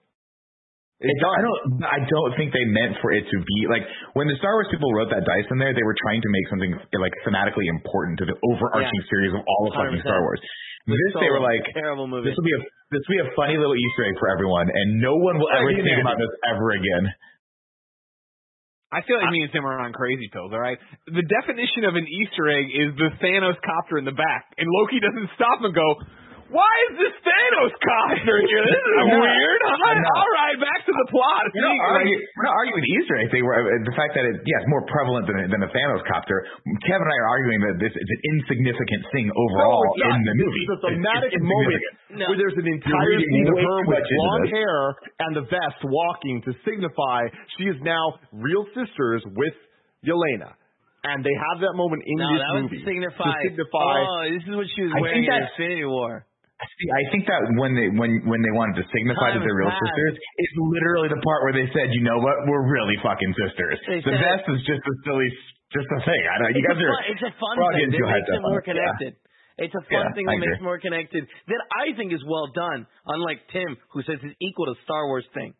It does. I don't. I don't think they meant for it to be like when the Star Wars people wrote that dice in there. They were trying to make something like thematically important to the overarching Yeah. series of all of fucking 100%. Star Wars. This they were like, terrible movie. this will be a this will be a funny little Easter egg for everyone, and no one will ever think yeah. about this ever again. I feel like me and Tim are on crazy pills, all right? The definition of an Easter egg is the Thanos copter in the back. And Loki doesn't stop and go, why is this Thanos copter here? This is I'm weird. huh? All right, back to the plot. We're not, See, arguing, we're not arguing the Easter egg thing. We're, uh, the fact that it, yeah, it's more prevalent than, a- than a Thanos copter. Kevin and I are arguing that this is an insignificant thing overall No, in the movie. It's a thematic It's moment. No. where there's an entire reading scene of way her too with much blonde hair and the vest walking to signify she is now real sisters with Yelena. And they have that moment in no, this that movie. to signify. To signify Oh, this is what she was I wearing in that's- Infinity War. See, I think that when they when when they wanted to signify that they're real passed. sisters, it's literally the part where they said, you know what, we're really fucking sisters. They the said- vest is just a silly, just a thing. I don't. You it's, guys are. it's a fun thing makes it up on more it, yeah. connected. It's a fun Yeah, thing that makes more connected that I think is well done. Unlike Tim, who says it's equal to Star Wars thing.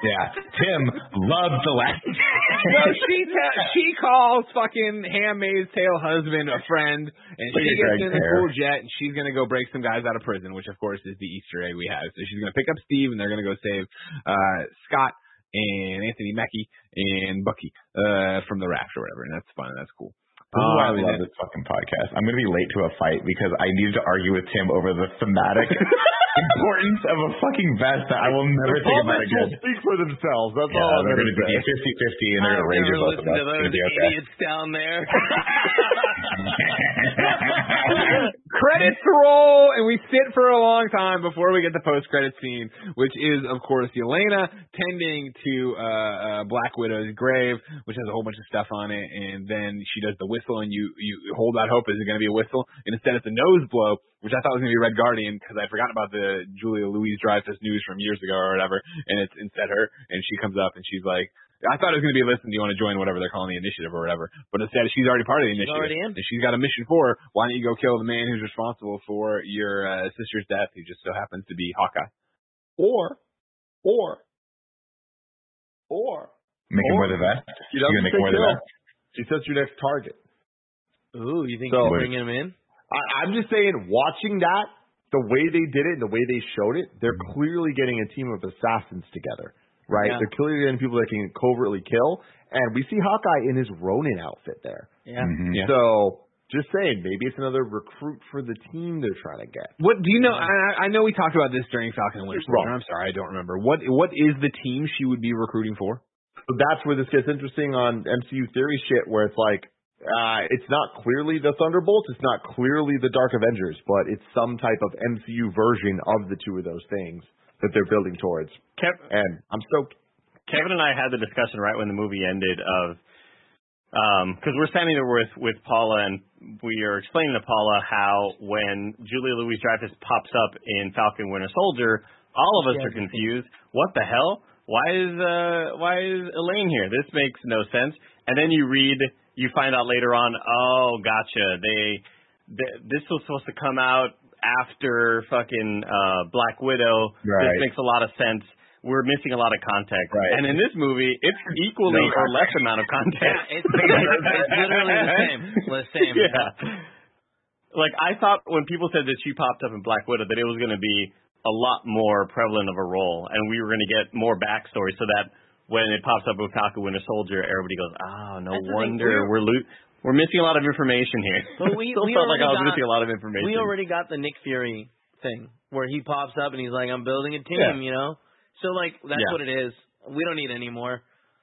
Yeah, Tim loves the last. No, she te- she calls fucking Handmaid's Tale husband a friend, and she gets in the cool jet, and she's gonna go break some guys out of prison, which of course is the Easter egg we have. So she's gonna pick up Steve, and they're gonna go save uh Scott and Anthony Mackie and Bucky uh from the raft or whatever, and that's fun, and that's cool. This is oh, why I and love then- this fucking podcast. I'm gonna be late to a fight because I needed to argue with Tim over the thematic importance of a fucking vest that I will never The think about comments will again. speak for themselves. That's Yeah, all I'm they're going gonna to be say. 50-50 and they're gonna I've rage never at both of listened us. to It's those gonna okay. idiots down there. Credits roll, and we sit for a long time before we get the post-credit scene, which is, of course, Elena tending to uh, uh, Black Widow's grave, which has a whole bunch of stuff on it, and then she does the whistle, and you you hold out hope is it going to be a whistle, and instead it's a nose blow, which I thought was going to be Red Guardian because I forgot about the Julia Louise Dreyfus news from years ago or whatever, and it's instead her, and she comes up and she's like. I thought it was going to be, a listen, do you want to join whatever they're calling the initiative or whatever? But instead, she's already part of the initiative. already in. And she's got a mission for her. Why don't you go kill the man who's responsible for your uh, sister's death, who just so happens to be Hawkeye? Or, or, or, Make him Or- wear the vest. you You're gonna make him wear the vest. She says your next target. Ooh, you think So- she's bringing him in? I, I'm just saying, watching that, the way they did it, and the way they showed it, they're clearly getting a team of assassins together, right? Yeah. They're clearly getting people that can covertly kill, and we see Hawkeye in his Ronin outfit there. Yeah. Mhm. Yeah. So, just saying, maybe it's another recruit for the team they're trying to get. What do you know? I, I know we talked about this during Falcon and Winter Soldier. I'm sorry, I don't remember. What What is the team she would be recruiting for? So that's where this gets interesting on MCU theory shit, where it's like, uh, it's not clearly the Thunderbolts, it's not clearly the Dark Avengers, but it's some type of MCU version of the two of those things that they're building towards. Kev, And I'm stoked. Kevin and I had the discussion right when the movie ended of because we're standing there with with Paula and we are explaining to Paula how when Julia Louise Dreyfus pops up in Falcon Winter Soldier, all of us Yeah, are confused. What the hell? Why is uh why is Elaine here? This makes no sense. And then you read, you find out later on. Oh, gotcha. They, th- this was supposed to come out after fucking uh Black Widow. Right. This makes a lot of sense. We're missing a lot of context. Right. And in this movie, it's equally No or less amount of Yeah, context. it's, it's literally the same. The same. yeah. Like I thought when people said that she popped up in Black Widow that it was going to be a lot more prevalent of a role, and we were going to get more backstory, so that when it pops up with Falcon Winter Soldier, everybody goes, "Oh, no That's wonder we're- we're lo- we're missing a lot of information here." But we- still we felt like I was already got- missing a lot of information. We already got the Nick Fury thing where he pops up and he's like, "I'm building a team," Yeah. you know. So like that's Yeah. what it is. We don't need any more.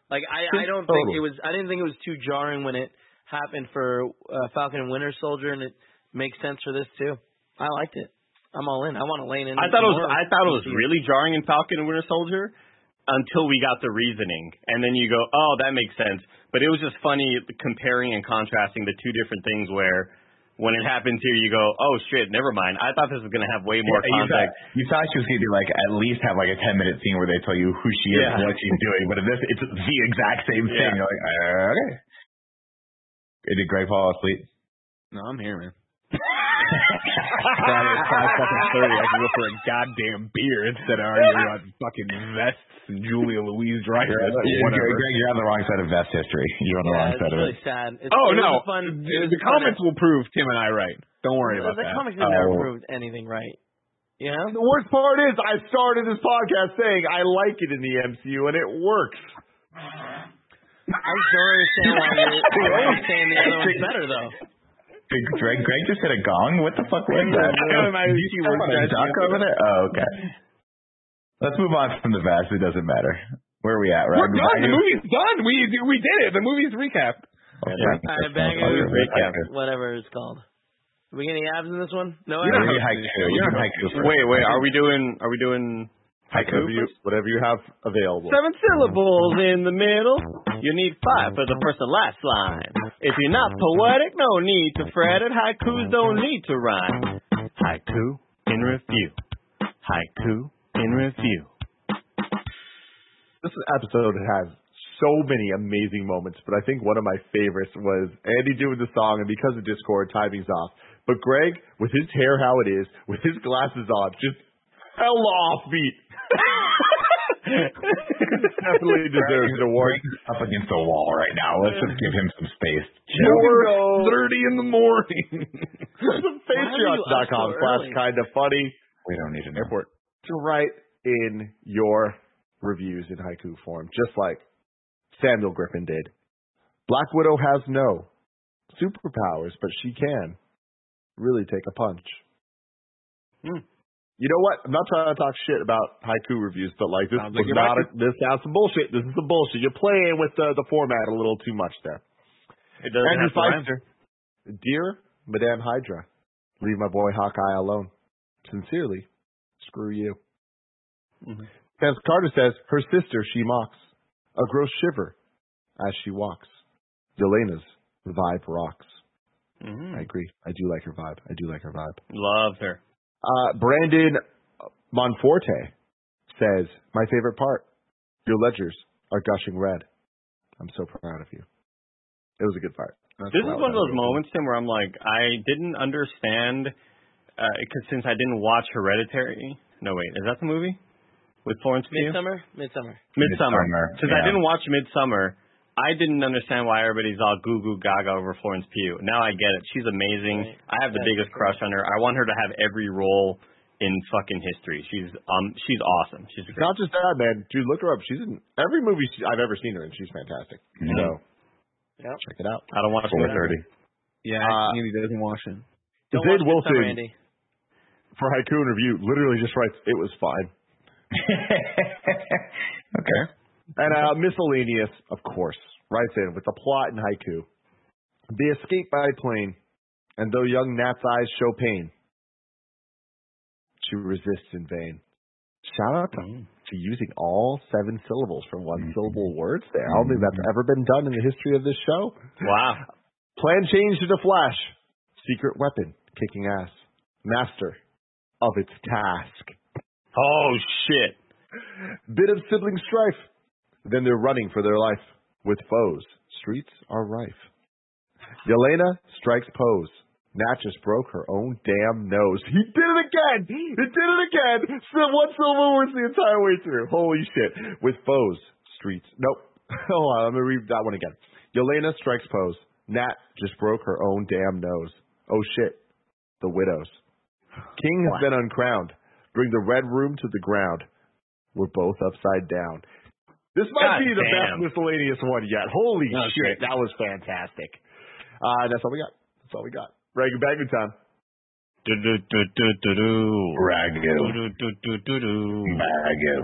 Like I, I don't think it was. I didn't think it was too jarring when it happened for uh, Falcon and Winter Soldier, and it makes sense for this too. I liked it. I'm all in. I want to lane in. I thought it was I thought it was really jarring in Falcon and Winter Soldier, until we got the reasoning, and then you go, oh, that makes sense. But it was just funny comparing and contrasting the two different things where when it happens here, you go, oh shit, never mind. I thought this was gonna have way more Yeah, you thought, context. you thought she was going to be like at least have like a ten minute scene where they tell you who she is Yeah. and what she's doing, but in this it's the exact same thing. Yeah. You're like, uh, okay. Did Greg fall asleep? No, I'm here, man. Friday at five fucking thirty, I can go for a goddamn beer instead of arguing about fucking vests and Julia Louise Dreyfus You're, or you're, whatever. Greg, you're on the wrong side of vest history. You're on the Yeah, wrong side really of it. sad. It's, Oh it no, fun, the, it was the fun- comments will prove Tim and I right. Don't worry the, about that. comics have uh, never Oh. proved anything right. You know? The worst part is I started this podcast saying I like it in the MCU and it works. I just don't understand why you're, why you're saying the other one's better though. Did Greg, Greg just hit a gong. What the fuck was that? Did you keyboard step on a says- duck over there? Oh, okay. Let's move on from the vest. It doesn't matter. Where are we at? Right? We're done. The movie's done. We we did it. The movie's recap. I bang Oh, it, recap. whatever it's called. Do we get any abs in this one? No you're not haiku. You're not haiku. Wait, wait, are we doing? Are we doing Whatever you, whatever you have available. Seven syllables in the middle. You need five for the first and last line. If you're not poetic, no need to fret it. Haikus don't need to rhyme. Haiku in review. Haiku in review. This episode has so many amazing moments, but I think one of my favorites was Andy doing the song, and because of Discord, timing's off. But Greg, with his hair how it is, with his glasses on, just hella offbeat. Definitely deserves an award. Up against the wall right now. Let's just give him some space. Four thirty in the morning. Patreon.com so slash kinda funny We don't need an airport to write in your reviews in haiku form, just like Samuel Griffin did. Black Widow has no superpowers, but she can really take a punch. Hmm. You know what? I'm not trying to talk shit about haiku reviews, but like this Sounds was like not a, this sounds some bullshit. This is some bullshit. You're playing with the the format a little too much there. It doesn't Andrew have to. Feister, dear Madame Hydra, leave my boy Hawkeye alone. Sincerely, screw you. Mhm. Vance Carter says her sister she mocks, a gross shiver as she walks. Yelena's vibe rocks. Mhm. I agree. I do like her vibe. I do like her vibe. Love her. Uh, Brandon Monforte says, My favorite part, your ledgers are gushing red. I'm so proud of you. It was a good part. That's This is one of those happy moments, Tim, where I'm like, I didn't understand because since I didn't watch Hereditary. No, wait, is that the movie with Florence Pugh? Midsommar? Midsommar. Midsommar. Midsommar, Since I didn't watch Midsommar, I didn't understand why everybody's all goo goo gaga over Florence Pugh. Now I get it. She's amazing. Right. I have the That's biggest true. crush on her. I want her to have every role in fucking history. She's um she's awesome. She's It's great. not just that, man. Dude, look her up. She's in every movie she, I've ever seen her in. She's fantastic. Mhm. So Yep. check it out. I don't watch Four her. thirty. Yeah, Uh, he doesn't watch it. Don't Zane watch Midsommar, Wilson Andy. for haiku and review literally just writes, "It was fine." okay. And uh, miscellaneous, of course, writes in with the plot in haiku. They escape by plane, and though young Nat's eyes show pain, she resists in vain. Shout out to, mm-hmm. to using all seven syllables for one mm-hmm. syllable words there. I don't think that's mm-hmm. ever been done in the history of this show. Wow. Plan changed to Flash. Secret weapon, kicking ass. Master of its task. Oh shit. Bit of sibling strife. Then they're running for their life. With foes, streets are rife. Yelena strikes pose. Nat just broke her own damn nose. He did it again! He did it again! So one syllable words the entire way through. Holy shit. With foes, streets. Nope. Hold on, let me read that one again. Yelena strikes pose. Nat just broke her own damn nose. Oh shit. The widows. King has been uncrowned. Bring the red room to the ground. We're both upside down. This might God be the best miscellaneous one yet. Holy That was shit, great. that was fantastic. Uh, that's all we got. That's all we got. Reagan Bagman time. Do-do-do-do-do-do. Ragu. Do-do-do-do-do-do. Ragu.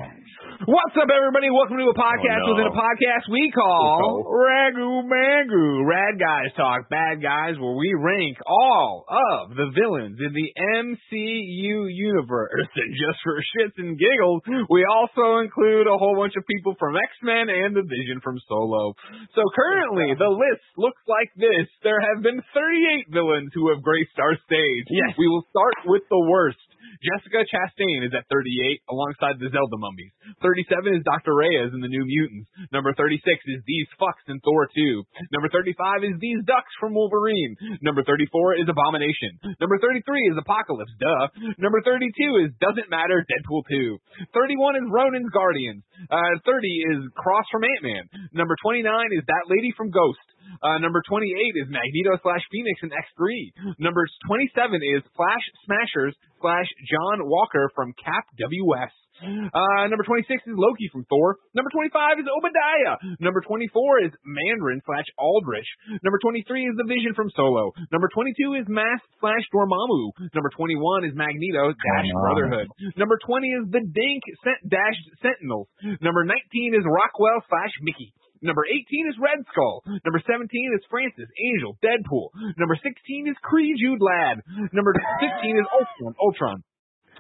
What's up, everybody? Welcome to a oh, podcast Oh, no. within a podcast we call Ragu Magu. Rad Guys Talk Bad Guys, where we rank all of the villains in the MCU universe. And just for shits and giggles, we also include a whole bunch of people from X-Men and the Vision from Solo. So currently, the list looks like this. There have been 38 villains who have graced our stage. Yes. We will start with the worst. Jessica Chastain is at 38 alongside the Zelda mummies. 37 is Dr. Reyes in the New Mutants. Number 36 is These Fucks in Thor 2. Number 35 is These Ducks from Wolverine. Number 34 is Abomination. Number 33 is Apocalypse, duh. Number 32 is Doesn't Matter, Deadpool 2. 31 is Ronan's Guardians. Uh, 30 is Cross from Ant-Man. Number 29 is That Lady from Ghost. Uh, number 28 is Magneto slash Phoenix in X3. Number 27 is Flag Smashers slash John Walker from Cap WS. Uh, number 26 is Loki from Thor. Number 25 is Obadiah. Number 24 is Mandarin slash Aldrich. Number 23 is the Vision from Solo. Number 22 is Mask slash Dormammu. Number 21 is Magneto dash Brotherhood. Number 20 is the Dink Sent- dash Sentinels. Number 19 is Rockwell slash Mickey. Number 18 is Red Skull. Number 17 is Francis, Angel, Deadpool. Number 16 is Kree Jude Lad. Number 15 is Ultron. Ultron.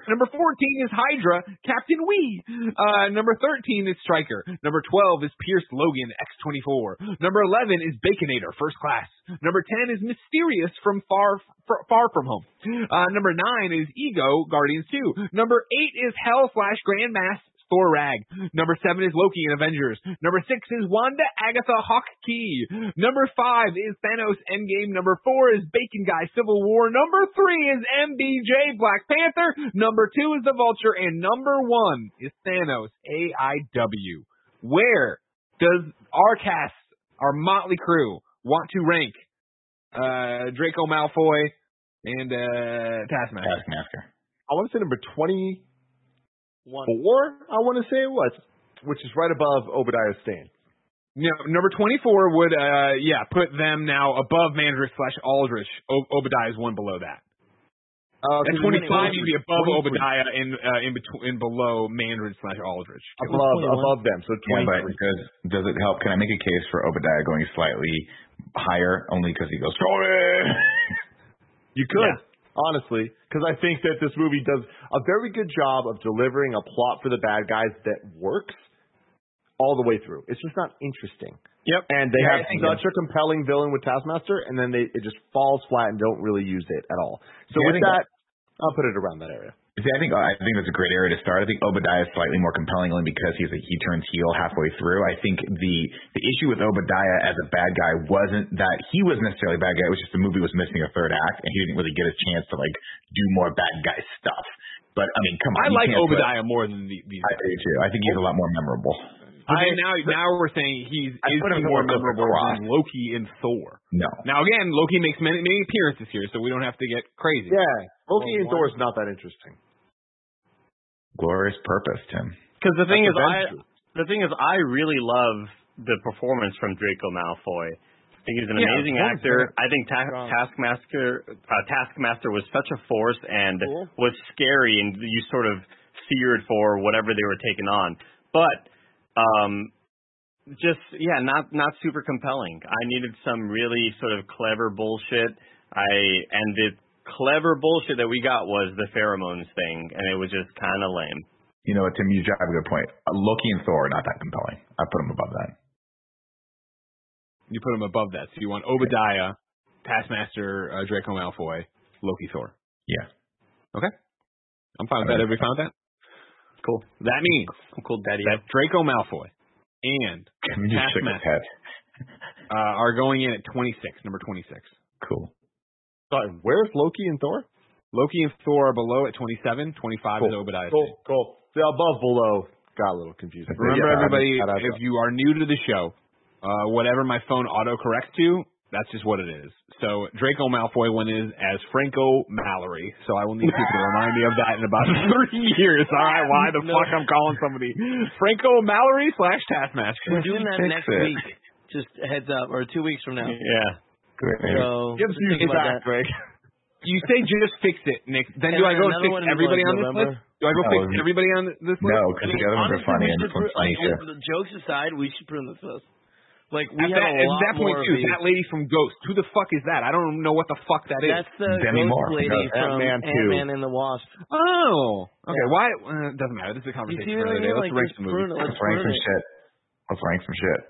Number 14 is Hydra, Captain Wee. Uh, number 13 is Stryker. Number 12 is Pierce Logan, X24. Number 11 is Baconator, First Class. Number 10 is Mysterio from Far Far, From Home. Uh, number 9 is Ego, Guardians 2. Number 8 is Hell slash Grand Thorag. Number seven is Loki in Avengers. Number six is Wanda Agatha Hawkeye. Number five is Thanos Endgame. Number four is Bacon Guy Civil War. Number three is MBJ Black Panther. Number two is The Vulture. And number one is Thanos AIW. Where does our cast, our motley crew, want to rank uh, Draco Malfoy and uh, Taskmaster? Taskmaster. I want to say number 20- 104, I want to say it was, which is right above Obadiah Stane. No, number 24 would, uh, yeah, put them now above Mandrake slash Aldrich. O- Obadiah is one below that. Uh, At 25, you'd be above Obadiah and uh, in between, and below Mandridge slash Aldrich. Above, above them. So 23. Yeah, does, does it help? Can I make a case for Obadiah going slightly higher only because he goes, you could. Yeah honestly, because I think that this movie does a very good job of delivering a plot for the bad guys that works all the way through. It's just not interesting. Yep. And they Yeah, have such a compelling villain with Taskmaster, and then they it just falls flat and don't really use it at all. So Yeah, with that, I'll put it around that area. See, I think I think that's a great area to start. I think Obadiah is slightly more compelling only because he's a, he turns heel halfway through. I think the the issue with Obadiah as a bad guy wasn't that he was necessarily a bad guy. It was just the movie was missing a third act, and he didn't really get a chance to like do more bad guy stuff. But I mean, come on, I like put- Obadiah more than the, these. I do too. I think he's a lot more memorable. But then now, now we're saying he's I is he more more memorable across. than Loki and Thor. No, Now again, Loki makes many many appearances here, so we don't have to get crazy. Yeah, Loki and Thor is not that interesting. glorious purpose, Tim. Because the thing is, That's I the thing is, I really love the performance from Draco Malfoy. I think he's an Yeah, amazing actor. yeah. I think Ta- Taskmaster uh, Taskmaster was such a force and Cool. was scary, and you sort of feared for whatever they were taking on. But um, just yeah, not not super compelling. I needed some really sort of clever bullshit. I and the clever bullshit that we got was the pheromones thing, and it was just kind of lame. You know what, Tim? You drive a good point. Uh, Loki and Thor are not that compelling. I put them above that. You put them above that. So you want Obadiah, Taskmaster, uh, Draco Malfoy, Loki, Thor. Yeah. Okay. I'm fine with that. Everybody fine with that? Cool. That means I'm cool, Daddy. that Draco Malfoy and Can you shake his Taskmaster uh, are going in at 26, number 26. Cool. Sorry, where's Loki and Thor? Loki and Thor are below at 27. 25 is Cool. Obadiah. Cool, cool. The above, below got a little confusing. Remember, Yeah, everybody, I just- if you are new to the show, uh, whatever my phone auto corrects to, that's just what it is. So Draco Malfoy went in as Franco Mallory. So I will need people to remind me of that in about three years. All right, why the No. fuck I'm calling somebody Franco Mallory slash Taskmaster? We're doing that next it. week. Just heads up, or two weeks from now. Great. Yeah. So Gives just you think about that. Greg. you say just fix it, Nick. Then And do I go fix everybody like, on this November. list? Do I go No, fix everybody on this list? No, because the other ones are Honestly, funny we and this one's funny too. the Jokes aside, we should prune this list. Like we At have that, a at lot that point more too, of these. that lady from Ghost. Who the fuck is that? I don't know what the fuck that is. That's the Demi ghost Moore. lady No, from Ant-Man Ant-Man and the Wasp. oh, okay. Yeah. Why? Uh, doesn't matter. This is a conversation for another day. mean? Let's Like, rank just the prune movie. it. Let's Let's rank some it. shit. Let's rank some shit.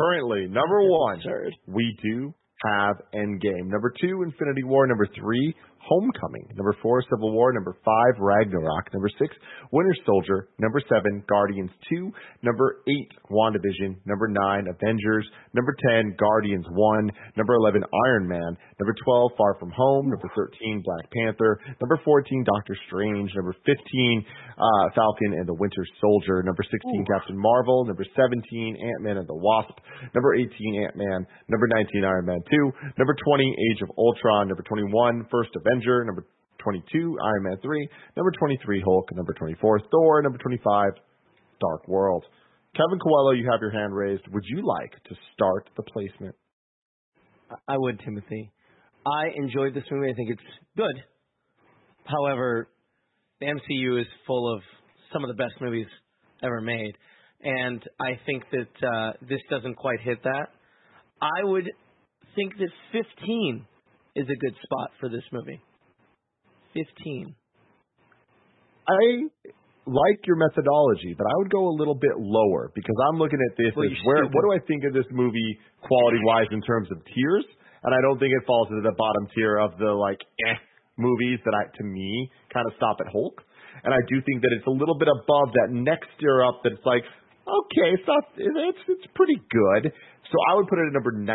Currently, number one, we do have Endgame. Number two, Infinity War. Number three, Homecoming. Number four, Civil War. Number five, Ragnarok. Number six, Winter Soldier. Number seven, Guardians 2. Number eight, WandaVision. Number nine, Avengers. Number 10, Guardians 1. Number 11, Iron Man. Number 12, Far From Home. Number 13, Black Panther. Number 14, Doctor Strange. Number 15, uh, Falcon and the Winter Soldier. Number 16, Captain Marvel. Number 17, Ant-Man and the Wasp. Number 18, Ant-Man. Number 19, Iron Man 2. Number 20, Age of Ultron. Number 21, First Avenger. Number 22, Iron Man 3. Number 23, Hulk. Number 24, Thor. Number 25, Dark World. Kevin Coello, you have your hand raised. Would you like to start the placement? I would, Timothy. I enjoyed this movie. I think it's good. However, the MCU is full of some of the best movies ever made, and I think that uh, this doesn't quite hit that. I would think that 15 is a good spot for this movie. 15. I like your methodology, but I would go a little bit lower because I'm looking at this Well, as where what do I think of this movie quality wise in terms of tiers? And I don't think it falls into the bottom tier of the like eh movies that I to me kind of stop at Hulk. And I do think that it's a little bit above that next tier up that's like, okay, it's not it's it's pretty good. So I would put it at number 19,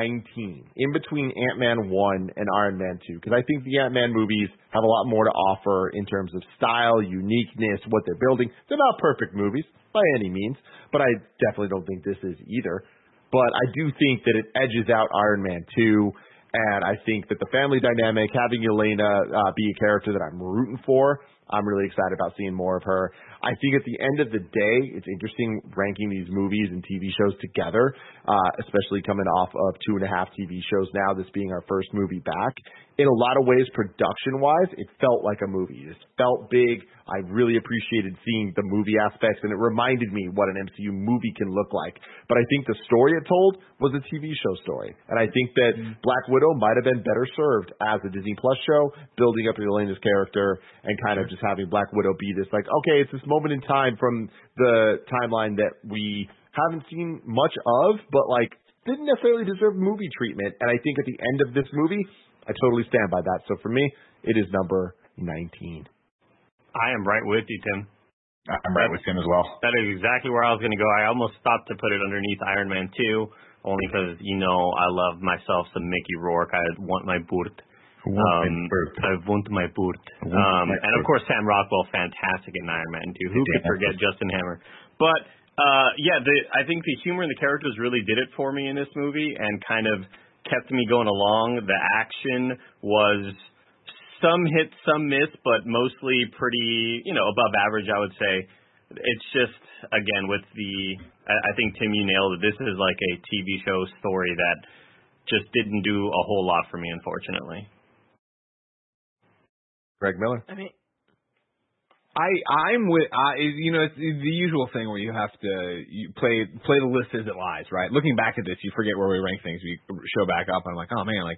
in between Ant-Man 1 and Iron Man 2, because I think the Ant-Man movies have a lot more to offer in terms of style, uniqueness, what they're building. They're not perfect movies by any means, but I definitely don't think this is either. But I do think that it edges out Iron Man 2, and I think that the family dynamic, having Elena uh, be a character that I'm rooting for, I'm really excited about seeing more of her. I think at the end of the day, it's interesting ranking these movies and TV shows together, uh, especially coming off of two and a half TV shows now, this being our first movie back. In a lot of ways, production wise, it felt like a movie. It felt big. I really appreciated seeing the movie aspects, and it reminded me what an MCU movie can look like. But I think the story it told was a TV show story. And I think that mm-hmm. Black Widow might have been better served as a Disney Plus show, building up the Elena's character and kind of just having Black Widow be this like, okay, it's this moment in time from the timeline that we haven't seen much of, but like didn't necessarily deserve movie treatment. And I think at the end of this movie, I totally stand by that. So for me, it is number 19. I am right with you, Tim. I'm right with Tim as well. That is exactly where I was going to go. I almost stopped to put it underneath Iron Man 2, only because, you know, I love myself some Mickey Rourke. I want my boot. Um, I want my boot. want Um, my and of course, Sam Rockwell, fantastic in Iron Man 2. Who could forget Justin Hammer? But, uh, yeah, the, I think the humor and the characters really did it for me in this movie and kind of kept me going along. The action was some hit, some miss, but mostly pretty, you know, above average, I would say. It's just, again, with the, I I think Tim, you nailed it. This is like a TV show story that just didn't do a whole lot for me, unfortunately. Greg Miller. I mean, I I'm with I you know it's the usual thing where you have to you play play the list as it lies, right? Looking back at this, you forget where we rank things. We show back up, and I'm like, oh man, like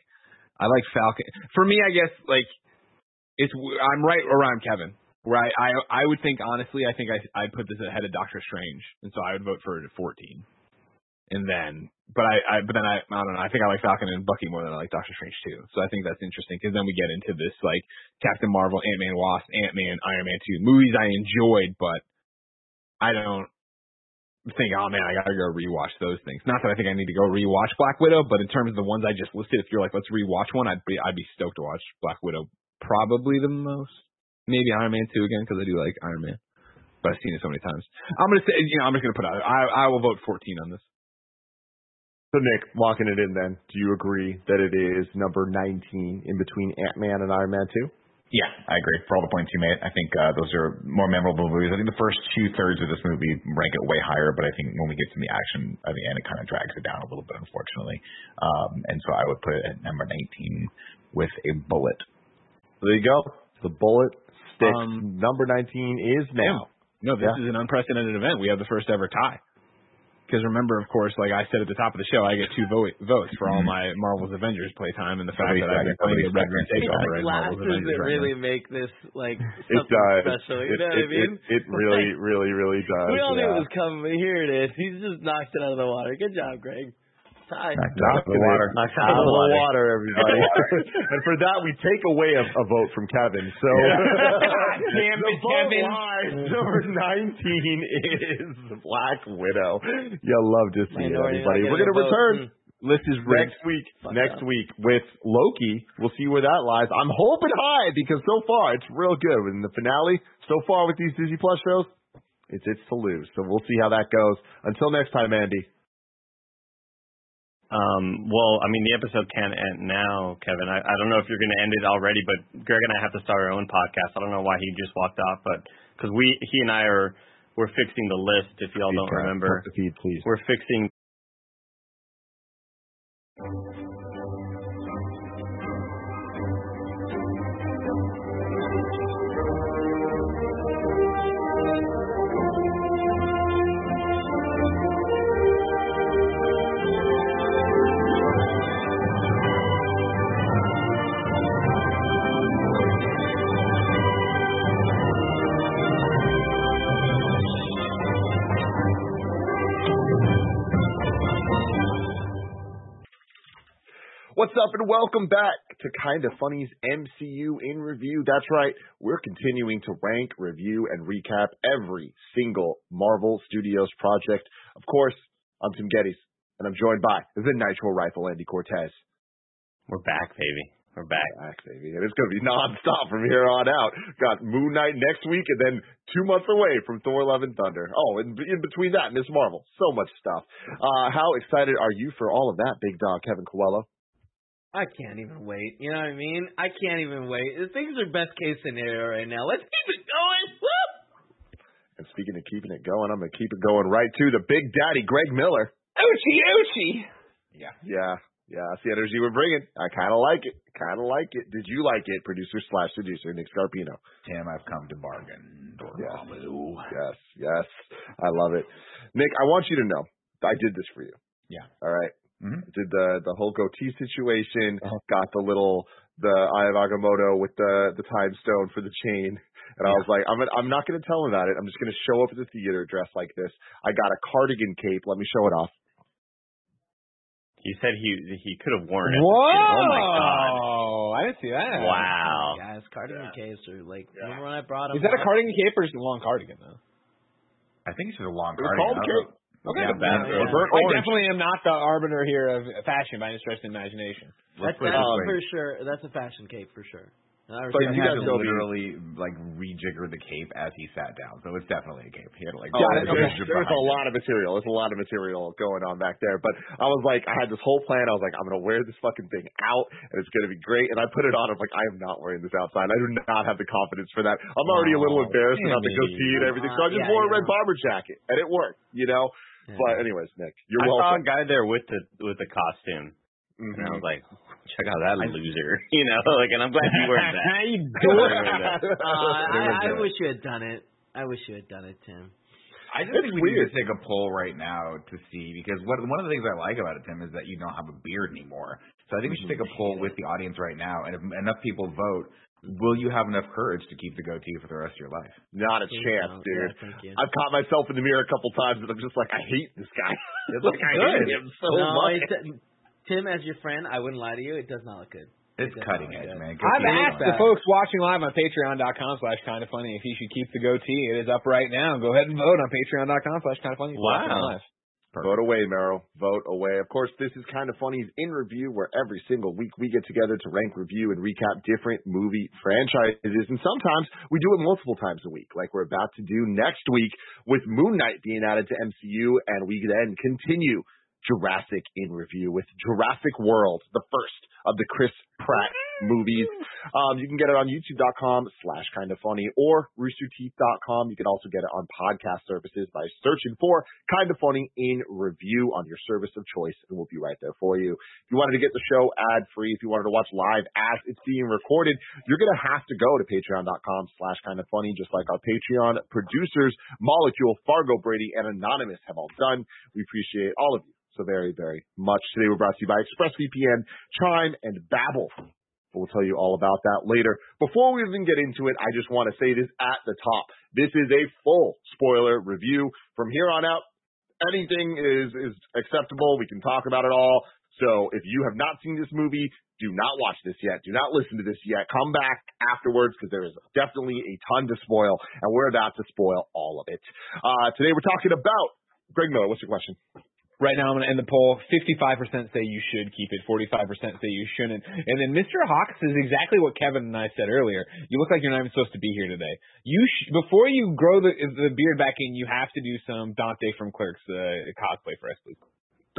I like Falcon. For me, I guess like it's I'm right around Kevin. Where I I, I would think honestly, I think I I'd put this ahead of Doctor Strange, and so I would vote for it at 14. And then, but I, I but then I I don't know. I think I like Falcon and Bucky more than I like Doctor Strange too. So I think that's interesting because then we get into this like Captain Marvel, Ant Man, Wasp, Ant Man, Iron Man two movies I enjoyed, but I don't think, oh man, I gotta go rewatch those things. Not that I think I need to go rewatch Black Widow, but in terms of the ones I just listed, if you're like, let's rewatch one, I'd be I'd be stoked to watch Black Widow probably the most. Maybe Iron Man two again because I do like Iron Man, but I've seen it so many times. I'm gonna say, you know, I'm just gonna put out. I I will vote 14 on this. So Nick, locking it in then, do you agree that it is number 19 in between Ant-Man and Iron Man 2? Yeah, I agree. For all the points you made, I think uh, those are more memorable movies. I think the first two thirds of this movie rank it way higher, but I think when we get to the action, at the end, it kind of drags it down a little bit, unfortunately. Um, and so I would put it at number 19 with a bullet. There you go. The bullet sticks. Um, Number 19 is now. No, this Yeah. is an unprecedented event. We have the first ever tie. Because remember, of course, like I said at the top of the show, I get two vote, votes for all mm-hmm. my Marvel's Avengers playtime, and the fact Nobody's that I've been second, playing the nobody's Red second. Takeover in Marvel's Glasses Avengers that right really now. make this like It something does. special. You It, know it, what I mean? it, it really, really, really does. we all knew it was coming, but here it is. He's just knocked it out of the water. Good job, Greg. Tie. Knocked out of the water. it Knocked out of the water, everybody. Out of the and for that, we take away a, a vote from Kevin. So, damn the it, vote Kevin. lies. Number 19 is Black Widow. You'll love to see it, Minority everybody. not We're going to getting a vote. return. Hmm. List is rigged. next week. Fuck next up. week with Loki. We'll see where that lies. I'm hoping high because so far it's real good. In the finale, so far with these Disney Plus shows, it's it's to lose. So we'll see how that goes. Until next time, Andy. Um, well, I mean, the episode can't end now, Kevin. I, I don't know if you're going to end it already, but Greg and I have to start our own podcast. I don't know why he just walked off, but because we, he and I are, we're fixing the list. If y'all don't remember, feed, please. we're fixing. What's up and welcome back to Kinda Funny's MCU in review. That's right, we're continuing to rank, review, and recap every single Marvel Studios project. Of course, I'm Tim Gettys, and I'm joined by the Nitro Rifle Andy Cortez. We're back, baby. We're back. Back, baby. And it's going to be nonstop from here on out. Got Moon Knight next week, and then two months away from Thor: Love and Thunder. Oh, and in between that, Miss Marvel. So much stuff. Uh, how excited are you for all of that, big dog Kevin Coello? I can't even wait. You know what I mean? I can't even wait. Things are best case scenario right now. Let's keep it going. Woo! And speaking of keeping it going, I'm going to keep it going right to the Big Daddy, Greg Miller. Ouchie, ouchie. Yeah, yeah. Yeah. That's the energy we're bringing. I kind of like it. Kind of like it. Did you like it, producer slash seducer Nick Scarpino? Tim, I've come to bargain. Dormammu. Yes, yes. I love it. Nick, I want you to know I did this for you. Yeah. All right? Mhm. Did the the whole goatee situation? Uh-huh. Got the little the Eye of Agamotto with the the time stone for the chain. And I was like, I'm gonna, I'm not going to tell him about it. I'm just going to show up at the theater dressed like this. I got a cardigan cape. Let me show it off. He said he he could have worn it. Whoa! Oh my god! I didn't see that. Wow. Guys, cardigan capes are like. Remember when I brought them? Is that a cardigan cape or is it a long cardigan though? I think it's just a long It was cardigan. called I a don't cape. Know. Okay. Yeah, that's Yeah. it. Burnt I orange. definitely am not the arbiter here of fashion by any stretch of the imagination. That's, Let's put it that's this way. for sure. That's a fashion cape for sure. And I But Tim you respect guys had to know the- literally like rejigger the cape as he sat down, so it's definitely a cape. He had to like. Oh, Got there's, okay. there's a lot of material. There's a lot of material going on back there. But I was like, I had this whole plan. I was like, I'm gonna wear this fucking thing out, and it's gonna be great. And I put it on. I'm like, I am not wearing this outside. I do not have the confidence for that. I'm already a little Oh, embarrassed about the Andy. goatee and everything, so I just yeah, wore a yeah. red bomber jacket, and it worked. You know. Yeah. But anyways, Nick, you're I saw a guy there with the with the costume, Mhm. and I was like, check out that loser, you know. Like, and I'm glad you wear that. you Uh, I, I wish you had done it. I wish you had done it, Tim. I just It's think we need to take a poll right now to see because what one of the things I like about it, Tim, is that you don't have a beard anymore. So I think we should take a poll with the audience right now, and if enough people vote, will you have enough courage to keep the goatee for the rest of your life? Not a Please chance, don't. dude. Yeah, thank you. I've caught myself in the mirror a couple times, and I'm just like, I hate this guy. It's like I good. hate him so no, much. it, Tim, as your friend, I wouldn't lie to you. It does not look good. It's Yeah, cutting yeah. edge, man. I've asked the folks watching live on patreon.com slash kind of funny if he should keep the goatee. It is up right now. Go ahead and vote on patreon.com slash kind of funny. Wow. Vote away, Merrill. Vote away. Of course, this is kind of funny's in review, where every single week we get together to rank, review, and recap different movie franchises. And sometimes we do it multiple times a week, like we're about to do next week with Moon Knight being added to MCU, and we then continue Jurassic in review with Jurassic World, the first of the Chris Pratt movies. Um, you can get it on youtube.com slash kind of funny or roosterteeth.com. You can also get it on podcast services by searching for kind of funny in review on your service of choice and we'll be right there for you. If you wanted to get the show ad free, if you wanted to watch live as it's being recorded, you're going to have to go to patreon.com slash kind of funny, just like our Patreon producers, Molecule, Fargo Brady, and Anonymous have all done. We appreciate all of you so very, very much. Today we're brought to you by ExpressVPN, Chime, and Babbel. We'll tell you all about that later. Before we even get into it, I just want to say this at the top. This is a full spoiler review. From here on out, anything is, is acceptable. We can talk about it all. So if you have not seen this movie, do not watch this yet. Do not listen to this yet. Come back afterwards because there is definitely a ton to spoil, and we're about to spoil all of it. Uh, today we're talking about Greg Miller. What's your question? Right now, I'm end the poll. 55% say you should keep it. 45% say you shouldn't. And then Mr. Hawks is exactly what Kevin and I said earlier. You look like you're not even supposed to be here today. You sh- before you grow the the beard back in, you have to do some Dante from Clerks uh, cosplay for us, please.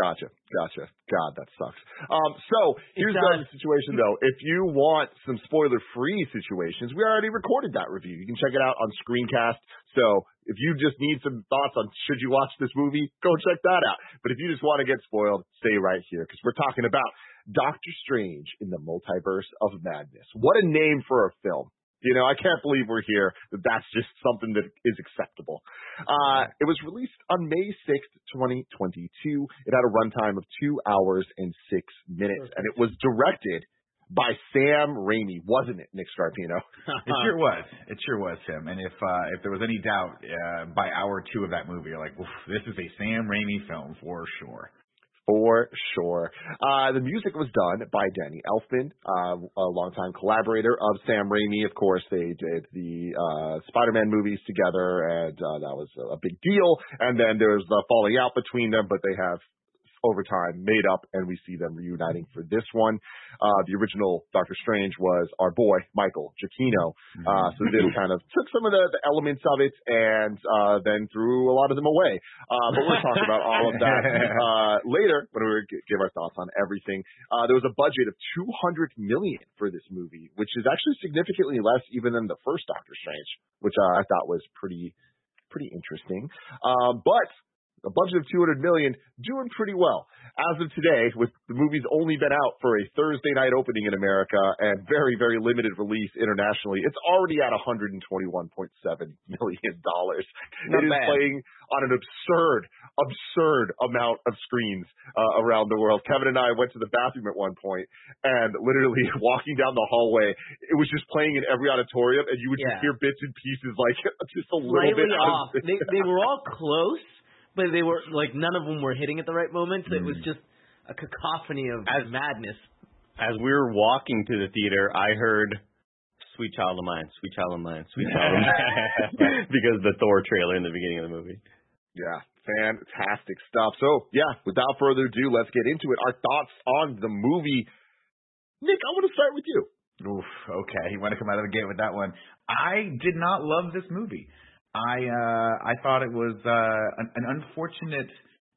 Gotcha, gotcha. God, that sucks. Um, so here's the situation though. If you want some spoiler-free situations, we already recorded that review. You can check it out on Screencast. So if you just need some thoughts on should you watch this movie, go check that out. But if you just want to get spoiled, stay right here because we're talking about Doctor Strange in the Multiverse of Madness. What a name for a film. You know, I can't believe we're here. That that's just something that is acceptable. Uh, it was released on May 6th, 2022. It had a runtime of two hours and six minutes, and it was directed by Sam Raimi, wasn't it, Nick Scarpino? it sure was. It sure was him. And if uh, if there was any doubt uh, by hour two of that movie, you're like, this is a Sam Raimi film for sure for sure. Uh, the music was done by Danny Elfman, uh, a longtime collaborator of Sam Raimi. Of course, they did the uh, Spider-Man movies together, and uh, that was a big deal. And then there's the falling out between them, but they have over time made up, and we see them reuniting for this one. Uh, the original Doctor Strange was our boy Michael Giacchino, uh, so this kind of took some of the, the elements of it and uh, then threw a lot of them away. Uh, but we'll talk about all of that uh, later when we give our thoughts on everything. Uh, there was a budget of 200 million for this movie, which is actually significantly less even than the first Doctor Strange, which uh, I thought was pretty pretty interesting. Um, but a budget of 200 million, doing pretty well. As of today, with the movie's only been out for a Thursday night opening in America and very, very limited release internationally, it's already at 121.7 million dollars. It is bad. playing on an absurd, absurd amount of screens uh, around the world. Kevin and I went to the bathroom at one point, and literally walking down the hallway, it was just playing in every auditorium, and you would just hear bits and pieces like just a little Slightly bit off. of They they were all close, but they were like none of them were hitting at the right moment. So it was hmm. just a cacophony of As- madness. As we were walking to the theater, I heard "Sweet Child of Mine," "Sweet Child of Mine," "Sweet Child of Mine," because of the Thor trailer in the beginning of the movie. Yeah, fantastic stuff. So, yeah, without further ado, let's get into it. Our thoughts on the movie. Nick, I want to start with you. Oof, okay. You want to come out of the gate with that one. I did not love this movie. I uh I thought it was uh an, an unfortunate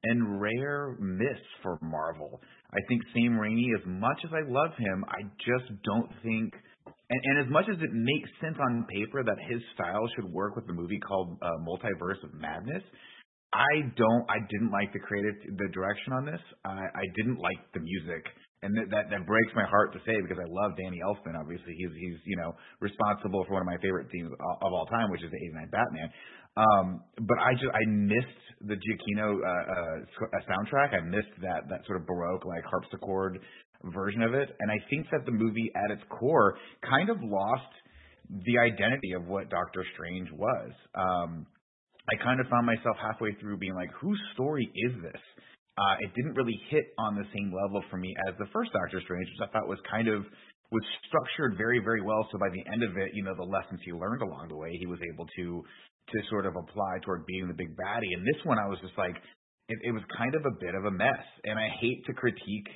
and rare miss for Marvel. I think Sam Raimi, as much as I love him, I just don't think and, and as much as it makes sense on paper that his style should work with the movie called uh, Multiverse of Madness, I don't. I didn't like the creative, the direction on this. I, I didn't like the music, and that, that that breaks my heart to say because I love Danny Elfman. Obviously, he's he's you know responsible for one of my favorite themes of all time, which is the '89 Batman. Um, but I just I missed the Giacchino uh, uh, soundtrack. I missed that that sort of baroque like harpsichord version of it, and I think that the movie at its core kind of lost the identity of what Doctor Strange was. Um, I kind of found myself halfway through being like, whose story is this? Uh, it didn't really hit on the same level for me as the first Doctor Strange, which I thought was kind of was structured very, very well. So by the end of it, you know, the lessons he learned along the way, he was able to to sort of apply toward being the big baddie. And this one, I was just like, it, it was kind of a bit of a mess. And I hate to critique,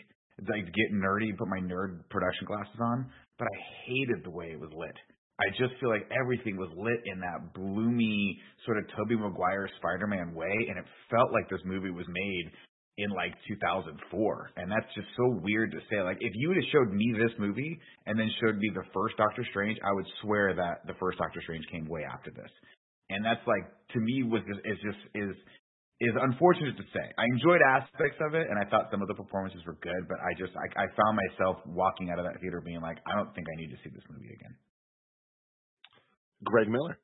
like get nerdy, put my nerd production glasses on, but I hated the way it was lit. I just feel like everything was lit in that bloomy sort of Tobey Maguire Spider-Man way, and it felt like this movie was made in like 2004, and that's just so weird to say. Like, if you would have showed me this movie and then showed me the first Doctor Strange, I would swear that the first Doctor Strange came way after this. And that's like to me was just, is just is is unfortunate to say. I enjoyed aspects of it, and I thought some of the performances were good, but I just I, I found myself walking out of that theater being like, I don't think I need to see this movie again. Greg Miller.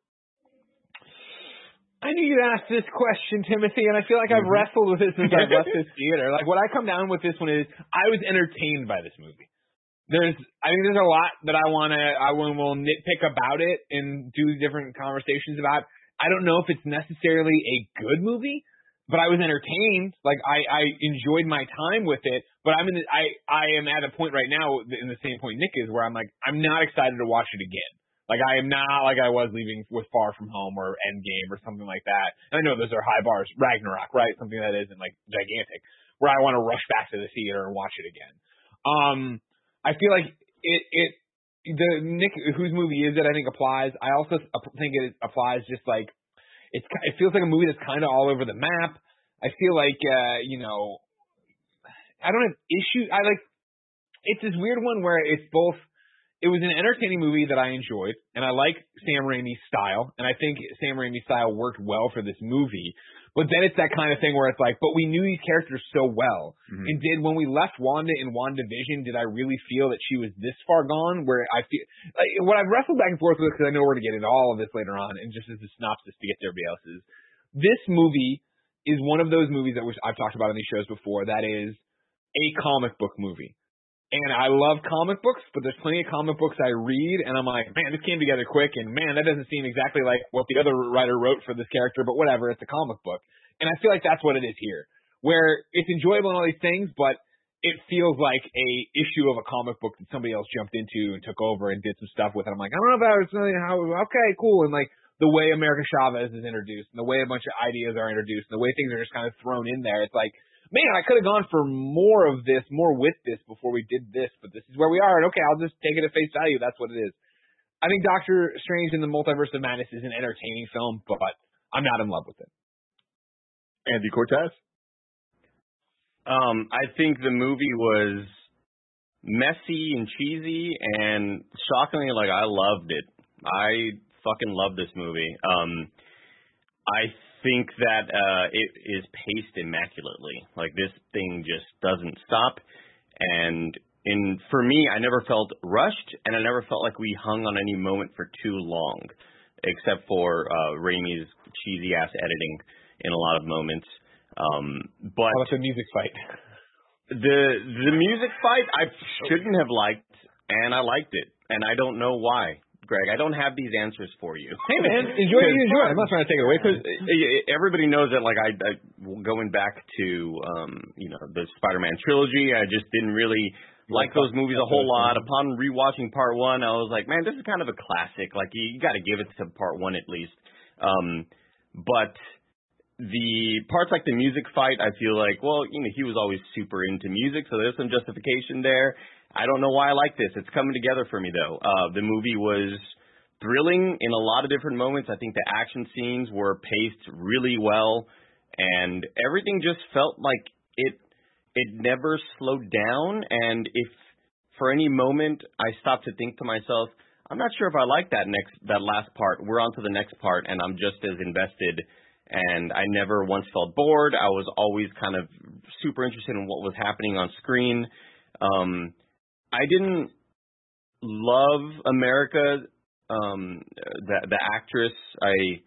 I knew you'd ask this question, Timothy, and I feel like I've Mm-hmm. wrestled with it since I've left this theater. Like, what I come down with this one is I was entertained by this movie. There's, I think there's a lot that I want to, I will will nitpick about it and do different conversations about. I don't know if it's necessarily a good movie, but I was entertained. Like, I, I enjoyed my time with it, but I'm in, the, I, I am at a point right now in the same point Nick is where I'm like, I'm not excited to watch it again. Like I am not like I was leaving with Far From Home or Endgame or something like that. And I know those are high bars. Ragnarok, right? Something that isn't like gigantic, where I want to rush back to the theater and watch it again. Um, I feel like it it the Nick whose movie is it? I think applies. I also think it applies just like it's it feels like a movie that's kind of all over the map. I feel like uh, you know I don't have issue. I like it's this weird one where it's both it was an entertaining movie that I enjoyed, and I like Sam Raimi's style, and I think Sam Raimi's style worked well for this movie. But then it's that kind of thing where it's like, but we knew these characters so well, Mhm. and did when we left Wanda in WandaVision, did I really feel that she was this far gone? Where I feel like what I've wrestled back and forth with because I know we're to get into all of this later on, and just as a synopsis to get to everybody else's, this movie is one of those movies that I've talked about on these shows before. That is a comic book movie. And I love comic books, but there's plenty of comic books I read, and I'm like, man, this came together quick, and man, that doesn't seem exactly like what the other writer wrote for this character, but whatever, it's a comic book. And I feel like that's what it is here, where it's enjoyable and all these things, but it feels like a issue of a comic book that somebody else jumped into and took over and did some stuff with. And I'm like, I don't know that was really how, okay, cool. And like the way America Chavez is introduced, and the way a bunch of ideas are introduced, and the way things are just kind of thrown in there, it's like, man, I could have gone for more of this, more with this before we did this, but this is where we are, and okay, I'll just take it at face value. That's what it is. I think Doctor Strange in the Multiverse of Madness is an entertaining film, but I'm not in love with it. Andy Cortez. Um, I think the movie was messy and cheesy, and shockingly, like I loved it. I fucking love this movie. Um, I think that uh, it is paced immaculately. Like this thing just doesn't stop, and in for me, I never felt rushed, and I never felt like we hung on any moment for too long, except for uh, Raimi's cheesy ass editing in a lot of moments. Um, but How about the music fight? the the music fight I shouldn't have liked, and I liked it, and I don't know why. Greg, I don't have these answers for you. Hey man, enjoy enjoy. I'm not trying to take it away Because because everybody knows that, like I, I going back to um, you know the Spider-Man trilogy, I just didn't really like those movies a whole lot. Upon rewatching Part One, I was like, man, this is kind of a classic. Like you, you got to give it to Part One at least. Um, but the parts like the music fight, I feel like, well, you know, he was always super into music, so there's some justification there. I don't know why I like this. It's coming together for me though. Uh, the movie was thrilling in a lot of different moments. I think the action scenes were paced really well, and everything just felt like it it never slowed down. And if for any moment I stopped to think to myself, I'm not sure if I like that next that last part. We're on to the next part, and I'm just as invested. And I never once felt bored. I was always kind of super interested in what was happening on screen. Um, I didn't love America. Um, the the actress, I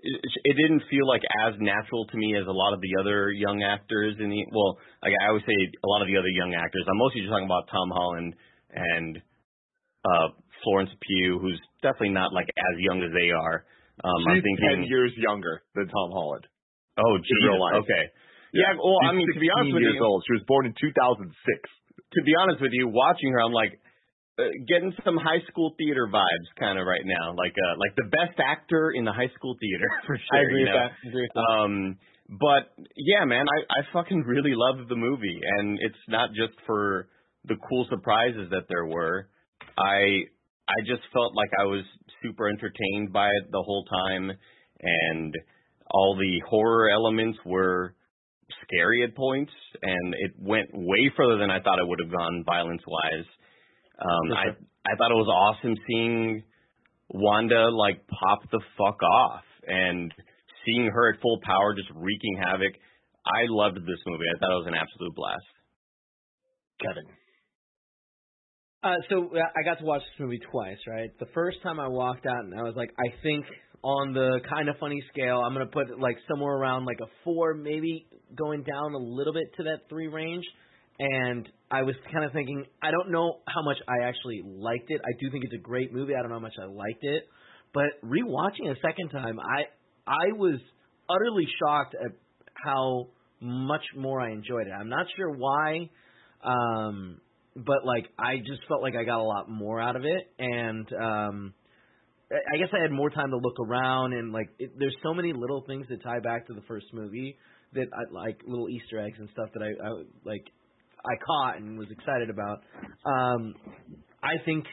it, it didn't feel like as natural to me as a lot of the other young actors in the well, like I always say a lot of the other young actors. I'm mostly just talking about Tom Holland and uh Florence Pugh, who's definitely not like as young as they are. Um, I'm She's thinking, ten years younger than Tom Holland. oh, in real Jesus, life. okay, yeah. Well, She's I mean, to be honest 16 with years you, old. She was born in 2006. To be honest with you, watching her, I'm like uh, getting some high school theater vibes kind of right now, like uh, like the best actor in the high school theater for sure. I agree you with that. Agree with that. Um, but yeah, man, I I fucking really loved the movie, and it's not just for the cool surprises that there were. I I just felt like I was super entertained by it the whole time, and all the horror elements were scary at points, and it went way further than I thought it would have gone violence wise. Um, I I thought it was awesome seeing Wanda like pop the fuck off and seeing her at full power just wreaking havoc. I loved this movie. I thought it was an absolute blast. Kevin. Uh, so I got to watch this movie twice, right? The first time I walked out and I was like, I think on the kind of funny scale, I'm gonna put like somewhere around like a four, maybe going down a little bit to that three range. And I was kind of thinking, I don't know how much I actually liked it. I do think it's a great movie. I don't know how much I liked it, but rewatching a second time, I I was utterly shocked at how much more I enjoyed it. I'm not sure why. Um, but like I just felt like I got a lot more out of it, and um, I guess I had more time to look around and like it, there's so many little things that tie back to the first movie that I like little Easter eggs and stuff that I, I like I caught and was excited about. Um, I think.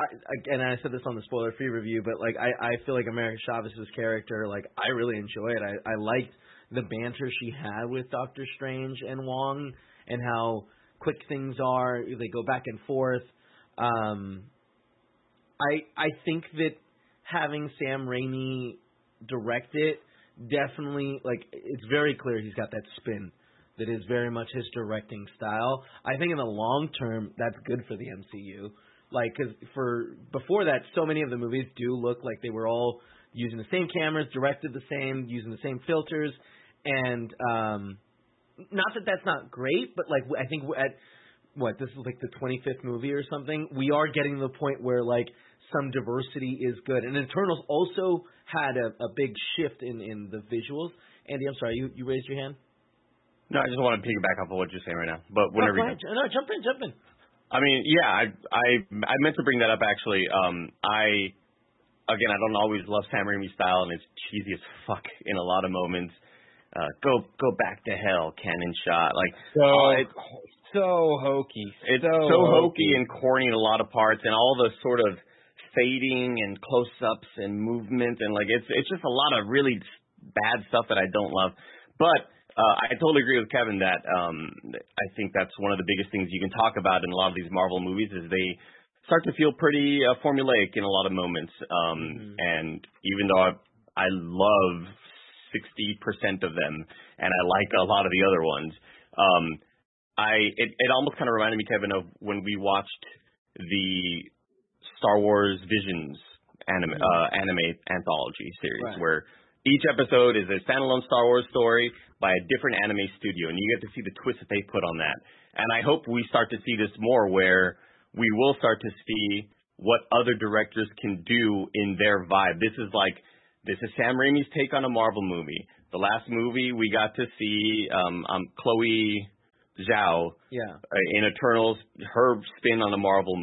I, again, I said this on the spoiler-free review, but like I, I feel like America Chavez's character, like I really enjoy it. I, I liked the banter she had with Doctor Strange and Wong, and how quick things are. They go back and forth. Um, I I think that having Sam Raimi direct it definitely like it's very clear he's got that spin that is very much his directing style. I think in the long term that's good for the MCU. Like cuz for before that so many of the movies do look like they were all using the same cameras, directed the same, using the same filters and um not that that's not great, but like I think at what this is like the 25th movie or something, we are getting to the point where like some diversity is good. And Eternals also had a, a big shift in in the visuals. Andy, I'm sorry, you you raised your hand. No, I just want to piggyback off of what you're saying right now. But whenever no, you no, jump in, jump in. I mean, yeah, I I I meant to bring that up actually. Um, I again, I don't always love Sam Raimi's style, and it's cheesy as fuck in a lot of moments. Uh, go go back to hell, cannon shot. Like So oh, it, so hokey. it's so, so hokey and corny in a lot of parts, and all the sort of fading and close-ups and movement, and like it's it's just a lot of really bad stuff that I don't love. But uh, I totally agree with Kevin that um, I think that's one of the biggest things you can talk about in a lot of these Marvel movies is they start to feel pretty uh, formulaic in a lot of moments. Um, Mhm. And even though I, I love 60% of them, and I like a lot of the other ones, um, I it, it almost kind of reminded me, Kevin, of when we watched the Star Wars Visions anime uh, anime anthology series, Right. where each episode is a standalone Star Wars story by a different anime studio, and you get to see the twist that they put on that. And I hope we start to see this more, where we will start to see what other directors can do in their vibe. This is like this is Sam Raimi's take on a Marvel movie. The last movie we got to see um, um Chloe Zhao Yeah. uh, in Eternals, her spin on a Marvel